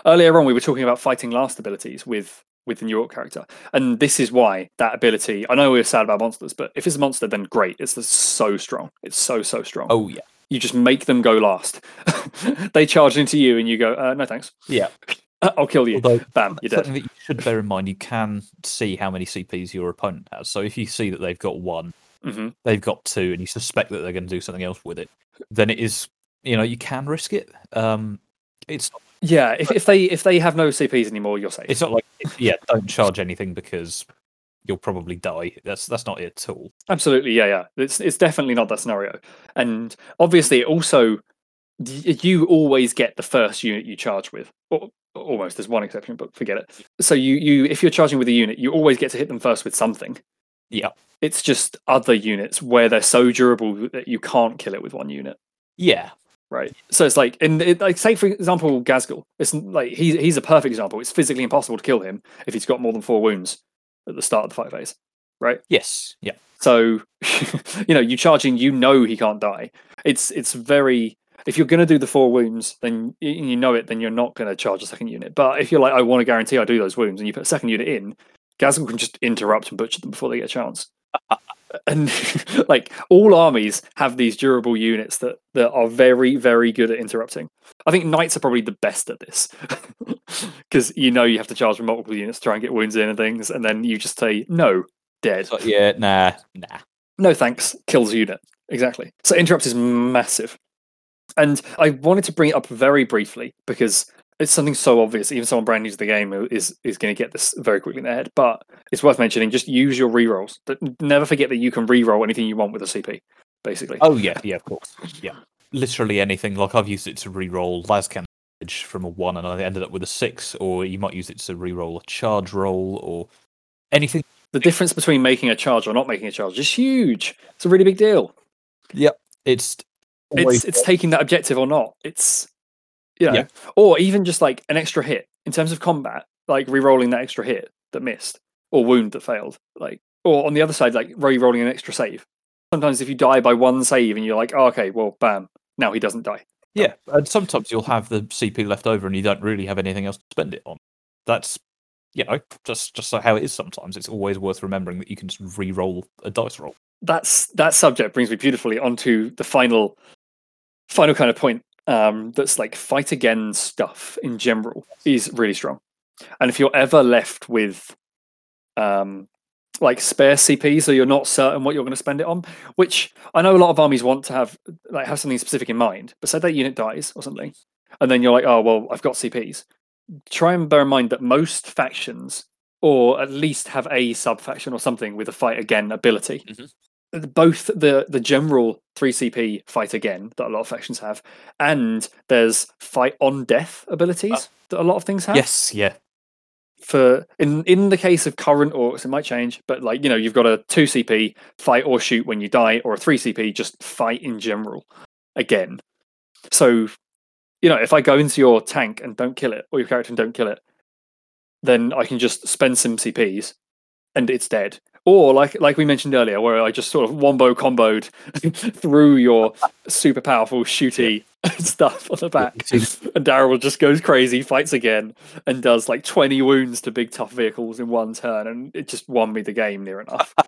Earlier on, we were talking about fighting last abilities with with the New York character, and this is why that ability. I know we are sad about monsters, but if it's a monster, then great. It's so strong. It's so so strong. Oh yeah. You just make them go last. they charge into you, and you go, uh, "No thanks, Yeah. I'll kill you." Although Bam, you're dead. that you should bear in mind, you can see how many CPs your opponent has. So if you see that they've got one, hmm they've got two, and you suspect that they're going to do something else with it, then it is you know you can risk it. Um, it's Yeah, if, if they if they have no CPs anymore, you're safe. it's not like yeah, don't charge anything because you'll probably die. That's that's not it at all. Absolutely, yeah, yeah. It's it's definitely not that scenario, and obviously, it also you always get the first unit you charge with. Or, almost, there's one exception, but forget it. So you you if you're charging with a unit, you always get to hit them first with something. Yeah. It's just other units where they're so durable that you can't kill it with one unit. Yeah, Right. So it's like, in it, like, say for example, Ghazghkull. It's like he's he's a perfect example. It's physically impossible to kill him if he's got more than four wounds at the start of the fight phase. Right. yes, yeah, So, you know, you charging, you know he can't die. It's it's very. If you're going to do the four wounds, then you know it. Then you're not going to charge a second unit. But if you're like, I want to guarantee I do those wounds, and you put a second unit in, Ghazghkull can just interrupt and butcher them before they get a chance. And like all armies have these durable units that that are very very good at interrupting. I think knights are probably the best at this because you know you have to charge multiple units to try and get wounds in and things, and then you just say no, dead. so, yeah, nah, nah. No thanks, kills unit. Exactly. So interrupt is massive. And I wanted to bring it up very briefly because it's something so obvious. Even someone brand new to the game is is going to get this very quickly in their head. But it's worth mentioning. Just use your rerolls. Never forget that you can reroll anything you want with a CP. Basically. Oh yeah, yeah, of course, yeah. Literally anything. Like I've used it to re-roll Lascan from a one, and I ended up with a six. Or you might use it to re-roll a charge roll or anything. The difference between making a charge or not making a charge is huge. It's a really big deal. Yep, it's It's it's taking that objective or not. It's you know, Yeah. or even just like an extra hit in terms of combat, like re-rolling that extra hit that missed or wound that failed, like or on the other side, like re-rolling an extra save. Sometimes if you die by one save and you're like, oh, okay, well, bam, now he doesn't die. Yeah, and sometimes you'll have the CP left over and you don't really have anything else to spend it on. That's you know just just so how it is. Sometimes it's always worth remembering that you can just re-roll a dice roll. That's that subject brings me beautifully onto the final, final kind of point. Um, that's like fight again stuff in general is really strong, and if you're ever left with, um, like spare CP, so you're not certain what you're going to spend it on, which I know a lot of armies want to have like have something specific in mind. But say that unit dies or something, and then you're like, oh well, I've got CPs. Try and bear in mind that most factions, or at least have a sub faction or something with a fight again ability. Mhm. Both the the general three CP fight again that a lot of factions have, and there's fight on death abilities ah. that a lot of things have Yes, yeah, for in in the case of current orks, it might change, but like you know, you've got a two CP fight or shoot when you die, or a three CP just fight in general again. So, you know, if I go into your tank and don't kill it, or your character and don't kill it, then I can just spend some CPs and it's dead. Or like like we mentioned earlier, where I just sort of wombo comboed through your super powerful shooty stuff on the back, and Daryl just goes crazy, fights again, and does like twenty wounds to big tough vehicles in one turn, and it just won me the game near enough.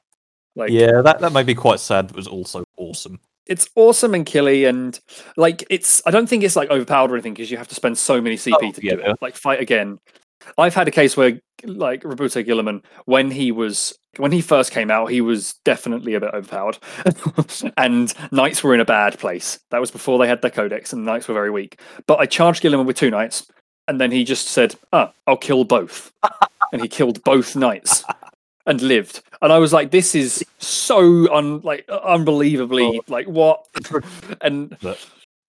Like yeah. That that made me quite sad. But was also awesome. it's awesome and killy and like it's I don't think it's like overpowered or anything because you have to spend so many CP Oh, to yeah. do it. Like fight again. I've had a case where like Roboute Guilliman, when he was when he first came out, he was definitely a bit overpowered. and knights were in a bad place. That was before they had their codex and knights were very weak. But I charged Guilliman with two knights, and then he just said, Ah, I'll kill both. and he killed both knights and lived. And I was like, this is so un like unbelievably like what and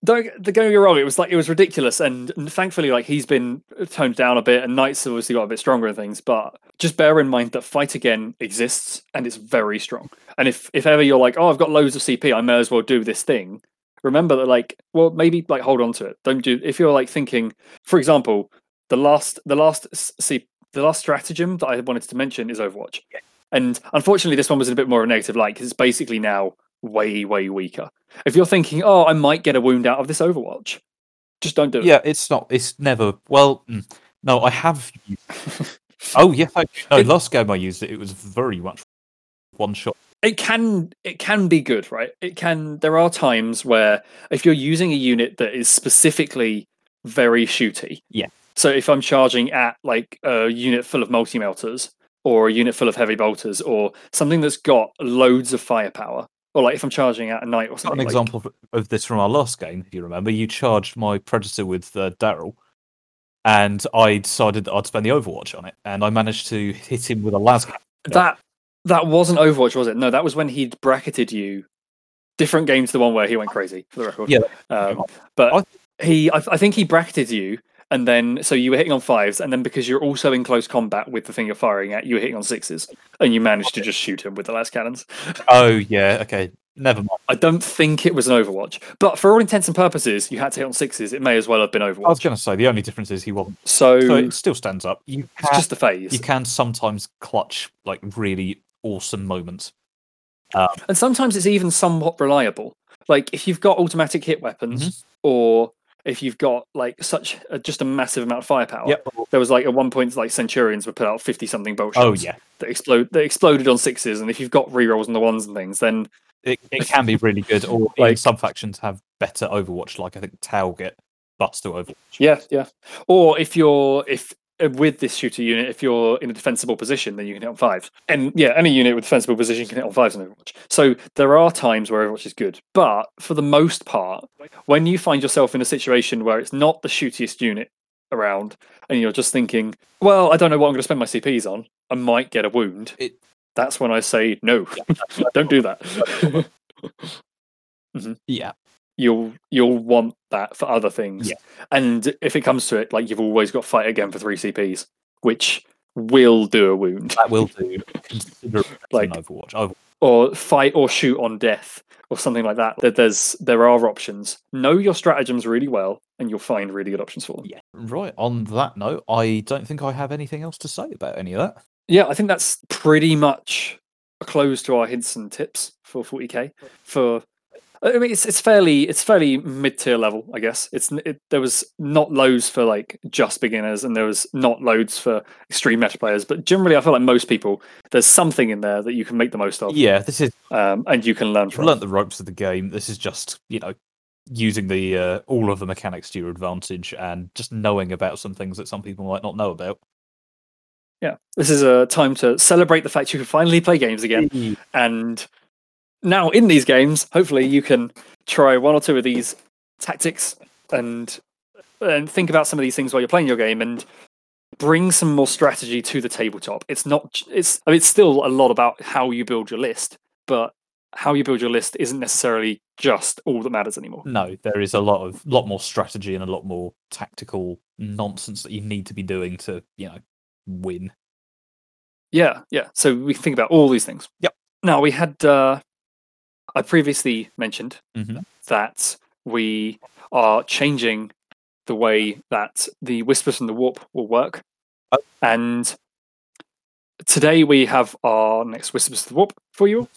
don't don't get me wrong, it was like it was ridiculous and, and thankfully like he's been toned down a bit and Knights obviously got a bit stronger and things, but just bear in mind that fight again exists and it's very strong. And if if ever you're like, oh I've got loads of CP, I may as well do this thing. Remember that like well maybe like hold on to it. Don't do if you're like thinking, for example, the last the last see the last stratagem that I wanted to mention is Overwatch. And unfortunately, this one was a bit more of a negative Like, it's basically now way, way weaker. If you're thinking, oh, I might get a wound out of this Overwatch, just don't do it. Yeah, it's not. It's never. Well, mm, no, I have. Oh yeah, I, no. It- last game I used it, it was very much one shot. It can it can be good, right? It can there are times where if you're using a unit that is specifically very shooty. Yeah. So if I'm charging at like a unit full of multi melters or a unit full of heavy bolters or something that's got loads of firepower, or like if I'm charging at a knight or something. an example of, of this from our last game. If you remember, you charged my predator with uh, Daryl, and I decided that I'd spend the Overwatch on it, and I managed to hit him with a las. That that wasn't Overwatch, was it? No, that was when he'd bracketed you. Different game to the one where he went crazy, for the record. Yeah. Um, but I- he, I, I think he bracketed you, and then so you were hitting on fives, and then because you're also in close combat with the thing you're firing at, you were hitting on sixes, and you managed to just shoot him with the lascannons. Oh yeah, okay, never mind. I don't think it was an Overwatch, but for all intents and purposes, you had to hit on sixes. It may as well have been Overwatch. I was going to say the only difference is he wasn't. So, So it still stands up. You it's just a phase. you can sometimes clutch like really awesome moments. And sometimes it's even somewhat reliable. Like if you've got automatic hit weapons, Mm-hmm. or if you've got like such a, just a massive amount of firepower. Yep. There was like at one point like Centurions would put out fifty something bolt Oh shots yeah, that explode that exploded on sixes, and if you've got rerolls on the ones and things, then it, it can be really good. Or Like- some factions have better Overwatch, like I think Tau get to Overwatch. yeah, yeah. Or if you're if Uh, with this shooter unit, if you're in a defensible position, then you can hit on fives. And yeah, any unit with defensible position can hit on fives in Overwatch. So there are times where Overwatch is good, but for the most part, when you find yourself in a situation where it's not the shootiest unit around, and you're just thinking, well, I don't know what I'm going to spend my CPs on. I might get a wound. It- That's when I say no, don't do that. Mm-hmm. Yeah, you'll you'll want that for other things. Yeah. And if it comes to it, like you've always got fight again for three CPs, which will do a wound, that will do Like- than Overwatch. Or fight or shoot on death, or something like that. That there's there are options. Know your stratagems really well, and you'll find really good options for them. yeah. Right. On that note, I don't think I have anything else to say about any of that. Yeah, I think that's pretty much a close to our hints and tips for 40k. For I mean, it's it's fairly it's fairly mid tier level, I guess. It's it, there was not loads for like just beginners, and there was not loads for extreme meta players. But generally, I feel like most people there's something in there that you can make the most of, Yeah, this is um, and you can learn from. learnt the ropes of the game. This is just you know using the uh, all of the mechanics to your advantage and just knowing about some things that some people might not know about. Yeah, this is a time to celebrate the fact you can finally play games again. and now in these games hopefully you can try one or two of these tactics and and think about some of these things while you're playing your game and bring some more strategy to the tabletop it's not it's I mean, it's still a lot about how you build your list but how you build your list isn't necessarily just all that matters anymore No, there is a lot of lot more strategy and a lot more tactical nonsense that you need to be doing to you know win. Yeah, yeah. So we think about all these things. Yep. Now we had uh I previously mentioned Mhm. that we are changing the way that the whispers and the warp will work. Oh. And today we have our next whispers to the warp for you.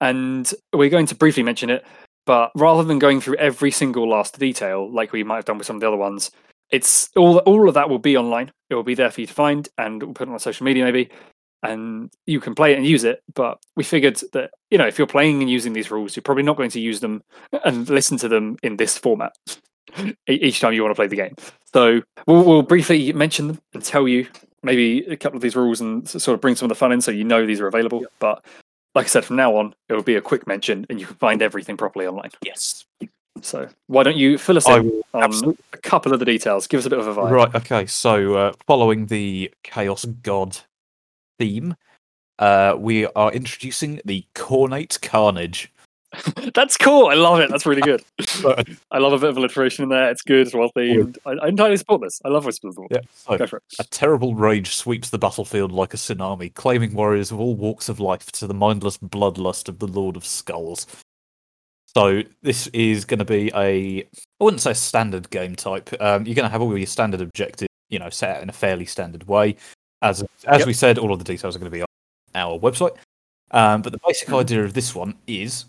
And we're going to briefly mention it, but rather than going through every single last detail like we might have done with some of the other ones, it's all all of that will be online. It will be there for you to find and we'll put it on social media maybe and you can play it and use it. But we figured that you know if you're playing and using these rules, you're probably not going to use them and listen to them in this format each time you want to play the game. So we'll, we'll briefly mention them and tell you maybe a couple of these rules and sort of bring some of the fun in, so you know these are available. But like I said, from now on, it will be a quick mention, and you can find everything properly online. Yes. So why don't you fill us I in on a couple of the details? Give us a bit of a vibe. Right. Okay. So, uh, following the Chaos God theme, uh, we are introducing the Khornate Carnage. That's cool. I love it. That's really good. I love a bit of alliteration in there. It's good. It's well themed. I, I entirely support this. I love Whispers of the Vault. Yeah. So, Go for it. a terrible rage sweeps the battlefield like a tsunami, claiming warriors of all walks of life to the mindless bloodlust of the Lord of Skulls. So this is going to be a, I wouldn't say standard game type. Um, you're going to have all your standard objectives, you know, set out in a fairly standard way. As as Yep. we said, all of the details are going to be on our website. Um, but the basic Mhm. idea of this one is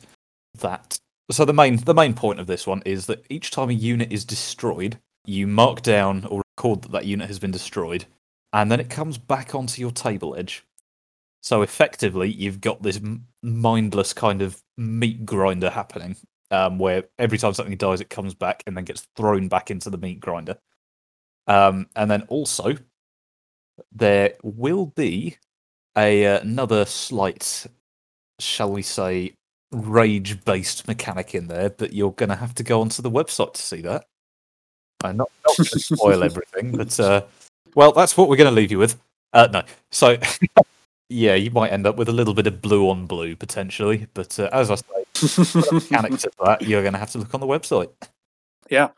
that so the main the main point of this one is that each time a unit is destroyed, you mark down or record that that unit has been destroyed, and then it comes back onto your table edge. So effectively, you've got this m- mindless kind of meat grinder happening, um, where every time something dies, it comes back and then gets thrown back into the meat grinder. Um, and then also, there will be a uh, another slight, shall we say, rage-based mechanic in there, but you're going to have to go onto the website to see that. I'm not, not going to spoil everything, but uh, well, that's what we're going to leave you with. Uh, no, so yeah, you might end up with a little bit of blue on blue potentially, but uh, as I say, mechanics of that you're going to have to look on the website. Yeah.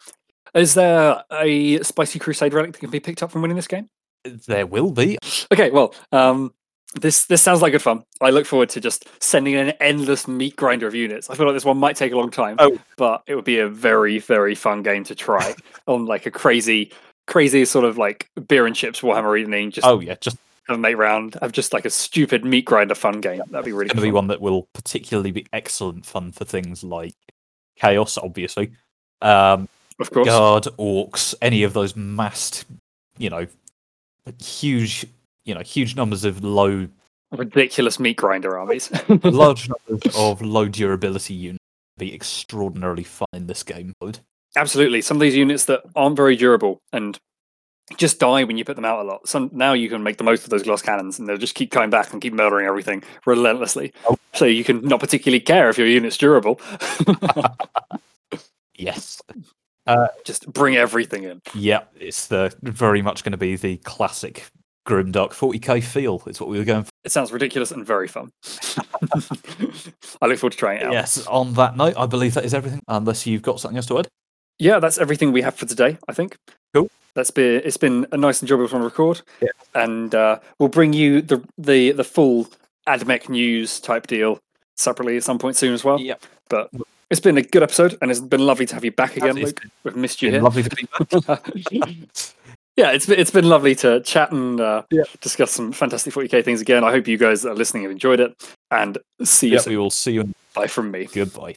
Is there a spicy crusade relic that can be picked up from winning this game? There will be. Okay, well, um, this this sounds like good fun. I look forward to just sending an endless meat grinder of units. I feel like this one might take a long time, Oh. but it would be a very very fun game to try on like a crazy crazy sort of like beer and chips Warhammer evening. Just Oh yeah, just have a mate round, have just like a stupid meat grinder fun game. That'd be really going to be fun. one that will particularly be excellent fun for things like chaos, obviously. Um, Of course. guard, orks, any of those massed, you know, huge, you know, huge numbers of low, Ridiculous meat grinder armies. large numbers of low durability units be extraordinarily fun in this game mode. Absolutely. Some of these units that aren't very durable and just die when you put them out a lot. So now you can make the most of those glass cannons and they'll just keep coming back and keep murdering everything relentlessly. Oh. So you can not particularly care if your unit's durable. Yes. Just bring everything in. Yeah, it's the very much going to be the classic grimdark 40k feel. It's what we were going for. It sounds ridiculous and very fun. I look forward to trying it out. Yes. On that note, I believe that is everything. Unless you've got something else to add. Yeah, that's everything we have for today, I think. Cool. That's been it's been a nice enjoyable one to record. Yeah. And uh, we'll bring you the the the full AdMech news type deal separately at some point soon as well. Yeah. But it's been a good episode and it's been lovely to have you back again, Luke. We've missed you here. lovely to be back. yeah, it's been, it's been lovely to chat and uh, Yeah. discuss some fantastic 40k things again. I hope you guys are listening and enjoyed it and see you soon. we will see you. Bye from me. Goodbye.